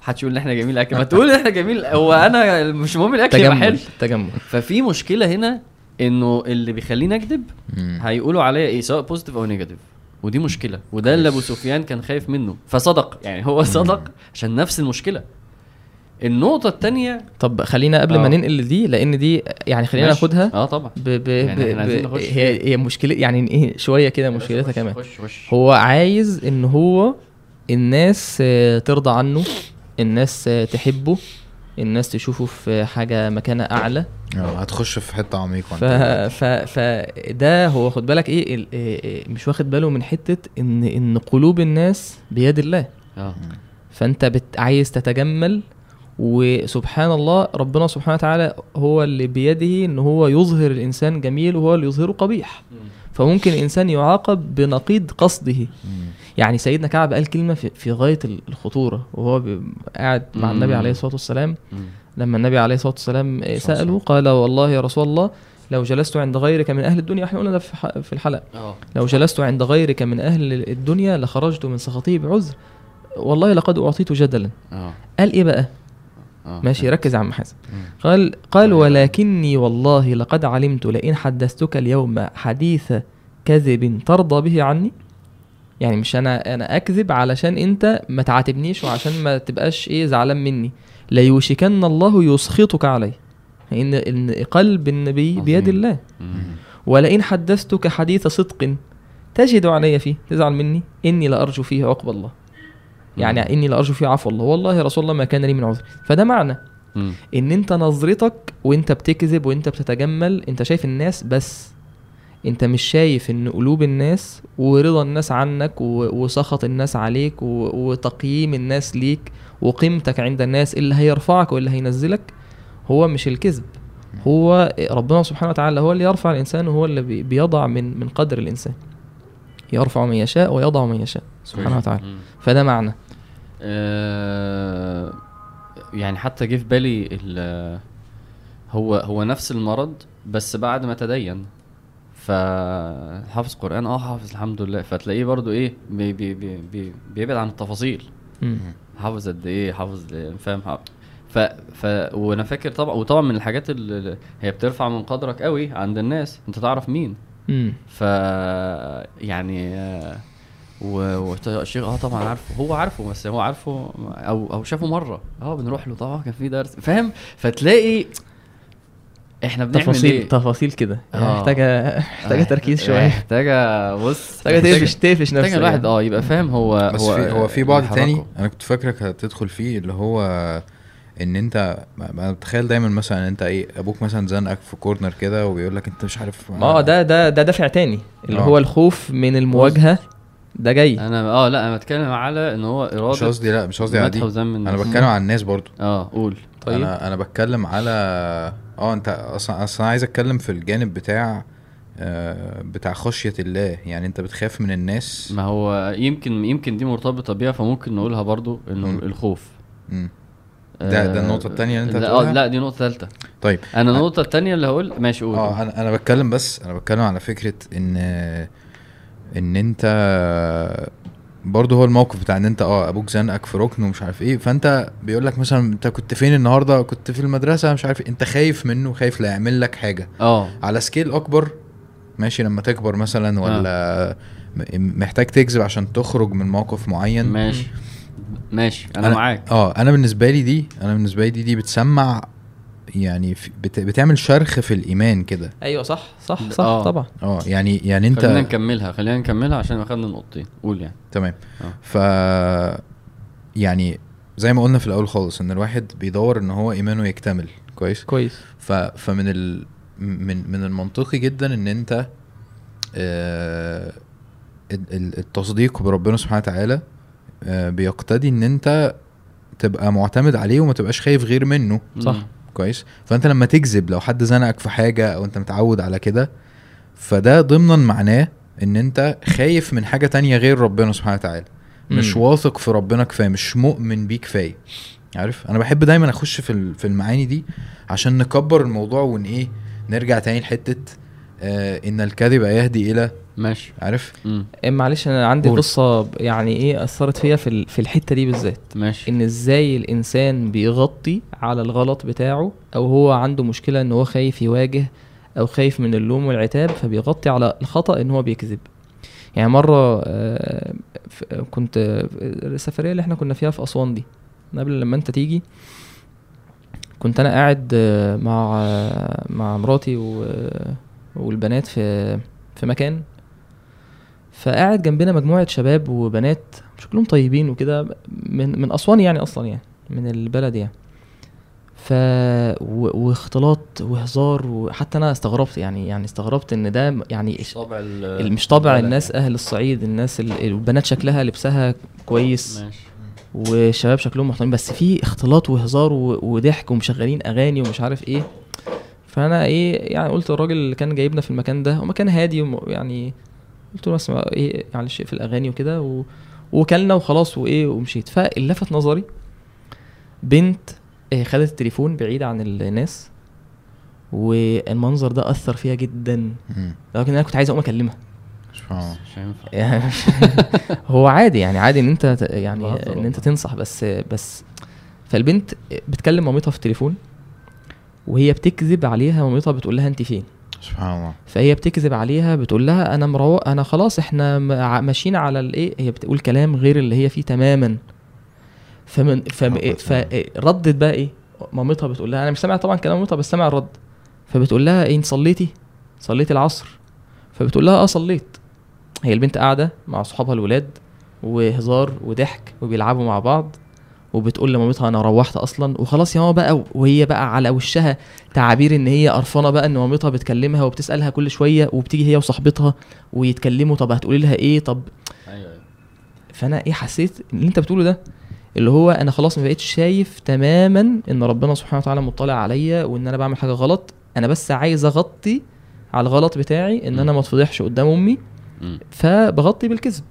حدش يقول إن إحنا جميل الأكل. ما تقول إن إحنا جميل هو أنا مش مهم الأكل يبقى حلو. تجمل. تجمل ففي مشكلة هنا إنه اللي بيخليني أكذب. هيقولوا عليا إيه سواء positive أو negative ودي مشكلة. وده اللي أبو سفيان كان خايف منه. فصدق. يعني هو صدق عشان نفس المشكلة. النقطة الثانية طب خلينا قبل ما آه. ننقل لدي لأن دي يعني خلينا ناخدها آه طبعا. ب ب يعني ب ب هي هي مشكلة يعني إيه شوية كده مشكلتها خش- كمان. خش خش. هو عايز إن هو الناس ترضى عنه الناس تحبه الناس تشوفه في حاجة مكانة أعلى. آه هتخش في حتة عميقة ف. ف فده هو خد بالك إيه ال- إيه- إيه، مش واخد باله من حتة ان إن قلوب الناس بيد الله. آه. فأنت بت عايز تتجمل وسبحان الله ربنا سبحانه وتعالى هو اللي بيده إن هو يظهر الإنسان جميل وهو اللي يظهره قبيح. فممكن الإنسان يعاقب بنقيض قصده. يعني سيدنا كعب قال كلمة في, غاية ال- الخطورة وهو قاعد مع. النبي عليه الصلاة والسلام. لما النبي عليه الصلاة والسلام سأله قال والله يا رسول الله لو جلست عند غيرك من أهل الدنيا إحنا قلنا ده في الحلقة. آه. لو جلست عند غيرك من أهل الدنيا لخرجت من سخطه بعذر والله لقد أعطيت جدلا. آه. قال إيه بقى؟ ماشي ركز يا عم حسن. مم. قال قال ولكني والله لقد علمت لئن حدثتك اليوم حديث كذب ترضى به عني. يعني مش أنا أنا أكذب علشان أنت ما تعاتبنيش وعشان ما تبقاش إيه زعلان مني. ليوشكن الله يسخطك علي إن إن قلب النبي بيد عظيم. الله. مم. ولئن حدثتك حديث صدق تجد علي فيه. تزعل مني؟ إني لأرجو فيه عقب الله. يعني. إني لارجو فيه عفو الله. والله يا رسول الله ما كان لي من عذر. فده معنى. إن أنت نظرتك وأنت بتكذب وأنت بتتجمل أنت شايف الناس بس. أنت مش شايف إن قلوب الناس ورضا الناس عنك وسخط الناس عليك وتقييم الناس ليك وقيمتك عند الناس اللي هيرفعك واللي هينزلك هو مش الكذب. هو ربنا سبحانه وتعالى هو اللي يرفع الإنسان وهو اللي بي- بيضع من من قدر الإنسان. يرفع من يشاء ويضع من يشاء. سبحانه وتعالى. فده معنى. آه، يعني حتى جه في بالي ال- هو هو نفس المرض بس بعد ما تدين. فحافظ قرآن آه حافظ الحمد لله. فتلاقيه برضو إيه بي بي بي بي بيبعد عن التفاصيل. حافظ قد إيه حافظ فاهم؟ ف ف وأنا فاكر طبعا وطبعا من الحاجات اللي هي بترفع من قدرك قوي عند الناس. أنت تعرف مين. ف يعني آه، والشيخ آه طبعا عارفه هو عارفه بس هو عارفه أو أو شافه مرة آه بنروح له طبعا كان في درس فاهم فتلاقي إحنا بنعمل تفاصيل إيه تفاصيل كده يعني آه. محتاجة محتاجة آه، تركيز شوية محتاجة بص محتاجة تقفش تقفش محتاجة نفسك الواحد يعني. آه يبقى فاهم هو بس هو في هو في بعد. تاني أنا كنت فاكرك هتدخل فيه اللي هو إن أنت ما- ما بتخيل دايما مثلا أنت إيه أبوك مثلا زنقك في كورنر كده وبيقول لك أنت مش عارف ما آه ده ده ده دافع تاني اللي آه. هو الخوف من المواجهة ده جاي أنا آه لا أنا بتكلم على إن هو إرادة مش قصدي لا مش قصدي على دي أنا. بتكلم على الناس برضو آه قول طيب. أنا أنا بتكلم على آه أنت أصلا أصلا عايز أتكلم في الجانب بتاع آه بتاع خشية الله يعني أنت بتخاف من الناس ما هو يمكن يمكن دي مرتبطة بيها فممكن نقولها برضو إنه مم. الخوف مم. ده- ده النقطة التانية اللي أنت لا؟ آه لا دي نقطة ثالثه طيب أنا النقطة الثانية اللي هقول ماشي قول آه أنا أنا بتكلم بس أنا بتكلم على فكرة إن ان انت برضه هو الموقف بتاع ان انت آه أبوك زنقك في ركن ومش عارف إيه فانت بيقول لك مثلا انت كنت فين النهارده؟ كنت في المدرسة مش عارف إيه. انت خايف منه خايف لا يعمل لك حاجة. آه. على سكيل أكبر ماشي لما تكبر مثلا ولا م- محتاج تكذب عشان تخرج من موقف معين. ماشي. ماشي أنا, معاك. آه أنا بالنسبة لي دي أنا بالنسبة لي دي دي بتسمع يعني بتعمل شرخ في الإيمان كده. أيوه صح صح صح آه. طبعا. آه يعني يعني أنت خلينا نكملها خلينا نكملها عشان اخدنا النقطتين قول يعني. تمام. آه. ف يعني زي ما قلنا في الأول خالص إن الواحد بيدور إن هو إيمانه يكتمل. كويس؟ كويس. ف فمن ال من من المنطقي جدا إن أنت آه ال- ال- التصديق بربنا سبحانه وتعالى آه بيقتضي إن أنت تبقى معتمد عليه وما تبقاش خايف غير منه. صح. كويس. فأنت لما تكذب لو حد زنقك في حاجة أو أنت متعود على كده فده ضمنا معناه إن أنت خايف من حاجة تانية غير ربنا سبحانه وتعالى. مش. واثق في ربنا كفاية مش مؤمن بيه كفاية. عارف؟ أنا بحب دايما أخش في في المعاني دي عشان نكبر الموضوع ون إيه نرجع تاني لحتة آه إن الكذب يهدي إلى ماشي. عارف. إيه معلش أنا عندي قول. قصة يعني إيه أثرت فيا في ال- في الحتة دي بالذات. ماشي. إن إزاي الإنسان بيغطي على الغلط بتاعه أو هو عنده مشكلة إن هو خايف يواجه أو خايف من اللوم والعتاب فبيغطي على الخطأ إن هو بيكذب. يعني مرة آه، كنت آه، السفرية اللي إحنا كنا فيها في أسوان دي قبل لما أنت تيجي كنت أنا قاعد آه، مع مع مراتي و- والبنات في في مكان. فقاعد جنبنا مجموعة شباب وبنات شكلهم طيبين وكده من من أسوان يعني أصلا يعني من البلد يعني. ف و... واختلاط وهزار وحتى أنا استغربت يعني يعني استغربت إن ده يعني إيش- طبع ال- مش طبع الناس أهل الصعيد الناس ال- البنات شكلها لبسها كويس. ماشي. والشباب شكلهم محترمين. بس في اختلاط وهزار و... وضحك ومشغلين أغاني ومش عارف إيه. فأنا إيه يعني قلت الراجل اللي كان جايبنا في المكان ده هو مكان هادي. يعني قلت له بس ما- إيه معلش في الأغاني وكده و... وكلنا وخلاص وإيه ومشيت فاللي لفت نظري بنت آه، خدت التليفون بعيد عن الناس والمنظر ده أثر فيها جدا. لكن أنا كنت عايز أقوم أكلمها مش هينفع يعني هو عادي يعني عادي إن أنت يعني إن. أنت تنصح بس بس فالبنت بتكلم مامتها في التليفون وهي بتكذب عليها مامتها بتقول لها أنت فين؟ سبحان الله. فهي بتكذب عليها بتقول لها أنا مروق أنا خلاص إحنا ماشيين على الايه هي بتقول كلام غير اللي هي فيه تماما. فمن فم حبة فردت بقى إيه مامتها بتقول لها أنا مش سامع طبعا كلام مامتها بس سامع الرد. فبتقول لها إيه انت صليتي؟ صليتي العصر. فبتقول لها آه صليت. هي البنت قاعدة مع صحابها الولاد وهزار وضحك وبيلعبوا مع بعض. وبتقول لمامتها أنا روحت أصلا. وخلاص يا ماما بقى وهي بقى على وشها تعابير إن هي قرفانة بقى إن مامتها بتكلمها وبتسألها كل شوية وبتيجي هي وصاحبتها ويتكلموا طب هتقولي لها إيه؟ طب أيوه أيوه. فأنا إيه حسيت اللي أنت بتقوله ده؟ اللي هو أنا خلاص ما بقتش شايف تماما إن ربنا سبحانه وتعالى مطلع عليا وإن أنا بعمل حاجة غلط. أنا بس عايز أغطي على الغلط بتاعي إن أنا ما اتفضحش قدام أمي. فبغطي بالكذب.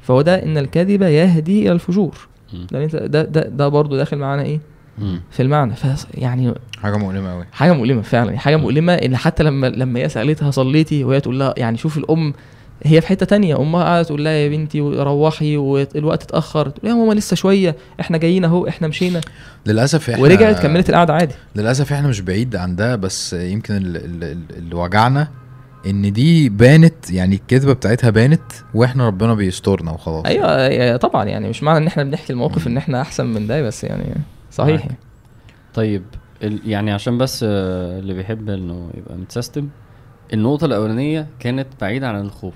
فهو ده إن الكذب يهدي إلى الفجور. ده أنت ده ده, ده برضه داخل معانا إيه؟ مم. في المعنى. ف يعني حاجة مؤلمة قوي حاجة مؤلمة فعلا. حاجة مؤلمة إن حتى لما لما هي سألتها صليتي وهي تقول لها يعني شوف الأم هي في حتة تانية. أمها قاعدة تقول لها يا بنتي روحي والوقت اتأخر. تقول لها يا ماما لسه شوية إحنا جايين أهو إحنا مشينا. للأسف إحنا ورجعت كملت القعدة عادي. للأسف إحنا مش بعيد عن ده بس يمكن ال- ال- ال- اللي وجعنا إن دي بانت يعني الكذبة بتاعتها بانت وإحنا ربنا بيسترنا وخلاص. أيوه أيوة طبعا يعني مش معنى إن إحنا بنحكي الموقف إن إحنا أحسن من ده بس يعني صحيح. طيب ال- يعني عشان بس آه، اللي بيحب إنه يبقى متسيستم النقطة الأولانية كانت بعيدة عن الخوف.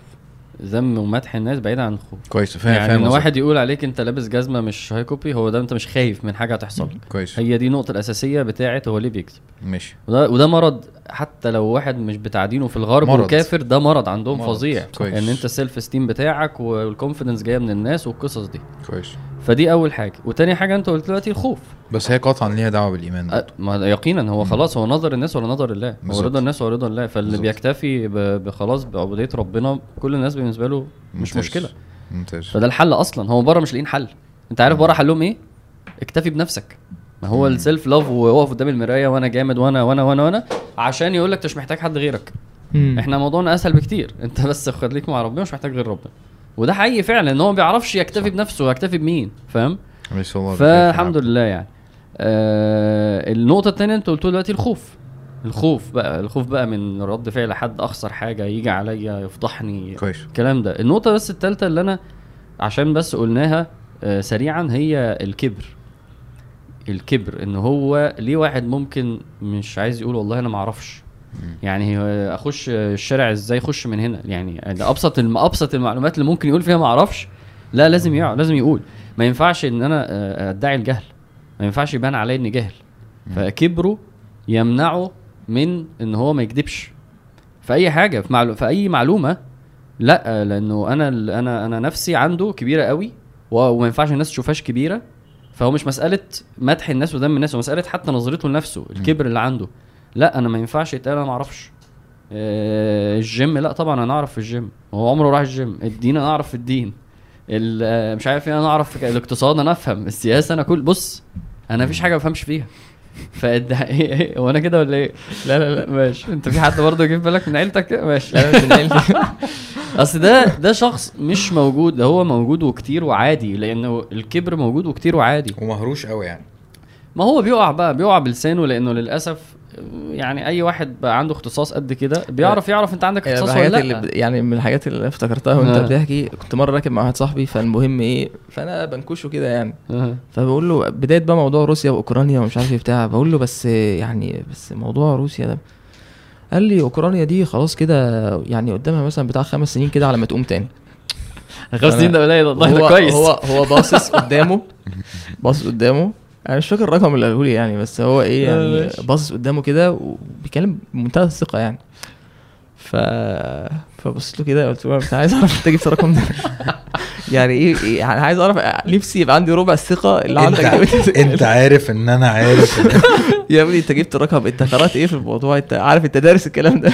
ذم ومدح الناس بعيدة عن الخوف كويس فاهم يعني فاهم إن. واحد يقول عليك أنت لابس جزمة مش high copy هو ده أنت مش خايف من حاجة هتحصل كويس هي دي النقطة الأساسية بتاعت هو ليه بيكذب ماشي وده وده مرض حتى لو واحد مش بتاع دينه في الغرب مرض. وكافر ده مرض عندهم مرض. فظيع كويس. إن أنت ال self esteem بتاعك وال confidence جاية من الناس والقصص دي كويس فدي أول حاجة وتاني حاجة أنت قلت دلوقتي الخوف بس هي قطعا ليها دعوة بالإيمان. أه، ما يقينا هو. خلاص هو نظر الناس ولا نظر الله هو. رضا الناس ولا رضا الله فاللي بالظبط. بيكتفي ب- بخلاص بعبودية ربنا كل الناس بالنسبة له مش ممتاز. مشكلة ممتاز فده الحل أصلا هو بره مش لاقيين حل أنت عارف بره حلهم إيه اكتفي بنفسك ما هو. السيلف لاف ووقف قدام المراية وأنا جامد وأنا وأنا وأنا وأنا عشان يقول لك مش محتاج حد غيرك مم. إحنا موضوعنا أسهل بكتير أنت بس خليك مع ربنا مش محتاج غير ربنا وده حقيقي فعلا إن هو ما بيعرفش يكتفي بنفسه يكتفي بمين؟ فاهم؟ فالحمد لله يعني. آه النقطة الثانية أنت قلت دلوقتي الخوف. الخوف بقى الخوف بقى من رد فعل حد أخسر حاجة يجي عليا يفضحني. كويس. الكلام ده. النقطة بس الثالثه اللي أنا عشان بس قلناها آه سريعا هي الكبر. الكبر إن هو ليه واحد ممكن مش عايز يقول والله أنا ما أعرفش. يعني أخش الشارع إزاي اخش من هنا؟ يعني أبسط. أبسط المعلومات اللي ممكن يقول فيها ما أعرفش. لا لازم يقع لازم يقول. ما ينفعش إن أنا آه، أدعي الجهل. ما ينفعش يبان عليا إني جاهل. فكبره يمنعه من إن هو ما يكذبش. في أي حاجة في, معلو... في أي معلومة لا لأنه أنا أنا أنا نفسي عنده كبيرة قوي وما ينفعش الناس تشوفهاش كبيرة. فهو مش مسألة مدح الناس وذم الناس هو مسألة حتى نظرته لنفسه الكبر اللي عنده. لا أنا ما ينفعش يتقال أنا ما أعرفش. آه، الجيم لا طبعا أنا أعرف في الجيم. هو عمره راح الجيم. الدين أنا أعرف في الدين. ال- آه، مش عارف إيه أنا أعرف في الاقتصاد أنا أفهم. السياسة أنا كل بص أنا مفيش حاجة ما بفهمش فيها. فالد- إيه إيه هو أنا كده ولا إيه؟ لا لا لا ماشي. أنت في حد برضه جه في بالك من عيلتك؟ ماشي. لا من عيلتي. أصل ده ده شخص مش موجود. ده هو موجود وكتير وعادي لأنه الكبر موجود وكتير وعادي. ومهروش قوي يعني. ما هو بيقع بقى بيقع بلسانه لأنه للأسف يعني أي واحد بقى عنده اختصاص قد كده بيعرف يعرف أنت عندك اختصاص ولا لأ؟ اللي يعني من الحاجات اللي افتكرتها وأنت آه. بتحكي كنت مرة راكب مع واحد صاحبي فالمهم إيه فأنا بنكشه كده يعني. أها. فبقول له بداية بقى موضوع روسيا وأوكرانيا ومش عارف إيه بتاع بقول له بس يعني بس موضوع روسيا ده. قال لي أوكرانيا دي خلاص كده يعني قدامها مثلا بتاع خمس سنين كده على ما تقوم تاني. خمس سنين ده قليل والله هو ده كويس. هو هو باصص قدامه باصص قدامه أنا مش فاكر الرقم اللي قاله لي يعني بس هو إيه آه، يعني. باصص قدامه كده وبيتكلم بمنتهى الثقه يعني ف فبصيت له كده قلت له انت عايز اعرف انت جبت الرقم ده يعني إيه إيه؟ يعني عايز اعرف نفسي يبقى عندي ربع الثقه اللي عندك انت, انت عارف ان أنا عارف إن- يا ابني انت جبت الرقم انت قرات إيه في الموضوع انت عارف انت دارس الكلام ده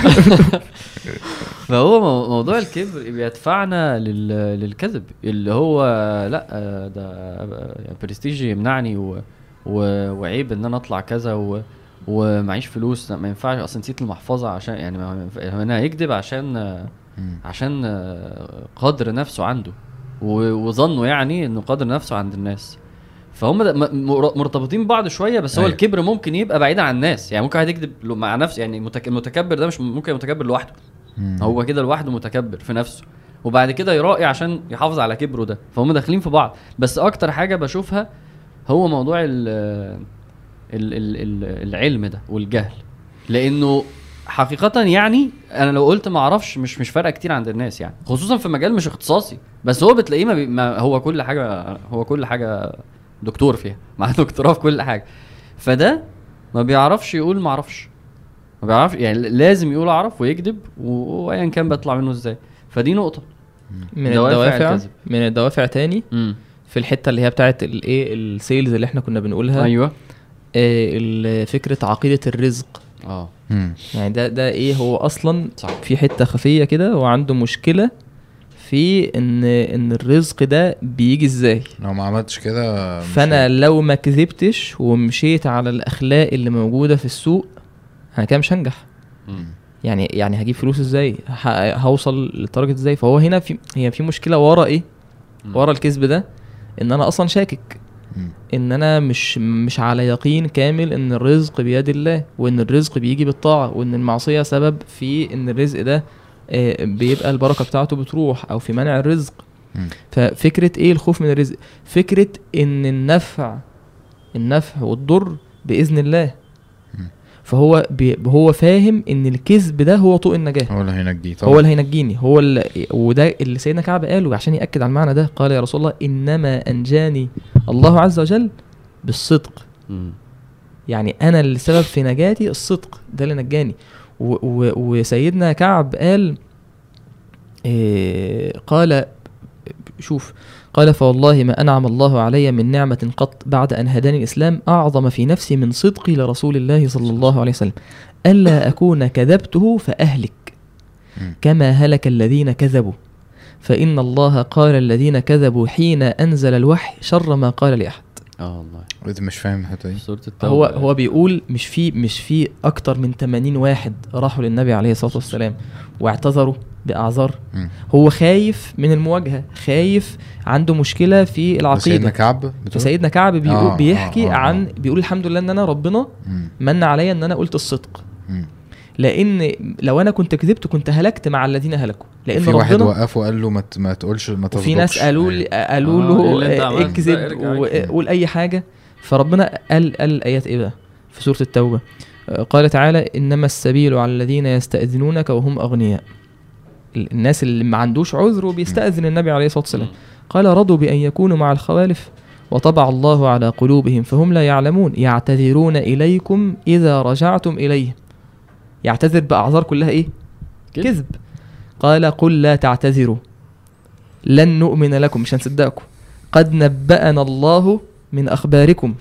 فهو مو- موضوع الكبر بيدفعنا لل... للكذب اللي هو لا آه، ده آه، برستيجي يمنعني و... و... وعيب إن أنا أطلع كذا و... ومعيش فلوس. ما ينفعش. أصلا نسيت المحفظة عشان يعني ما ينفع- هنا هيكذب عشان. عشان قدر نفسه عنده. و- وظنه يعني إنه قدر نفسه عند الناس. فهم مرتبطين ببعض شوية بس هو أيوة. الكبر ممكن يبقى بعيد عن الناس. يعني ممكن واحد يكذب مع نفسه. يعني المتك- المتكبر ده مش ممكن متكبر لوحده. مم. هو كده لوحده متكبر في نفسه. وبعد كده يراقي عشان يحافظ على كبره ده. فهم داخلين في بعض. بس أكتر حاجة بشوفها هو موضوع ال ال ال ال العلم ده والجهل. لأنه حقيقة يعني أنا لو قلت ما أعرفش مش مش فارقة كتير عند الناس يعني. خصوصا في مجال مش اختصاصي. بس هو بتلاقيه ما, بي ما هو كل حاجة هو كل حاجة دكتور فيها. مع دكتوراه في كل حاجة. فده ما بيعرفش يقول ما أعرفش. ما بيعرفش يعني لازم يقول أعرف ويكذب و- وايا كان بيطلع منه إزاي. فدي نقطة. من دوافع الدوافع. من الدوافع تاني؟ امم في الحتة اللي هي بتاعت الايه ال sales اللي إحنا كنا بنقولها. أيوه. آه، فكرة عقيدة الرزق. آه. يعني ده ده إيه هو أصلا صح. في حتة خفية كده وعنده مشكلة في إن إن الرزق ده بيجي إزاي. لو ما عملتش كده فأنا لو ما كذبتش ومشيت على الأخلاق اللي موجودة في السوق أنا كده مش هنجح. مم. يعني يعني هجيب فلوس إزاي؟ هوصل للتارجت إزاي؟ فهو هنا في هي في مشكلة ورا إيه؟ مم. ورا الكذب ده. إن أنا أصلا شاكك. إن أنا مش مش على يقين كامل إن الرزق بيد الله وإن الرزق بيجي بالطاعة وإن المعصية سبب في إن الرزق ده آه، بيبقى البركة بتاعته بتروح أو في منع الرزق. ففكرة إيه الخوف من الرزق فكرة إن النفع النفع والضر بإذن الله. فهو بي هو فاهم إن الكذب ده هو طوق النجاة. هو اللي هينجيه طبعا. هو اللي هينجيني. هو اللي وده اللي سيدنا كعب قاله عشان يأكد على المعنى ده. قال يا رسول الله إنما أنجاني الله عز وجل بالصدق. مم. يعني أنا اللي السبب في نجاتي الصدق ده اللي نجاني. و و وسيدنا كعب قال إيه قال شوف قال فوالله ما أنعم الله علي من نعمة قط بعد أن هداني الإسلام. أعظم في نفسي من صدقي لرسول الله صلى الله عليه وسلم. ألا أكون كذبته فأهلك. مم. كما هلك الذين كذبوا. فإن الله قال الذين كذبوا حين أنزل الوحي شر ما قال لأحد. آه والله. انت مش فاهم الحتة دي. في سورة التوبة. هو هو بيقول مش في مش في أكتر من 80 واحد راحوا للنبي عليه الصلاة والسلام واعتذروا. بأعذار مم. هو خايف من المواجهة خايف عنده مشكلة في سيدنا العقيده كعب بتقول؟ فسيدنا كعب بيقول آه، بيحكي آه، آه، عن آه. بيقول الحمد لله إن أنا ربنا مم. من عليا إن أنا قلت الصدق مم. لأن لو أنا كنت كذبت كنت هلكت مع الذين هلكوا لأن في واحد وقفه وقال له ما ما تقولش ما تصدقش وفي ناس قالوا لي قالوا آه، له ده؟ اكذب وقول أي حاجة فربنا قال قال الايات إيه بقى في سورة التوبة آه، قال تعالى إنما السبيل على الذين يستأذنونك وهم أغنياء الناس اللي ما عندوش عذر وبيستأذن النبي عليه الصلاة والسلام. قال رضوا بأن يكونوا مع الخوالف وطبع الله على قلوبهم فهم لا يعلمون. يعتذرون إليكم إذا رجعتم اليهم يعتذر بأعذار كلها إيه؟ كذب. كذب. قال قل لا تعتذروا لن نؤمن لكم. مش هنصدقكم. قد نبأنا الله من أخباركم.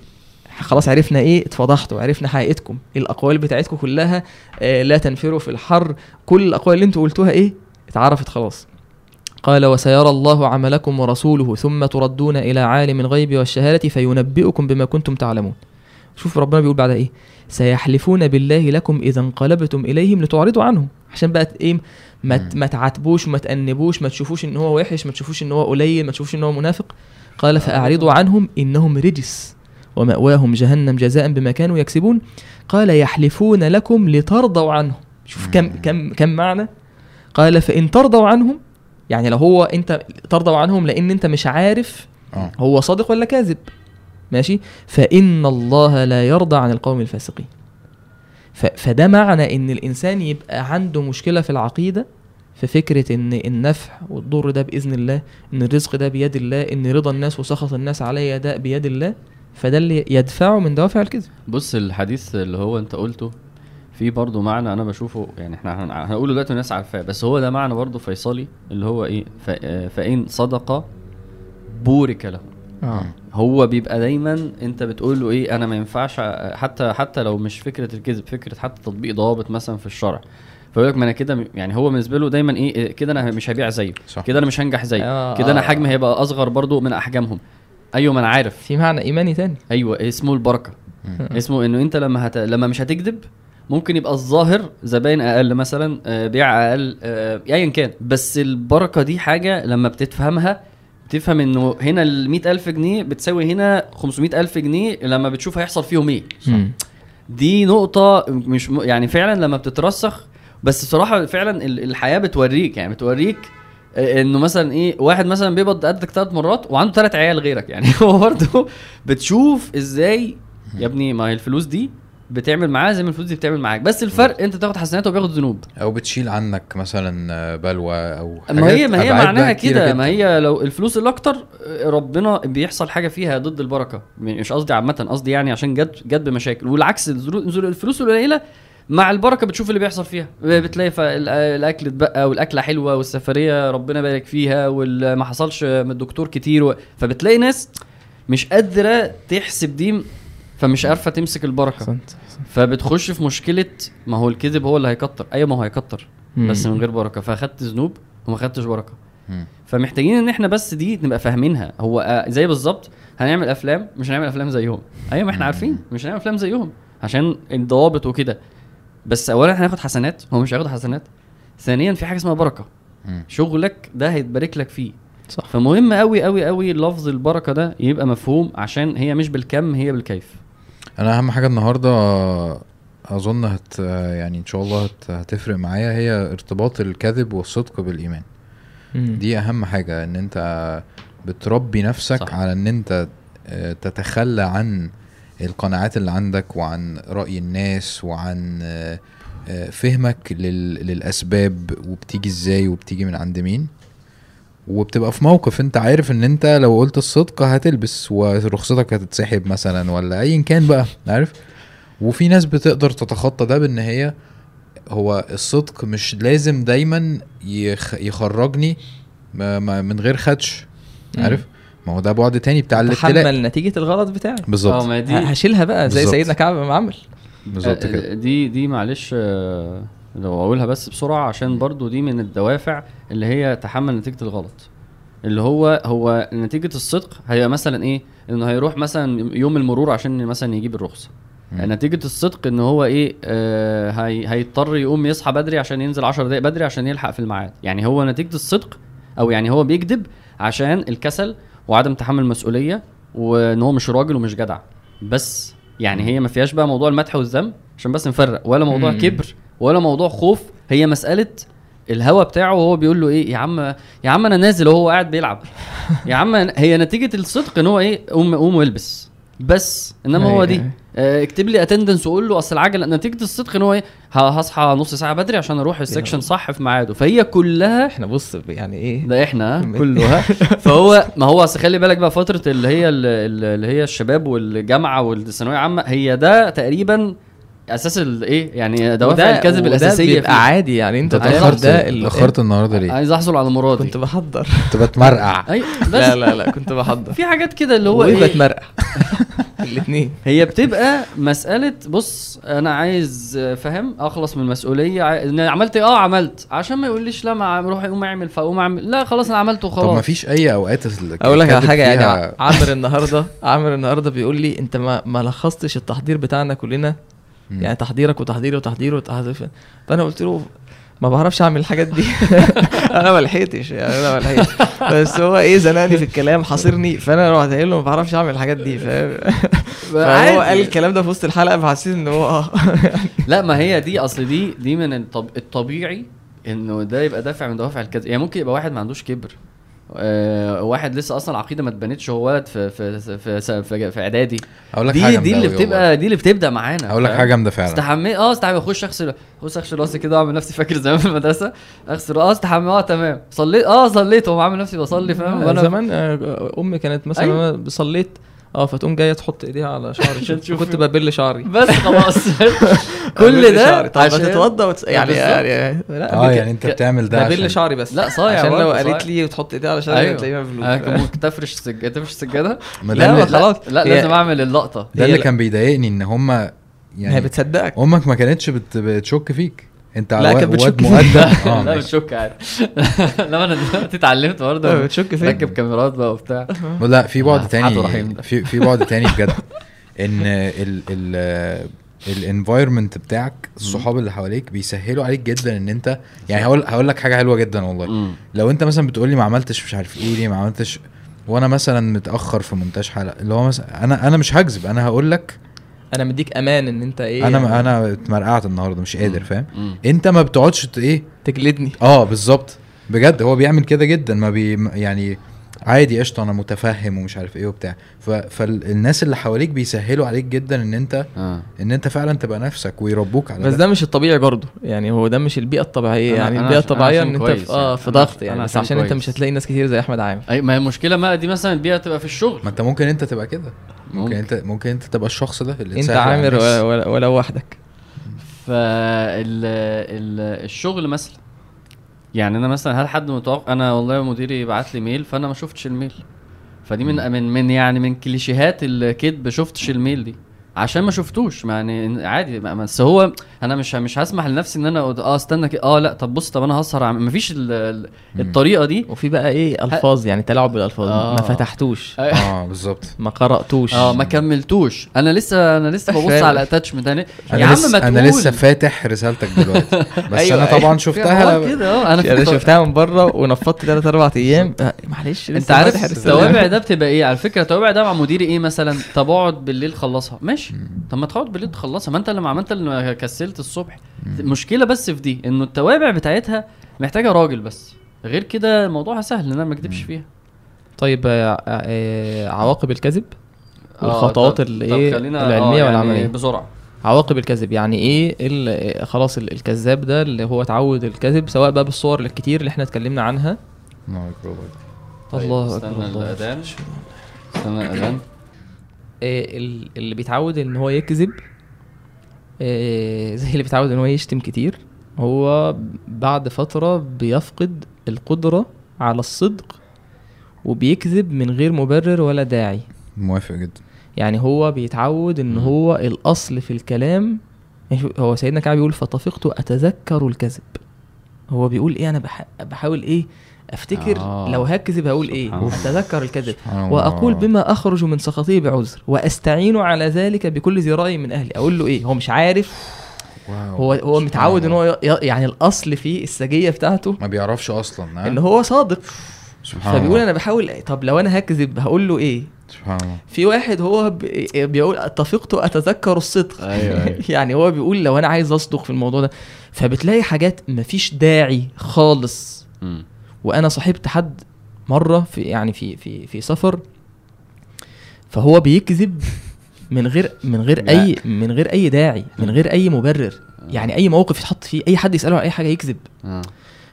خلاص عرفنا إيه؟ اتفضحتوا عرفنا حقيقتكم. الأقوال بتاعتكم كلها؟ آه لا تنفروا في الحر. كل الأقوال اللي أنتوا قلتوها إيه؟ اتعرفت خلاص. قال وسيرى الله عملكم ورسوله ثم تردون إلى عالم الغيب والشهادة فينبئكم بما كنتم تعلمون. شوف ربنا بيقول بعد إيه؟ سيحلفون بالله لكم إذا انقلبتم إليهم لتعرضوا عنهم. عشان بقى إيه؟ ما. ما تعاتبوش وما تأنبوش ما تشوفوش إن هو وحش ما تشوفوش إن هو قليل ما تشوفوش إن هو منافق. قال فأعرضوا عنهم إنهم رجس ومأواهم جهنم جزاء بما كانوا يكسبون. قال يحلفون لكم لترضوا عنهم. شوف كم. كم كم معنى؟ قال فإن ترضوا عنهم يعني لو هو أنت ترضوا عنهم لأن أنت مش عارف آه. هو صادق ولا كاذب؟ ماشي؟ فإن الله لا يرضى عن القوم الفاسقين. فده معنى إن الإنسان يبقى عنده مشكلة في العقيدة في فكرة إن النفع والضر ده بإذن الله إن الرزق ده بيد الله إن رضا الناس وسخط الناس عليا ده بيد الله فده اللي يدفعه من دوافع الكذب. بص الحديث اللي هو أنت قلته في برضه معنى أنا بشوفه يعني إحنا هن- هنقوله دلوقتي والناس عارفاه بس هو ده معنى برضه فيصلي اللي هو إيه آه، فإن صدق بورك له. آه. هو بيبقى دايما أنت بتقول له إيه أنا ما ينفعش حتى حتى لو مش فكرة الكذب فكرة حتى تطبيق ضوابط مثلا في الشرع. فيقول لك ما أنا كده يعني هو بالنسبة له دايما إيه إيه، كده أنا مش هبيع زيه. كده أنا مش هنجح زيه آه، كده أنا آه. حجمي هيبقى أصغر برضو من أحجامهم. أيوه ما أنا عارف. في معنى إيماني تاني. أيوه اسمه البركة. اسمه إنه أنت لما هت... لما مش هتكذب ممكن يبقى الظاهر زباين أقل مثلا آه، بيع أقل آه، ايا كان. بس البركة دي حاجة لما بتفهمها بتفهم إنه هنا ال ألف جنيه بتساوي هنا 500 ألف جنيه لما بتشوف هيحصل فيهم إيه. دي نقطة مش م... يعني فعلا لما بتترسخ بس الصراحة فعلا ال- الحياة بتوريك يعني بتوريك آه، إنه مثلا إيه واحد مثلا بيقبض قدك ثلاث مرات وعنده ثلاث عيال غيرك. يعني هو برضه بتشوف إزاي يا ابني ما هي الفلوس دي بتعمل معاه زي ما الفلوس دي بتعمل معاك. بس الفرق انت تاخد حسنات وبياخد ذنوب. أو بتشيل عنك مثلا بلوى أو ما هي ما هي معناها كده. ما. هي لو الفلوس الأكتر ربنا بيحصل حاجة فيها ضد البركة. مش قصدي عامة قصدي يعني عشان جت جت بمشاكل. والعكس الفلوس القليلة مع البركة بتشوف اللي بيحصل فيها. بتلاقي الأكل اتبقى والأكلة حلوة والسفرية ربنا يبارك فيها وما حصلش من الدكتور كتير و... فبتلاقي ناس مش قادرة تحسب دي فمش عارفة تمسك البركة. احسنت فبتخش في مشكلة ما هو الكذب هو اللي هيكتر. أيوه ما هو هيكتر مم. بس من غير بركة. فأخدت ذنوب وما خدتش بركة. مم. فمحتاجين إن إحنا بس دي نبقى فاهمينها. هو آه، زي بالظبط هنعمل أفلام مش هنعمل أفلام زيهم. أيوه ما إحنا. عارفين مش هنعمل أفلام زيهم عشان الضوابط وكده. بس اولا هناخد حسنات هو مش هياخد حسنات. ثانيا في حاجة اسمها بركة. مم. شغلك ده هيتبارك لك فيه. صح. فمهم قوي قوي قوي لفظ البركة ده يبقى مفهوم عشان هي مش بالكم هي بالكيف. أنا أهم حاجة النهارده أظن هت يعني إن شاء الله هت هتفرق معايا هي ارتباط الكذب والصدق بالإيمان مم. دي أهم حاجة إن أنت بتربي نفسك صح. على إن أنت آه، تتخلى عن القناعات اللي عندك وعن رأي الناس وعن آه، آه، فهمك لل... للأسباب وبتيجي إزاي وبتيجي من عند مين وبتبقى في موقف انت عارف ان انت لو قلت الصدق هتلبس ورخصتك هتتسحب مثلا ولا ايا كان بقى عارف؟ وفي ناس بتقدر تتخطى ده بإن هي هو الصدق مش لازم دايما يخ... يخرجني ما... ما من غير خدش. عارف؟ ما هو ده بعد تاني بتاع الابتلاء. تحمل نتيجة الغلط بتاعي آه بالظبط ما ه- دي هشيلها بقى زي بالظبط. سيدنا كعب ما عمل بالظبط آه، كده. دي دي معلش آه، لو أقولها بس بسرعة عشان برضو دي من الدوافع اللي هي تحمل نتيجة الغلط. اللي هو هو نتيجة الصدق هي مثلا إيه؟ إنه هيروح مثلا يوم المرور عشان مثلا يجيب الرخصة. مم. نتيجة الصدق إن هو إيه؟ آه هي هيضطر يقوم يصحى بدري عشان ينزل 10 دقايق بدري عشان يلحق في الميعاد. يعني هو نتيجة الصدق أو يعني هو بيكذب عشان الكسل وعدم تحمل مسؤوليه وإن هو مش راجل ومش جدع. بس يعني هي ما فيهاش بقى موضوع المدح والذم عشان بس نفرق. ولا موضوع مم. كبر ولا موضوع خوف هي مسألة الهوى بتاعه وهو بيقول له إيه يا عم يا عم أنا نازل وهو قاعد بيلعب. يا عم هي نتيجة الصدق إن هو إيه قوم قوم والبس. بس إنما هو أيوة، دي. أيوة. آه، اكتب لي attendance وقول له أصل العجلة نتيجة الصدق إن هو إيه هصحى نص ساعة بدري عشان أروح ال section صح في ميعاده. فهي كلها إحنا بص يعني إيه؟ ده إحنا ها، كله ها؟ فهو ما هو أصل خلي بالك بقى فترة اللي هي ال- ال- اللي هي الشباب والجامعة والثانوية عامة هي ده تقريبا أساس الايه يعني دوافع الكذب الاساسيه بيبقى. عادي يعني أنت اتأخرت. ده اتأخرت النهارده ليه؟ عايز أحصل على مرادي كنت بحضر كنت بتمرقع. أي بس لا لا لا كنت بحضر في حاجات كده اللي هو إيه؟ بتمرقع؟ الاثنين هي بتبقى مسألة بص أنا عايز فاهم؟ أخلص من المسؤولية. عاي- إن عملت إيه؟ أه عملت. عشان ما يقوليش لا ما روح يقوم أعمل فأقوم أعمل. لا خلاص أنا عملته طب وخلاص ما فيش أي أوقات أقول لك على حاجة يعني عامر النهارده عامر النهارده بيقول لي أنت ما ما لخصتش التحضير بتاعنا كلنا. يعني تحضيرك وتحضيري وتحضيري وتحضيري. فأنا قلت له ما بعرفش أعمل الحاجات دي. أنا ما لحقتش يعني أنا ما لحقتش. بس هو إيه زنقني في الكلام حاصرني. فأنا رحت قايل له ما بعرفش أعمل الحاجات دي. فاهم فهو. قال الكلام ده في وسط الحلقة فحسيت إن هو آه. لا ما هي دي أصل دي دي من الطب... الطبيعي إنه ده يبقى دافع من دوافع الكذب يعني ممكن يبقى واحد ما عندوش كبر. واحد لسه أصلا العقيده ما اتبنتش هو ولد في في في في, في, إعدادي أقول لك دي حاجة دي اللي بتبقى دي اللي بتبدأ معانا. أقول لك؟ حاجة جامدة فعلا استحمي آه استحمي اخش اغسل اخش أغسل رأسي كده وأعمل نفسي فاكر زمان في المدرسة أغسل آه استحمي آه تمام صليت آه صليت واقوم عامل نفسي بصلي فاهم وأنا زمان آه، أمي كانت مثلا. أيوة. صليت آه فتقوم جاية تحط إيديها على شعري. عشان تشوف كنت ببل شعري. بس خلاص. كل ده شعري. طب عشان تتوضى وتس... يعني. يعني لا آه يعني أنت بتعمل ده ببل عشان شعري بس. لا، صايع عشان لو قالت. لي وتحط إيديها على شعري أيوه. تلاقيها مفلوس آه، تفرش السجاده تفرش السجاده لا، خلاص. لا هي- لازم أعمل اللقطة. ده هي اللي كان بيضايقني إن هم هي يعني بتصدقك. أمك ما كانتش بت... بتشك فيك. انت لا، كانت بتشك مؤدب. آه لا. بتشك عادي لما أنا دلوقتي اتعلمت لا، برضه بتشك فيك. ركب كاميرات بقى وبتاع لا في آه، بعد تاني. في في بعد تاني بجد إن ال ال الانفايرمنت بتاعك الصحاب اللي حواليك بيسهلوا عليك جدا إن أنت يعني هقول هقول لك حاجة حلوة جدا والله. لو أنت مثلا بتقول لي ما عملتش مش عارف إيه ليه ما عملتش وأنا مثلا متأخر في مونتاج حلقة اللي هو مثلا أنا أنا مش هكذب أنا هقول لك أنا مديك أمان إن أنت إيه أنا يعني أنا اتمرقعت النهارده مش قادر فاهم. أنت ما بتقعدش ت- إيه؟ تجلدني. آه بالظبط. بجد هو بيعمل كده جدا ما بي يعني عادي قشطة أنا متفهم ومش عارف إيه وبتاع. ف... فالناس اللي حواليك بيسهلوا عليك جدا إن أنت آه. إن أنت فعلا تبقى نفسك ويربوك على بس ده. مش الطبيعي برضه. يعني هو ده مش البيئة الطبيعية. أنا- يعني أنا البيئة الطبيعية إن أنت كويس في آه يعني. في أنا- ضغط أنا يعني بس عشان عشان أنت كويس. مش هتلاقي ناس كتير زي أحمد عامر. أي ما هي المشكلة بقى دي مثلا البيئه تبقى في الشغل. ما أنت ممكن أنت تبقى كده. ممكن, ممكن. انت ممكن انت تبقى الشخص ده اللي انت عامر. ولا, وحدك. فال ال الشغل مثلا. يعني أنا مثلا هل حد متوقع؟ أنا والله مديري يبعت لي ميل فأنا ما شفتش الميل. فدي من من من يعني من كليشيهات الكذب شفتش الميل دي. عشان ما شفتوش. ما يعني عادي ما- بس هو أنا مش مش هسمح لنفسي إن أنا آه استنى كده آه لأ طب بص طب أنا هسهر ما مفيش ال- ال- مم. الطريقة دي. وفي بقى إيه ألفاظ يعني تلاعب بالألفاظ. آه. ما فتحتوش. آه. بالظبط. ما قرأتوش. آه ما كملتوش. أنا لسه أنا لسه ببص. على الاتاتشمنت أنا يا أنا عم لسه ما أنا. لسه فاتح رسالتك دلوقتي. بس أيوة، أنا أيوة. طبعا شفتها كده آه أنا في- شفتها من بره ونفضت ثلاث أربع أيام. آه، معلش أنت عارف. التوابع ده بتبقى إيه؟ على فكرة التوابع ده مع مديري إيه مثلا؟ طب أقعد بالليل خلصها. ماشي. طب ما تقعد بالليل تخلصها. ما انت اللي ما عملت اللي كسلت الصبح. المشكلة بس في دي إنه التوابع بتاعتها محتاجة راجل بس. غير كده الموضوع سهل إن أنا ما أكدبش فيها. طيب آه، آه، عواقب الكذب؟ آه، والخطوات طب- اللي طب إيه؟ خلينا- العلمية آه، والعملية يعني بسرعة. عواقب الكذب يعني إيه ال- خلاص ال- الكذاب ده اللي هو تعود الكذب سواء بقى بالصور الكتير اللي إحنا اتكلمنا عنها؟ الله. طيب، الله استنى أكبر. الله الأذان. استنى الأذان. ال- اللي بيتعود إن هو يكذب إيه زي اللي بيتعود إن هو يشتم كتير هو بعد فترة بيفقد القدرة على الصدق وبيكذب من غير مبرر ولا داعي. موافق جدا. يعني هو بيتعود إن. هو الأصل في الكلام يعني هو سيدنا كعب بيقول فطفقت أتذكر الكذب. هو بيقول إيه؟ أنا بح... بحاول إيه أفتكر آه. لو هكذب هقول إيه. أتذكر الكذب. وأقول بما أخرج من سخطه بعذر وأستعين على ذلك بكل ذي راي من أهلي أقول له إيه هو مش عارف واو. هو هو متعود إن. هو ي- يعني الأصل فيه السجية بتاعته ما بيعرفش أصلا؟ إن هو صادق سبحان فبيقول الله أنا بحاول طب لو أنا هكذب هقول له إيه سبحان الله في واحد هو ب- بيقول أتفقت اتذكر الصدق أيوة، أيوة. يعني هو بيقول لو أنا عايز أصدق في الموضوع ده فبتلاقي حاجات مفيش داعي خالص مم. وأنا صاحبت حد مرة في يعني في في في سفر فهو بيكذب من غير من غير اي من غير أي داعي من غير أي مبرر. يعني أي موقف يتحط فيه أي حد يسأله على أي حاجة يكذب. آه.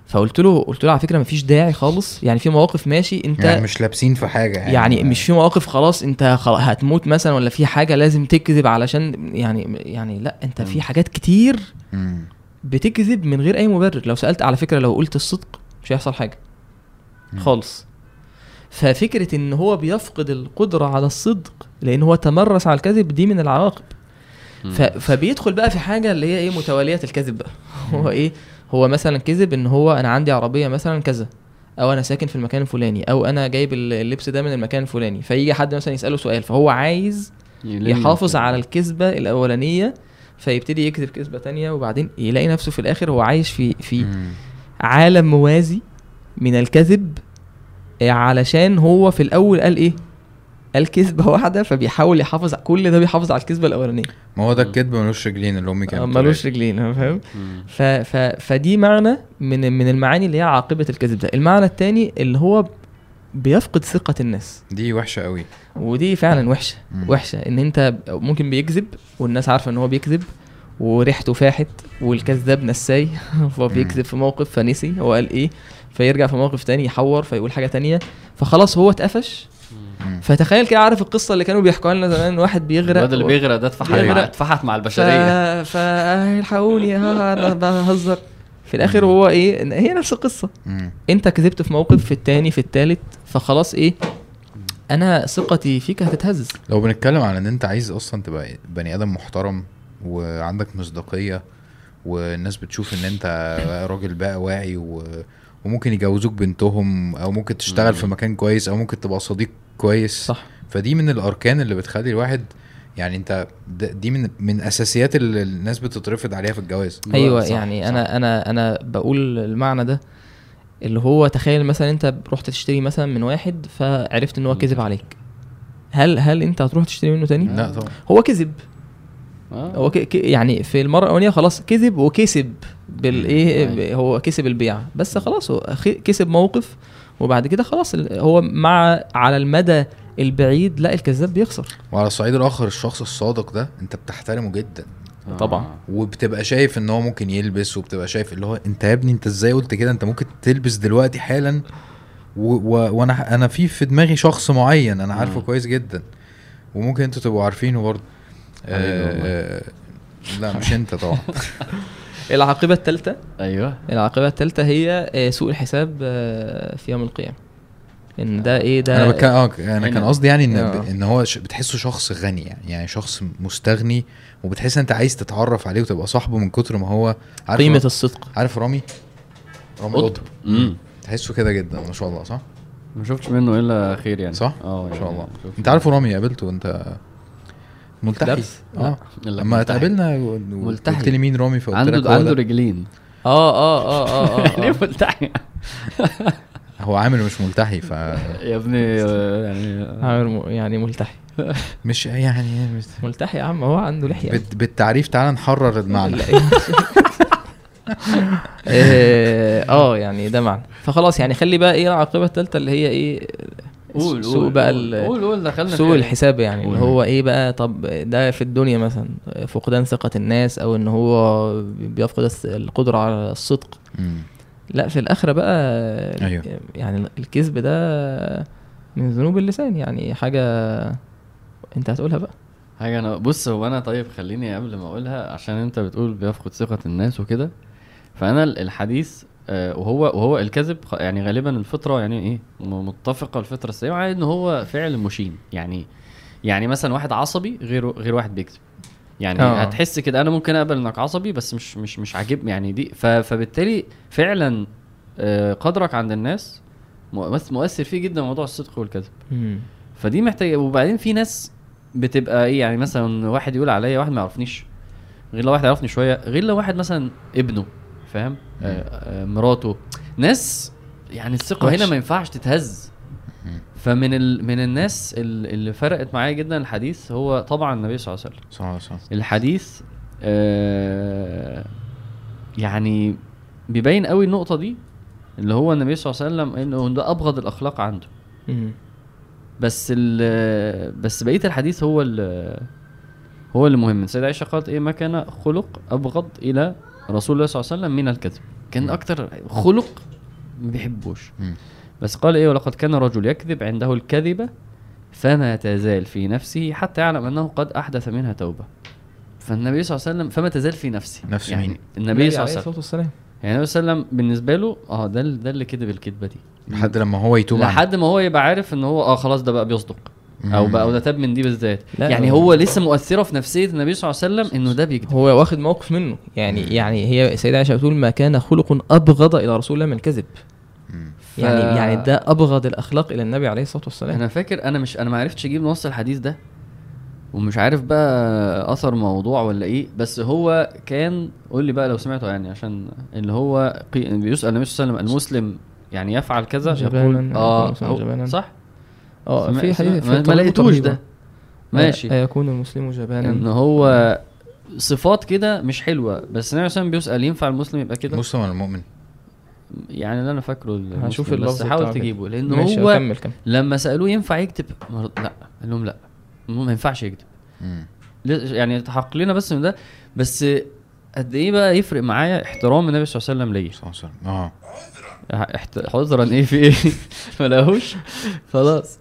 فقلت له قلت له على فكرة مفيش داعي خالص. يعني في مواقف ماشي أنت يعني مش لابسين في حاجة يعني. يعني مش في مواقف خلاص أنت خلاص هتموت مثلا ولا في حاجة لازم تكذب علشان يعني يعني لا أنت في. حاجات كتير. بتكذب من غير أي مبرر. لو سألت على فكرة لو قلت الصدق مش هيحصل حاجة. خالص. ففكرة إن هو بيفقد القدرة على الصدق لأن هو تمرس على الكذب دي من العواقب. ف... فبيدخل بقى في حاجة اللي هي إيه متواليات الكذب بقى. هو إيه؟ هو مثلا كذب إن هو أنا عندي عربية مثلا كذا أو أنا ساكن في المكان الفلاني أو أنا جايب اللبس ده من المكان الفلاني. فيجي حد مثلا يسأله سؤال فهو عايز يحافظ على الكذبة الأولانية فيبتدي يكذب كذبة تانية وبعدين يلاقي نفسه في الآخر هو عايش في في. عالم موازي من الكذب آه، علشان هو في الأول قال إيه قال كذبة واحدة فبيحاول يحافظ كل ده بيحافظ على الكذبة الأولانية ما هو ده مم. الكدب ملوش رجلين اللي أمي آه، كانت ملوش بتقولها. رجلين فاهم. ف ف فدي معنى من من المعاني اللي هي عاقبة الكذب ده المعنى التاني اللي هو بيفقد ثقة الناس دي وحشة قوي ودي فعلا وحشة مم. وحشة إن أنت ممكن بيكذب والناس عارفة إن هو بيكذب وريحته فاحت والكذاب نساي فهو مم. بيكذب في موقف فنسي هو قال إيه فيرجع في موقف تاني يحور فيقول حاجة تانية فخلاص هو اتقفش. فتخيل كده عارف القصة اللي كانوا بيحكوها لنا زمان واحد بيغرق الواد اللي بيغرق ده اتفحت. مع اتفحت مع البشرية. فألحقوني ها أنا بهزر في الآخر. هو إيه إن هي نفس القصة. أنت كذبت في موقف في التاني في التالت فخلاص إيه أنا ثقتي فيك هتتهز لو بنتكلم على إن أنت عايز أصلا تبقى بني آدم محترم وعندك مصداقية والناس بتشوف إن أنت راجل بقى واعي و... وممكن يجوزوك بنتهم أو ممكن تشتغل مم. في مكان كويس أو ممكن تبقى صديق كويس. صح. فدي من الأركان اللي بتخلي الواحد يعني أنت دي من من أساسيات اللي الناس بتترفض عليها في الجواز. أيوه صح، يعني صح. أنا أنا أنا بقول المعنى ده اللي هو تخيل مثلا أنت رحت تشتري مثلا من واحد فعرفت إن هو كذب عليك. هل هل أنت هتروح تشتري منه تاني؟ لا طبعا. هو كذب. آه. هو. ك... يعني في المرة الأولانية خلاص كذب وكسب بالايه مم. ب- هو كسب البيع بس خلاص هو كسب موقف وبعد كده خلاص هو مع على المدى البعيد لا الكذاب بيخسر وعلى الصعيد الآخر الشخص الصادق ده أنت بتحترمه جدا آه. طبعا. وبتبقى شايف إن هو ممكن يلبس وبتبقى شايف اللي هو أنت يا ابني أنت إزاي قلت كده أنت ممكن تلبس دلوقتي حالا. وأنا أنا في في دماغي شخص معين أنا عارفه مم. كويس جدا وممكن أنتوا تبقوا عارفينه برضه. آه... لا مش أنت طبعا. العاقبة الثالثة. أيوه. العاقبة الثالثة هي آه، سوء الحساب آه، في يوم القيامة. إن ده إيه ده أنا بتكلم آه أنا كان. قصدي يعني إن آه. إن هو ش... بتحسه شخص غني يعني يعني شخص مستغني وبتحس أنت عايز تتعرف عليه وتبقى صاحبه من كتر ما هو عارف قيمة الصدق. عارف رامي؟ رامي قطب. قطب. تحسه كده جدا ما شاء الله صح؟ ما شفتش منه إلا خير يعني. صح؟ آه ما يعني شاء الله شفت- أنت عارفه رامي قابلته انت ملتحي؟ آه لما. اتقابلنا ملتحي. قلت لي مين رامي فقلت لك عنده هو عنده ده. رجلين آه آه آه آه, آه, يعني آه. ملتحي هو عامل مش ملتحي ف يا ابني يعني عامل م- يعني ملتحي مش يعني مش- ملتحي يا عم هو عنده لحية بت- بالتعريف تعالى نحرر المعنى لا. آه يعني ده معنى فخلاص يعني خلي بقى إيه العاقبة الثالثه اللي هي إيه قول سوء قول بقى قول قول قول دخلنا فيها. الحساب يعني اللي. هو إيه بقى طب ده في الدنيا مثلا فقدان ثقة الناس أو إن هو بيفقد القدرة على الصدق مم. لا في الآخرة بقى أيوه. يعني الكذب ده من ذنوب اللسان يعني حاجة أنت هتقولها بقى حاجة أنا بص هو أنا طيب خليني قبل ما أقولها عشان أنت بتقول بيفقد ثقة الناس وكده فأنا ال- الحديث وهو وهو الكذب يعني غالبا الفطرة يعني إيه متفقة الفطرة السليمه على إن هو فعل مشين يعني يعني مثلا واحد عصبي غير غير واحد بيكذب يعني آه. أوه. هتحس كده أنا ممكن أقبل إنك عصبي بس مش مش مش عاجب يعني دي فبالتالي فعلا آه، قدرك عند الناس مؤث- مؤثر فيه جدا موضوع الصدق والكذب. فدي محتاجة وبعدين في ناس بتبقى إيه يعني مثلا واحد يقول عليا واحد ما يعرفنيش غير لو واحد يعرفني شوية غير لو واحد مثلا ابنه فاهم؟ آه آه مراته. ناس يعني الثقة. هنا ما ينفعش تتهز. فمن ال... من الناس ال- اللي فرقت معايا جدا الحديث هو طبعا النبي صلى الله عليه وسلم. صح صح الحديث آه يعني بيبين قوي النقطة دي اللي هو النبي صلى الله عليه وسلم إنه ده أبغض الأخلاق عنده. بس ال بس بقية الحديث هو ال هو اللي مهم. سيدة عائشة قالت إيه؟ ما كان خلق أبغض إلى رسول الله صلى الله عليه وسلم من الكذب. كان. أكتر خلق ما بيحبوش. بس قال إيه ولقد كان رجل يكذب عنده الكذبه فما تزال في نفسه حتى يعلم أنه قد أحدث منها توبة. فالنبي صلى الله عليه وسلم فما تزال في نفسه. نفس يعني مين؟ النبي صلى الله عليه وسلم. يعني النبي صلى الله عليه وسلم بالنسبة له آه ده ده اللي كذب الكذبة دي. لحد لما هو يتوب. لحد ما هو يبقى عارف إن هو آه خلاص ده بقى بيصدق. أو مم. بقى أو ده تاب من دي بالذات. يعني هو- لسه مؤثره في نفسية النبي صلى الله عليه وسلم إنه ده بيكذب. هو واخد موقف منه. يعني يعني هي السيدة عائشة بتقول ما كان خلق أبغض إلى رسول الله من الكذب مم. يعني ف- يعني ده أبغض الأخلاق إلى النبي عليه الصلاة والسلام. أنا فاكر أنا مش أنا ما عرفتش أجيب نص الحديث ده ومش عارف بقى أثر موضوع ولا إيه بس هو كان قول لي بقى لو سمعته يعني عشان اللي هو قي... بيسأل النبي صلى الله عليه وسلم المسلم يعني يفعل كذا جبانا، يقول آه. صح؟ آه في حديث في ما, ما لقيتوش. ده. ماشي. أيكون المسلم إن جبانا هو صفات كده مش حلوة بس النبي صلى الله عليه وسلم بيسأل ينفع المسلم يبقى كده؟ مسلم ولا المؤمن؟ يعني اللي أنا فاكره المسلم، هنشوف بس حاول. تجيبه لأن ماشي هو كمل كمل. لما سألوه ينفع يكتب؟ لأ. قال لهم لأ. ما ينفعش يكتب. مم. يعني تحقق لنا بس من ده. بس قد إيه بقى يفرق معايا احترام النبي صلى الله عليه وسلم ليا؟ صلى الله عليه وسلم. آه. احت... عذرا إيه في إيه؟ ما لقاهوش خلاص.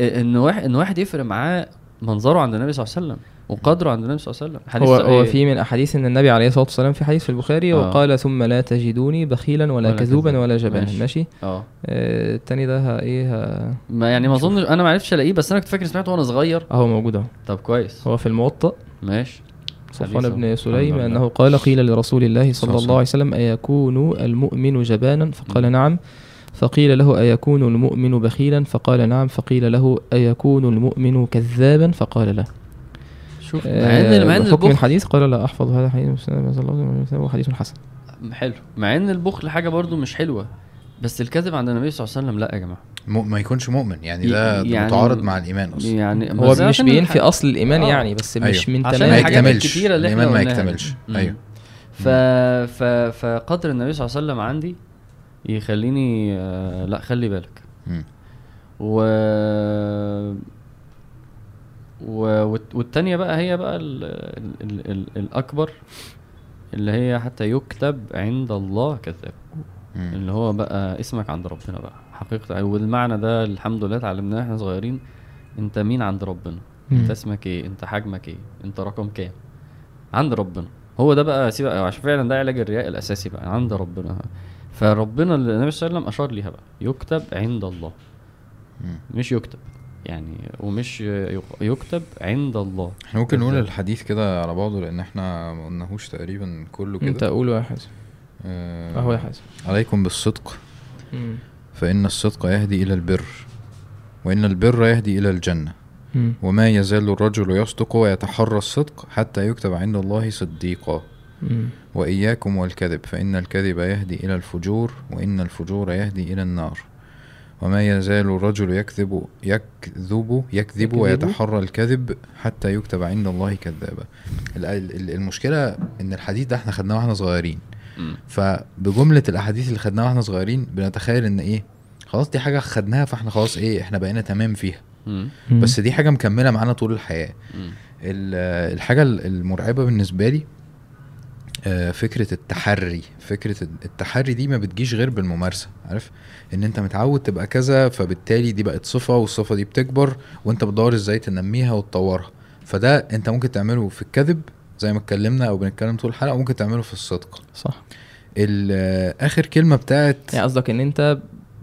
إن واحد إن واحد يفرق معاه منظره عند النبي صلى الله عليه وسلم وقدره عند النبي صلى الله عليه وسلم حديث هو هو؟ في من أحاديث إن النبي عليه الصلاة والسلام في حديث في البخاري آه. وقال ثم لا تجدوني بخيلا ولا, ولا كذوبا كذوب. ولا جبانا ماشي. ماشي, آه آه، التاني ده إيه ها ما يعني ما اظن أنا ما عرفتش ألاقيه بس أنا كنت فاكر سمعته وأنا صغير أهو موجود أهو طب كويس هو في الموطأ ماشي صفوان بن. سليم. أنه قال قيل لرسول الله صلى الله عليه وسلم أيكون المؤمن جبانا فقال. نعم فقيل له أيكون المؤمن بخيلا فقال نعم فقيل له أيكون المؤمن كذابا فقال لا شوف مع آه، ان مع إن البخل الحديث قال لا أحفظ هذا حديث هو حديث حسن حلو مع إن البخل حاجة برضو مش حلوة بس الكذب عند النبي صلى الله عليه وسلم لا يا جماعة م- ما يكونش مؤمن يعني ده, يعني- متعارض مع الإيمان أصلا يعني هو مش بينفي الح- أصل الإيمان آه. يعني بس مش أيوه. من عشان ما تمام الحاجات يكتملش. الكتيرة اللي إحنا الإيمان ما. يكتملش. مم. أيوه. ف... ف... فقدر النبي صلى الله عليه وسلم عندي يخليني آه، لا خلي بالك. و... و... والت- والتانية بقى هي بقى ال... ال... ال... ال... الأكبر اللي هي حتى يكتب عند الله كذاب. اللي هو بقى اسمك عند ربنا بقى. حقيقة. والمعنى ده الحمد لله اتعلمناه إحنا صغيرين. انت مين عند ربنا؟ مم. انت اسمك إيه؟ انت حجمك إيه؟ انت رقم كام؟ عند ربنا. هو ده بقى سيبك عشان فعلا ده علاج الرياء الأساسي بقى. عند ربنا. فربنا النبي صلى الله عليه وسلم أشار ليها بقى يكتب عند الله مم. مش يكتب يعني ومش يكتب عند الله إحنا ممكن نقول. الحديث كده على بعضه لأن إحنا ما قلناهوش تقريبا كله أنت كده قول يا حازم آه أهو يا حازم عليكم بالصدق مم. فإن الصدق يهدي إلى البر وإن البر يهدي إلى الجنة مم. وما يزال الرجل يصدق ويتحرى الصدق حتى يكتب عند الله صديقا. وإياكم والكذب فإن الكذب يهدي إلى الفجور وإن الفجور يهدي إلى النار وما يزال الرجل يكذب يكذب يكذب. ويتحرى الكذب حتى يكتب عند الله كذابا ال- ال- المشكلة إن الحديث ده إحنا خدناه وإحنا صغيرين مم. فبجملة الأحاديث اللي خدناها وإحنا صغيرين بنتخيل إن إيه خلاص دي حاجة خدناها فإحنا خلاص إيه إحنا بقينا تمام فيها. بس دي حاجة مكملة معانا طول الحياة مم. ال- الحاجة ال- المرعبة بالنسبة لي آه، فكرة التحري. فكرة التحري دي ما بتجيش غير بالممارسة عارف؟ إن أنت متعود تبقى كذا فبالتالي دي بقت صفة والصفة دي بتكبر وأنت بتدور إزاي تنميها وتطورها. فده أنت ممكن تعمله في الكذب زي ما اتكلمنا أو بنتكلم طول الحلقة ممكن تعمله في الصدق. صح. آخر كلمة بتاعت يعني قصدك إن أنت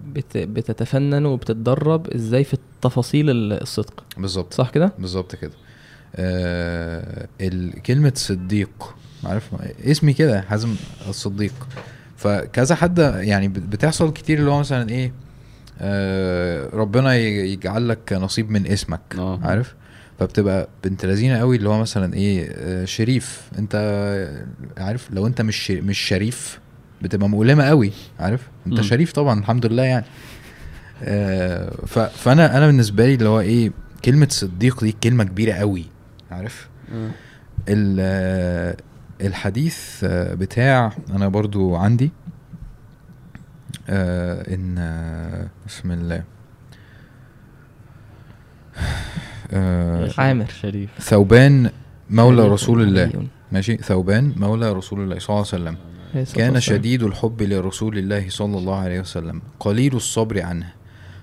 بت... بتتفنن وبتتدرب إزاي في تفاصيل ال- الصدق. بالظبط. صح كده؟ بالظبط كده. آه كلمة صديق. عارف اسمي كده حازم الصديق. فكذا حد يعني بت- بتحصل كتير اللي هو مثلا إيه آه ربنا يجعل لك نصيب من اسمك آه. عارف؟ فبتبقى بنت لذينة قوي اللي هو مثلا إيه آه شريف. أنت عارف؟ لو أنت مش مش شريف بتبقى مؤلمة قوي عارف؟ أنت مم. شريف طبعا الحمد لله يعني. آه فأنا أنا بالنسبة لي اللي هو إيه كلمة صديق دي كلمة كبيرة قوي عارف؟ مم. ال- الحديث آه، بتاع أنا برضو عندي آه إن آه، بسم الله آه عامر. شريف ثوبان مولى رسول الله. ماشي ثوبان مولى رسول الله صلى الله عليه وسلم كان. شديد الحب لرسول الله صلى الله عليه وسلم قليل الصبر عنه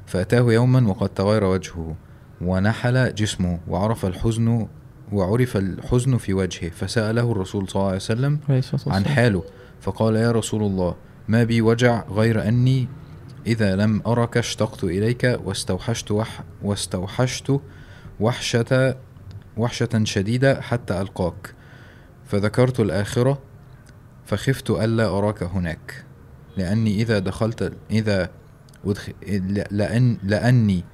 فأتاه يوما وقد تغير وجهه ونحل جسمه وعرف الحزن وعرف الحزن في وجهه فسأله الرسول صلى الله عليه وسلم عن. حاله فقال يا رسول الله ما بي وجع غير أني إذا لم أرك اشتقت إليك واستوحشت وح واستوحشت وحشة وحشة شديدة حتى ألقاك فذكرت الآخرة فخفت ألا أراك هناك لأني إذا دخلت إذا. لأن لأني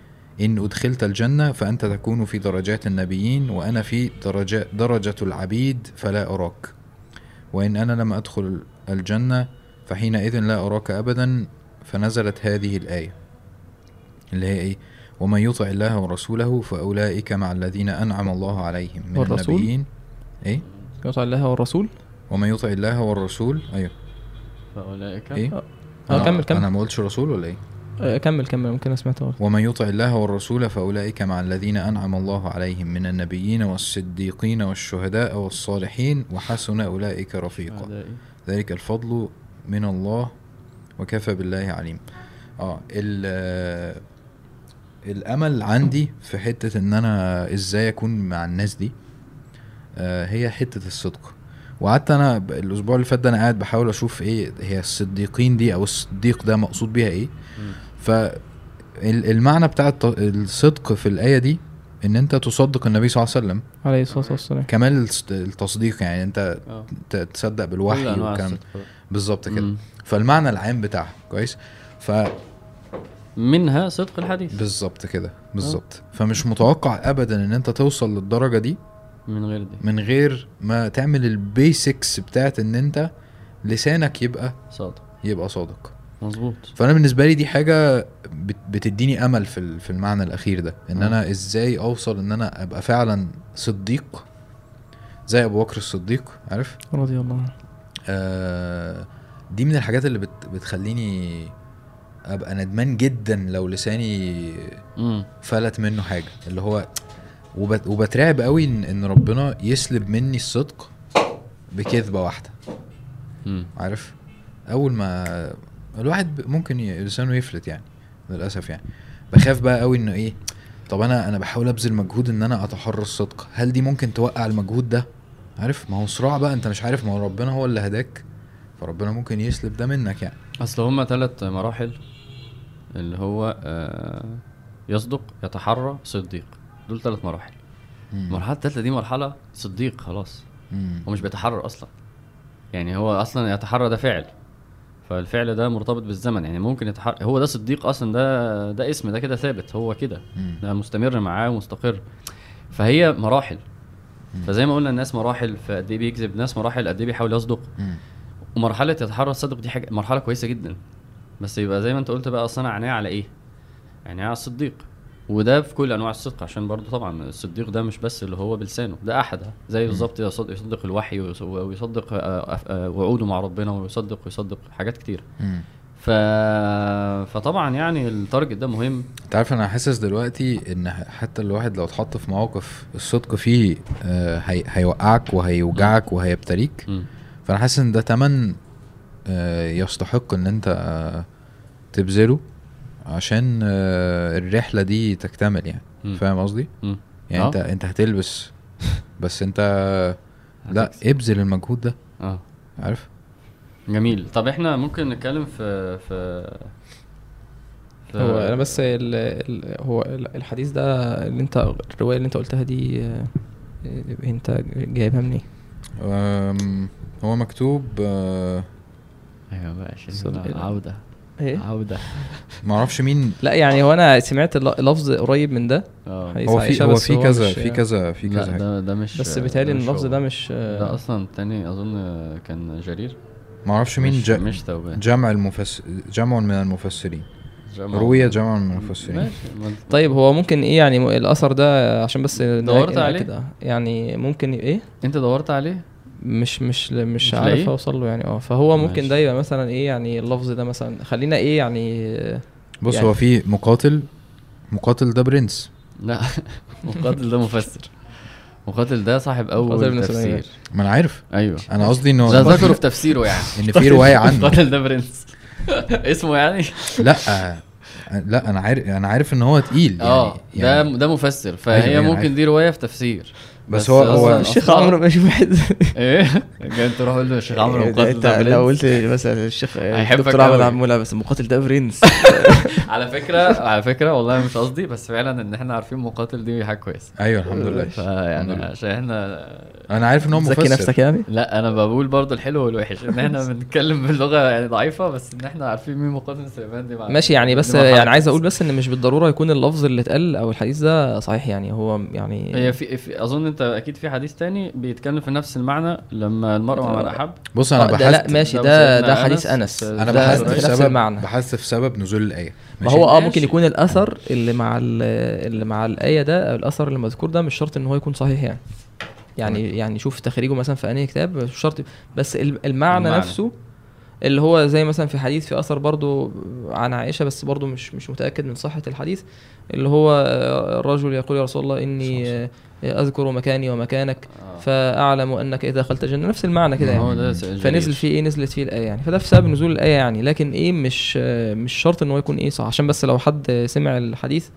إن أدخلت الجنة فأنت تكون في درجات النبيين وأنا في درجة درجة العبيد فلا أراك. وإن أنا لم أدخل الجنة فحينئذ لا أراك أبدا. فنزلت هذه الآية اللي هي إيه؟ ومن يطع الله ورسوله فأولئك مع الذين أنعم الله عليهم من والرسول؟ النبيين. إيه؟ يطع الله والرسول؟ ومن يطع الله والرسول؟ أيوه. فأولئك؟ إيه؟ آه. أنا- كمل كمل. أنا ما قلتش رسول ولا إيه؟ آه، كمل كمل ممكن أنا سمعت غلط. ومن يطع الله والرسول فأولئك مع الذين أنعم الله عليهم من النبيين والصديقين والشهداء والصالحين وحسن أولئك رفيقا. أعدائي. ذلك الفضل من الله وكفى بالله عليم. آه ال آه، الأمل عندي في حتة إن أنا إزاي أكون مع الناس دي آه هي حتة الصدق. وقعدت أنا الأسبوع اللي فات ده أنا قاعد بحاول أشوف إيه هي الصديقين دي أو الصديق ده مقصود بيها إيه. فالمعنى بتاع الصدق في الآية دي إن أنت تصدق النبي صلى الله عليه وسلم. عليه الصلاة والسلام. كمال الص- التصديق يعني أنت ت- تصدق بالوحي والكلام الصدق. بالظبط كده. مم. فالمعنى العام بتاعها كويس؟ ف منها صدق الحديث. بالظبط كده بالظبط. فمش متوقع ابدا إن أنت توصل للدرجة دي من غير دي. من غير ما تعمل البيسكس بتاعت إن أنت لسانك يبقى صادق. يبقى صادق. مظبوط. فأنا بالنسبة لي دي حاجة بت- بتديني أمل في في المعنى الأخير ده. إن آه. أنا إزاي أوصل إن أنا أبقى فعلا صديق زي أبو بكر الصديق عارف؟ رضي الله عنه. آه دي من الحاجات اللي بت بتخليني أبقى ندمان جدا لو لساني مم. فلت منه حاجة. اللي هو وبت وبترعب قوي ان, إن ربنا يسلب مني الصدق بكذبة واحدة. مم. عارف؟ أول ما الواحد ممكن لسانه يفلت يعني للأسف يعني. بخاف بقى قوي إنه إيه طب أنا أنا بحاول أبذل مجهود إن أنا أتحرى الصدق. هل دي ممكن توقع المجهود ده؟ عارف؟ ما هو صراع بقى أنت مش عارف. ما هو ربنا هو اللي هداك فربنا ممكن يسلب ده منك يعني. أصل هما ثلاث مراحل اللي هو آه يصدق يتحرى صديق. دول ثلاث مراحل. مم. المرحلة الثالثه دي مرحلة صديق خلاص. مم. هو مش بيتحرر أصلا. يعني هو أصلا يتحرى ده فعل. فالفعل ده مرتبط بالزمن يعني ممكن يتحرر هو ده صديق أصلا ده ده اسم ده كده ثابت هو كده. ده مستمر معاه ومستقر. فهي مراحل. فزي ما قلنا الناس مراحل في قد إيه بيكذب ناس مراحل قد إيه بيحاول يصدق. ومرحلة يتحرى الصدق دي حاجة مرحلة كويسة جدا. بس يبقى زي ما أنت قلت بقى اصل أنا عينيا على إيه؟ عينيا على الصديق. وده في كل أنواع الصدق عشان برضو طبعا الصديق ده مش بس اللي هو بلسانه ده احدها زي بالظبط يصد- يصدق الوحي ويص- ويصدق آه، آه، وعوده مع ربنا ويصدق ويصدق حاجات كتير. ف... فطبعا يعني التارجت ده مهم. أنت عارف أنا حاسس دلوقتي إن حتى الواحد لو اتحط في مواقف الصدق فيه آه هي هيوقعك وهيوجعك وهيبتليك. فأنا حاسس إن ده تمن آه يستحق إن أنت آه تبذله. عشان آه الرحلة دي تكتمل يعني. فاهم قصدي. يعني آه. انت انت هتلبس بس انت لا. ابذل المجهود ده آه عارف جميل طب إحنا ممكن نتكلم في في, في هو أنا بس ال ال هو ال- الحديث ده اللي انت الرواية اللي انت قلتها دي آه، انت جايبها منين؟ آم، هو مكتوب آه أيوه بقى عشان عوده إيه؟ عوده معرفش مين. لا يعني هو أنا سمعت لفظ قريب من ده. آه. هي- هو في هو بس في كذا في كذا في كذا. ده ده مش بس بيتهيألي ان اللفظ. ده مش آه، ده أصلا التاني أظن كان جرير. معرفش مين مش, جا مش جمع المفسر جمع من المفسرين. جمع- روية جمع من المفسرين. ماشي. ما- طيب هو ممكن إيه يعني الأثر ده عشان بس دورت عليه؟ كده. يعني ممكن إيه؟ أنت دورت عليه؟ مش مش مش مش عارف؟ أوصل له يعني. آه فهو ممكن ماشي. ده يبقى مثلا إيه يعني اللفظ ده مثلا خلينا إيه يعني آه، بص يعني- هو في مقاتل مقاتل ده برنس. لا مقاتل ده مفسر. مقاتل ده صاحب مقاتل اول ابن تفسير. ما أنا عارف. أيوه. أنا قصدي إنه ده ذكره في تفسيره يعني. إن في رواية عنه. مقاتل ده برنس. اسمه يعني؟ لا لا أنا عارف أنا عارف إن هو تقيل يعني آه ده يعني ده مفسر. أيوة، فهي أيوة، ممكن عارف. دي رواية في تفسير. بس هو- هو- الشيخ عمرو ماشي واحد إيه؟ أنت تروح له الشيخ عمرو مقاتل أنت ده لو برنس قلت مثلا الشيخ هيحبك الدكتور احمد أوي. عمو لا بس المقاتل ده برنس. على فكرة على فكرة والله مش قصدي بس فعلا إن إحنا عارفين مقاتل دي حاجة كويسة. أيوه الحمد لله. فيعني. عشان إحنا أنا عارف إن هو تزكي مفسر. نفسك يعني؟ لا أنا بقول برضو الحلو والوحش إن إحنا بنتكلم باللغة يعني ضعيفة بس إن إحنا عارفين مين مقاتل سليمان دي ماشي يعني بس يعني عايز. أقول بس إن مش بالضرورة يكون اللفظ اللي اتقال أو الحديث ده صحيح يعني هو يعني هي في, في أظن أنت أكيد في حديث تاني بيتكلم في نفس المعنى لما المرء مع من أحب بص آه، أنا ده لا بحثت ماشي ده ده حديث أنس. انس أنا بحثت في نفس سبب المعنى بحثت في سبب نزول الآية ما؟ هو آه. ممكن يكون الأثر اللي مع ال- اللي مع الآية ده أو الأثر اللي مذكور ده مش شرط إن هو يكون صحيح يعني يعني يعني شوف تخريجه مثلا في أنهي كتاب مش شرط بس الم- المعنى, المعنى. المعنى نفسه اللي هو زي مثلا في حديث في أثر برضو عن عائشة بس برضو مش مش متأكد من صحة الحديث اللي هو آه، الرجل يقول يا رسول الله إني آه، أذكر مكاني ومكانك آه. فأعلم أنك إذا دخلت الجنة. نفس المعنى كده ما يعني. فنزل. فيه إيه؟ نزلت فيه الآية يعني. فده في سبب نزول الآية يعني. لكن إيه؟ مش مش شرط إن هو يكون إيه صح. عشان بس لو حد سمع الحديث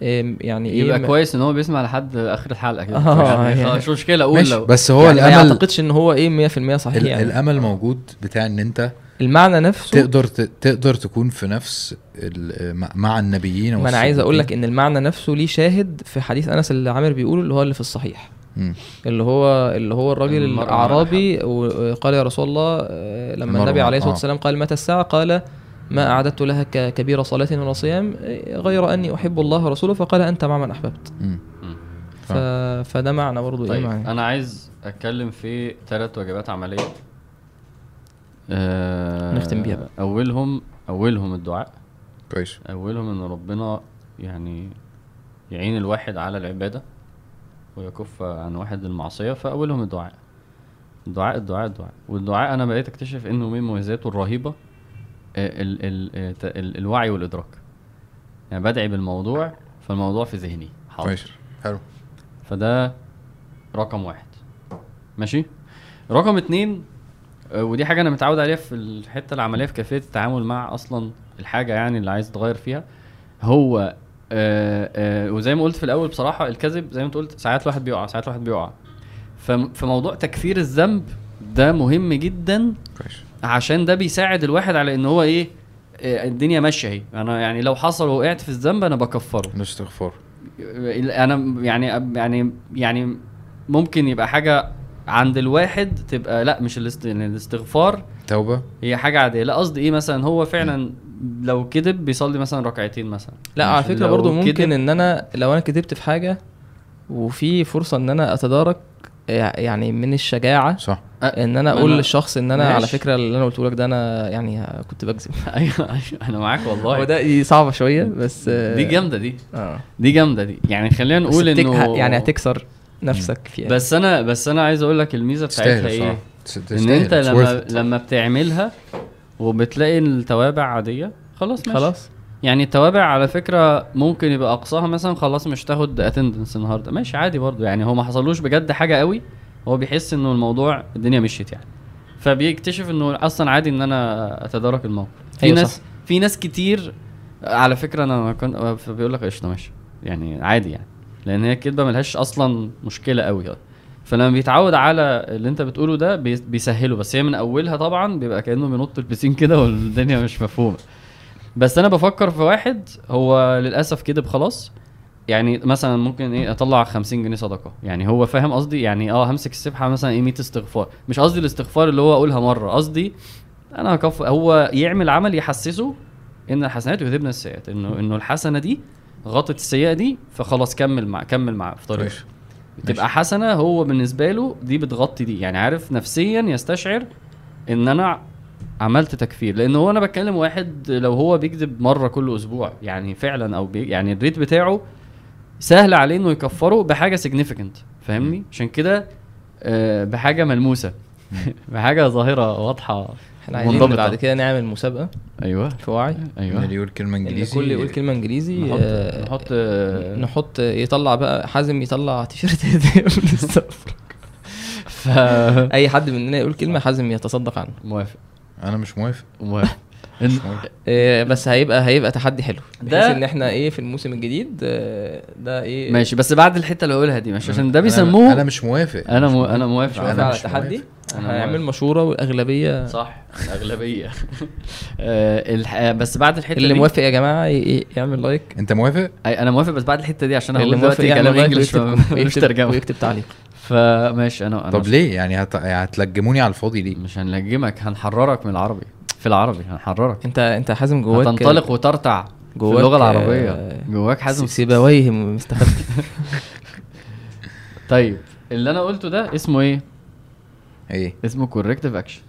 يعني إيه؟ يبقى ما- كويس إن هو بيسمع لحد آخر الحلقة كده. آه، يعني يعني. مش مشكلة قول ماشي. لو. بس هو يعني ما الأمل يعتقدش إن هو إيه 100% صحيح يعني. الأمل موجود بتاع إن أنت المعنى نفسه تقدر تقدر تكون في نفس ال- مع- مع النبيين ما أنا عايز أقول لك. إن المعنى نفسه ليه شاهد في حديث أنس اللي عامر بيقوله اللي هو اللي في الصحيح مم. اللي هو اللي هو الراجل الأعرابي وقال يا رسول الله آه، لما النبي عليه الصلاة آه. والسلام قال متى الساعة قال ما أعددت لها ك- كبير صلاة ولا صيام آه، غير أني أحب الله ورسوله فقال أنت مع من. مم. ف... فده معنى برضه إيه طيب معنى أنا عايز أتكلم في ثلاث واجبات عملية آه نختم بيها بقى. اولهم أولهم الدعاء. كويس. أولهم إن ربنا يعني يعين الواحد على العبادة ويكف عن واحد المعصية فأولهم الدعاء. الدعاء الدعاء الدعاء. والدعاء أنا بقيت أكتشف إنه من مميزاته الرهيبة آه، ال ال آه، ت- ال الوعي والإدراك. يعني بدعي بالموضوع فالموضوع في ذهني. حاضر. حلو. فده رقم واحد. ماشي؟ رقم اتنين ودي حاجة أنا متعود عليها في الحتة العملية في كيفيه التعامل مع أصلا الحاجة يعني اللي عايز تغير فيها. هو آه آه وزي ما قلت في الأول بصراحة الكذب زي ما أنت قلت ساعات الواحد بيقع ساعات الواحد بيقع. فم- فموضوع تكفير الذنب ده مهم جدا عشان ده بيساعد الواحد على إن هو إيه آه، الدنيا ماشية أهي. أنا يعني لو حصل وقعت في الذنب أنا بكفره. الاستغفار أنا يعني يعني يعني ممكن يبقى حاجة عند الواحد تبقى لا مش الاست- يعني الاستغفار. توبة. هي حاجة عادية. لا قصدي إيه مثلا؟ هو فعلا لو كذب بيصلي مثلا ركعتين مثلا. لا على فكرة كذب- ممكن إن أنا لو أنا كدبت في حاجة وفي فرصة إن أنا أتدارك يع- يعني من الشجاعة صح. إن أنا أقول أنا- للشخص إن أنا على ماشي. فكرة اللي أنا قلته لك ده أنا يعني كنت بكذب. أيوه أيوه أنا معاك والله. ده دي صعبة شوية بس دي جامدة دي. آه. دي جامدة دي. يعني خلينا نقول إنه يعني هتكسر. نفسك فيها بس أنا بس أنا عايز أقول لك الميزة بتاعتها إيه؟ إن. أنت لما. لما بتعملها وبتلاقي التوابع عادية خلاص ماشي. خلاص. يعني التوابع على فكرة ممكن يبقى أقصاها مثلا خلاص مش تاخد اتندنس النهارده. ماشي عادي برضو يعني هو ما حصلوش بجد حاجة قوي هو بيحس إنه الموضوع الدنيا مشيت يعني. فبيكتشف إنه أصلا عادي إن أنا أتدارك الموقف. في أيوة ناس صح. في ناس كتير على فكرة أنا كنت بيقول لك قشطة ماشي. يعني عادي يعني. لأن هي الكدبه ملهاش أصلا مشكلة قوي. فلما بيتعود على اللي أنت بتقوله ده بي- بيسهله. بس هي من أولها طبعا بيبقى كأنه بينط البسين كده والدنيا مش مفهومة. بس أنا بفكر في واحد هو للأسف كذب خلاص. يعني مثلا ممكن إيه أطلع 50 جنيه صدقة. يعني هو فاهم قصدي؟ يعني آه همسك السبحة مثلا إيه 100 استغفار. مش قصدي الاستغفار اللي هو أقولها مرة. قصدي أنا هكف هو يعمل عمل يحسسه إن الحسنات يذهبن السيئات. انه إنه الحسنة دي غطت السيئة دي فخلاص كمل مع كمل مع في طريقه. كويس تبقى حسنة هو بالنسبة له دي بتغطي دي. يعني عارف نفسيا يستشعر إن أنا عملت تكفير. لأن هو أنا بتكلم واحد لو هو بيكذب مرة كل أسبوع يعني فعلا أو بي يعني ال rate بتاعه سهل عليه إنه يكفره بحاجة significant فاهمني؟ عشان كده آه، بحاجة ملموسة. بحاجة ظاهرة واضحة. إحنا عايزين منضبطة. بعد كده نعمل مسابقة أيوه. في وعي. أيوه. اللي يقول كلمة إن إنجليزي. الكل يقول كلمة إنجليزي نحط آه، نحط آه، نحط يطلع بقى حازم يطلع تيشيرت هديه من السفر. ف أي حد مننا يقول كلمة حازم يتصدق عنه. موافق. أنا مش موافق. موافق. آه، بس هيبقى هيبقى تحدي حلو. بحيث ده- إن إحنا إيه في الموسم الجديد آه، ده إيه ماشي بس بعد الحتة اللي هقولها دي ماشي عشان ده بيسموه أنا مش موافق. أنا مو... أنا موافق. على التحدي هنعمل. مشورة والاغلبيه صح الاغلبيه آه الح... بس بعد الحتة اللي موافق يا جماعة يعمل لايك أنت موافق؟ أي أنا موافق بس بعد الحتة دي عشان موافق دلوقتي كلام إنجلش مش ويكتب- ترجمة. ويكتب تعليق. فماشي أنا أنا طب ليه؟ يعني هت... هتلجموني على الفاضي ليه؟ مش هنلجمك هنحررك من العربي. في العربي هنحررك. انت انت حازم جواك هتنطلق وترتع في جواك اللغة آه، العربيه جواك حازم سيبويه مستخبي. طيب اللي أنا قلته ده اسمه إيه؟ إيه؟ اسمه corrective action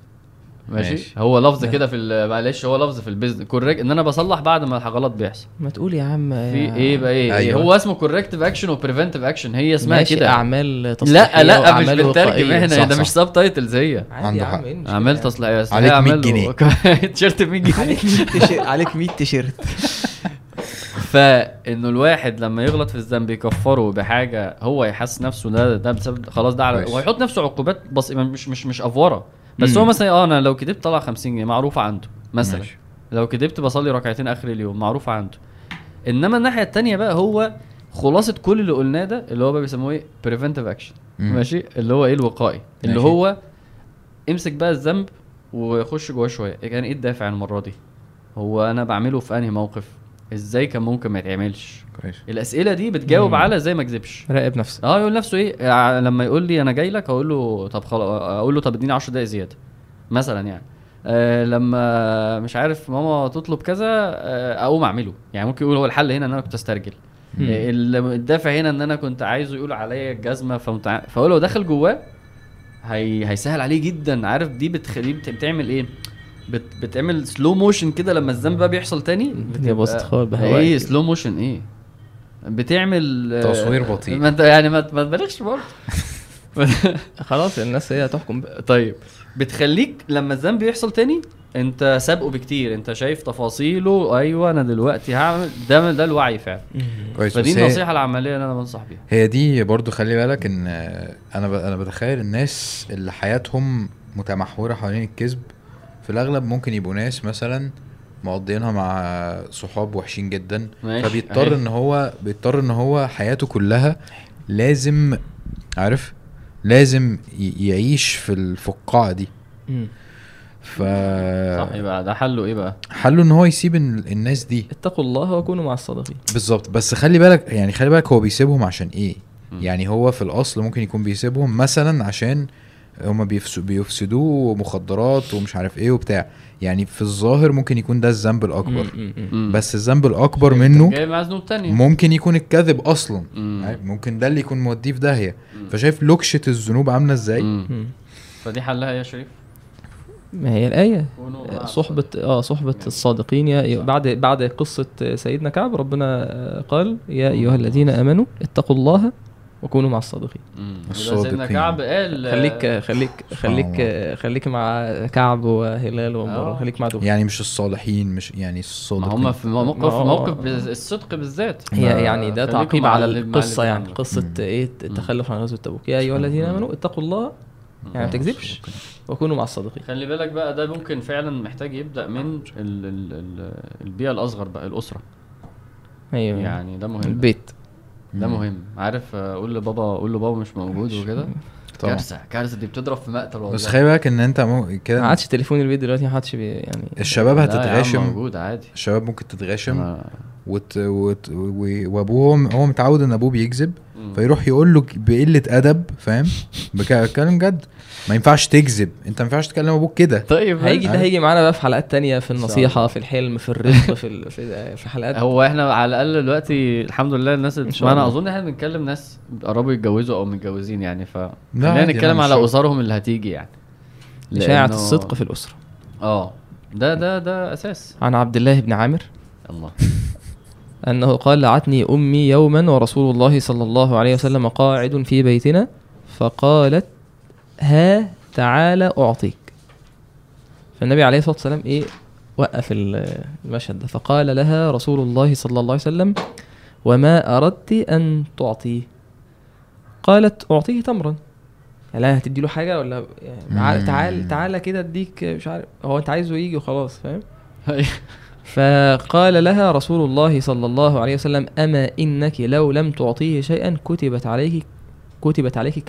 ماشي. ماشي. هو لفظ كده في ال- معلش هو لفظ في ال business correct إن أنا بصلح بعد ما غلط بيحصل ما تقول يا عم في إيه بقى إيه, إيه أيوة. هو اسمه corrective action و preventive action هي اسمها ماشي كده أعمال تصليحية لا لا مش. إحنا صح، ده. مش subtitles هي عم حق. إيه أعمال؟ تصليحية عليك 100 أعمال جنيه. تيشيرت ب 100 جنيه عليك 100 تيشيرت عليك 100 تيشيرت فإنه الواحد لما يغلط في الذنب يكفره بحاجة هو يحس نفسه ده ده بسبب خلاص ده على. ويحط نفسه عقوبات بس مش مش مش أفورة بس مم. هو مثلا آه أنا لو كدبت طلع 50 جنيه معروفه عنده مثلا. ماشي. لو كدبت بصلي ركعتين آخر اليوم معروفه عنده. إنما الناحية التانية بقى هو خلاصة كل اللي قلناه ده اللي هو بقى بيسموه إيه؟ preventive action. ماشي؟ اللي هو إيه؟ الوقائي. اللي ماشي. هو امسك بقى الذنب وخش جواه شوية. كان إيه الدافع المرة دي؟ هو أنا بعمله في أنهي موقف؟ إزاي كان ممكن ما يتعملش؟ كويس الأسئلة دي بتجاوب مم. على زي ما اكذبش راقب نفسك. آه يقول نفسه إيه؟ ع- لما يقول لي أنا جاي لك أقول له طب خلاص أقول له طب اديني 10 دقايق زيادة مثلا يعني. آه لما مش عارف ماما تطلب كذا آه أقوم أعمله. يعني ممكن يقول هو الحل هنا إن أنا كنت أسترجل. آه، ال- الدافع هنا إن أنا كنت عايزه يقول عليا الجزمة فمتع... فهو لو دخل جواه هي... هيسهل عليه جدا. عارف دي بتخليه بت... بتعمل إيه؟ بت... بتعمل slow motion كده لما الذنب بقى بيحصل تاني. الدنيا باظت خالص إيه slow motion إيه. بتعمل تصوير بطيء. ما انت يعني ما تبالغش برضه. خلاص الناس هي هتحكم بقى. طيب بتخليك لما الذنب يحصل تاني انت سابقه بكتير انت شايف تفاصيله أيوه أنا دلوقتي هعمل ده ده الوعي فعلا. كويس. فدي النصيحة العملية اللي أنا بنصح بيها. هي دي برضو خلي بالك إن أنا ب... أنا بتخيل الناس اللي حياتهم متمحورة حوالين الكذب في الأغلب ممكن يبقوا ناس مثلا مقضيينها مع صحاب وحشين جدا. ماشي، فبيضطر أهي. إن هو بيضطر إن هو حياته كلها لازم عارف؟ لازم يعيش في الفقاعة دي. ف صح يبقى ده حله إيه بقى؟ حله إن هو يسيب ال- الناس دي. اتقوا الله وكونوا مع الصادقين بالظبط. بس خلي بالك يعني خلي بالك هو بيسيبهم عشان إيه؟ مم. يعني هو في الأصل ممكن يكون بيسيبهم مثلا عشان هما بيفس- بيفسدوه مخدرات ومش عارف إيه وبتاع. يعني في الظاهر ممكن يكون ده الذنب الأكبر. بس الذنب الأكبر منه جاي مع ذنوب تانية ممكن يكون الكذب أصلا؟ ممكن ده اللي يكون موديه في داهية. فشايف لوكشة الذنوب عاملة إزاي. فدي حلها يا شريف؟ ما هي الآية. مع صحبة آه صحبة الصادقين. يا بعد بعد قصة سيدنا كعب ربنا آه، قال يا أيها الذين آمنوا اتقوا الله وكونوا مع الصادقين. الصادقين. كعب قال خليك خليك خليك. خليك مع كعب وهلال آه. خليك مع دول. يعني مش الصالحين مش يعني ما الصادقين. هم في موقف موقف الصدق بالذات. هي يعني ده تعقيب على اللي يعني مم. إيه؟ التخلف عن غزوة تبوك يا أيها الذين آمنوا اتقوا الله. يعني ما تكذبش. وكونوا مع الصادقين. خلي بالك بقى ده ممكن فعلا محتاج يبدأ من ال ال ال البيئة الأصغر بقى الأسرة. أيوه. يعني ده مهم. البيت. ده. مهم. عارف قول لبابا قول له بابا مش موجود وكده. طبعا. كارثة كارثة دي بتضرب في مقتل والله. بس خلي بالك إن أنت مو ما كده عادش تليفون البيت دلوقتي ما حدش بي يعني الشباب هتتغاشم. موجود عادي. الشباب ممكن تتغاشم. أنا- وت... وت... و- وابوه هو- متعود ان ابوه بيكذب. فيروح يقول له بقلة أدب فاهم بتكلم جد ما ينفعش تكذب انت ما ينفعش تكلم أبوك كده طيب هيجي ده؟ هيجي معانا بقى في حلقات تانية في الله. في الحلم في الرزق في ال... في, في حلقات هو إحنا على الأقل دلوقتي الحمد لله الناس اللي ما أنا. أظن إحنا بنتكلم ناس قربوا يتجوزوا أو متجوزين يعني ف خلينا نتكلم مش على. أسرهم اللي هتيجي يعني إشاعة لأنه- الصدق في الأسرة آه ده ده ده أساس عن عبد الله بن عامر الله أنه قال لعتني أمي يوما ورسول الله صلى الله عليه وسلم قاعد في بيتنا فقالت ها تعالى أعطيك فالنبي عليه الصلاة والسلام إيه وقف ال- المشهد ده فقال لها رسول الله صلى الله عليه وسلم وما أردت أن تعطيه قالت أعطيه تمرا يعني لا هتدي له حاجة ولا يعني تعال. تعال كده أديك مش عارف هو أنت عايزه يجي وخلاص فاهم. فقال لها رسول الله صلى الله عليه وسلم أما إنك لو لم تعطيه شيئا كتبت عليك كتبت عليك.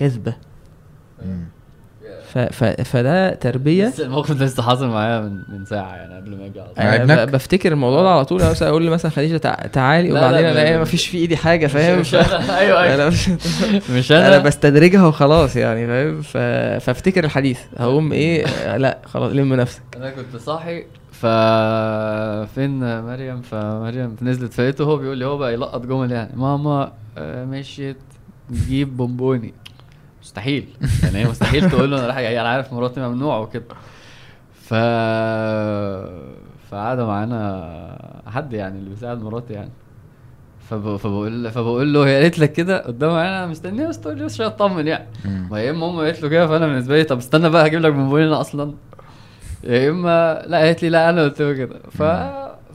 ف ف فده تربية. لسه الموقف ده لسه حاصل معايا من من ساعة يعني قبل ما أجي؟ ب- بفتكر الموضوع ده على طول. مثلا أقول له مثلا خديجة تع- تعالي. وبعدين لا، الاقي ب- ما فيش في إيدي حاجة فاهم؟ مش أنا. أيوه أنا أيوه مش مش أنا أنا. بستدرجها وخلاص يعني فاهم. فافتكر الحديث. هقوم إيه لا خلاص لم نفسك. أنا كنت صاحي. ف فين مريم؟ فمريم نزلت. فلقيته هو بيقول لي هو بقى يلقط جمل يعني. ماما آه، مشيت تجيب بونبوني. مستحيل. يعني هي مستحيل تقول له أنا رايح؟ يعني عارف مراتي ممنوع وكده. ف فقعدوا معانا حد يعني اللي بيساعد مراتي يعني. فب... فبقول فبقول له هي قالت لك كده قدامها أنا مستنيه بس تقول لي بس أطمن يعني. ما يا اما امي قالت له كده فأنا بالنسبة لي طب استنى بقى هجيب لك بونبوني أنا أصلا. يا إما لا قالت لي لا أنا قلت له كده. ف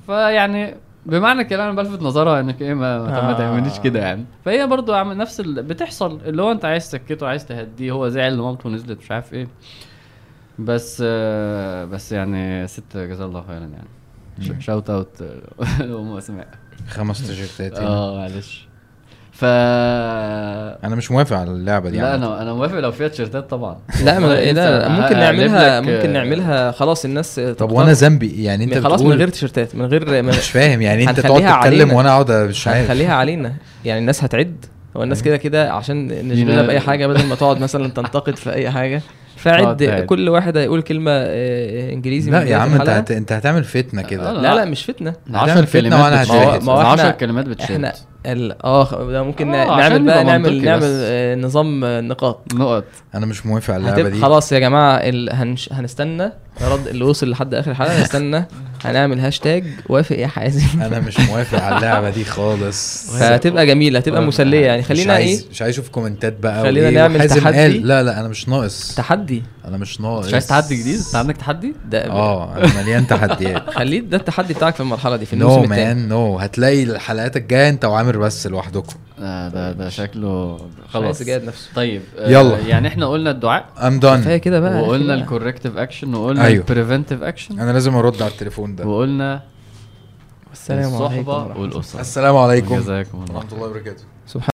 فيعني بمعنى الكلام أنا بلفت نظرها إنك إيه ما, ما- آه. تعمليش كده يعني. فهي برضو عامل نفس ال... بتحصل اللي هو أنت عايز تسكته عايز تهديه هو زعل مامته نزلت مش عارف إيه. بس آه، بس يعني ست جزاها الله خيرا يعني. shout out لأم أسماء. خمس تيشيرتات يعني. آه معلش. ف أنا مش موافق على اللعبة دي لا. أنا أنا موافق لو فيها تيشيرتات طبعا لا ما لا, ممكن نعملها لك، ممكن آه، نعملها خلاص الناس طب وأنا ذنبي يعني أنت خلاص من غير تيشيرتات من غير من مش فاهم يعني أنت تقعد تتكلم. وأنا أقعد مش عارف هنخليها علينا يعني الناس هتعد هو الناس كده كده عشان نشغلنا يلا. بأي حاجة بدل ما تقعد مثلا تنتقد في أي حاجة فعد. كل واحد هيقول كلمة آه، إنجليزي لا يا عم أنت. أنت هتعمل فتنة كده آه، لا لا مش فتنة 10 هتعمل فتنة كلمات. ما هو احنا- 10 كلمات بتشد آه ده ممكن آه، نعمل بقى نعمل نعمل. آه، نظام نقاط. نقط. أنا مش موافق على اللعبة دي. خلاص يا جماعة ال... هنش... هنستنى. رد اللي وصل لحد آخر الحلقة نستنى هنعمل هاشتاج. وافق يا حازم. أنا مش موافق على اللعبة دي خالص. فهتبقى جميلة هتبقى. مسلية يعني. مش خلينا إيه؟ عايز مش عايز أشوف كومنتات بقى. خلينا نعمل وحازم تحدي. قال لا لا أنا مش ناقص. تحدي؟ أنا مش ناقص. مش عايز تحدي جديد؟ أنت عندك تحدي؟ ده آه أنا مليان تحديات. خليه ده التحدي بتاعك في المرحلة دي في الموسم نو الثاني مان نو هتلاقي الحلقات الجاية أنت وعامر بس لوحدكم. آه، ده ده شكله خلاص جاهد نفسه. طيب آه، يلا. يعني إحنا قلنا الدعاء. ام كفاية دون كده بقى. وقلنا. ال corrective action وقلنا أيوه. ال preventive action أنا لازم أرد على التليفون ده. وقلنا السلام عليكم الصحبة. والأسرة. السلام عليكم. جزاكم الله ورحمة الله وبركاته. سبحان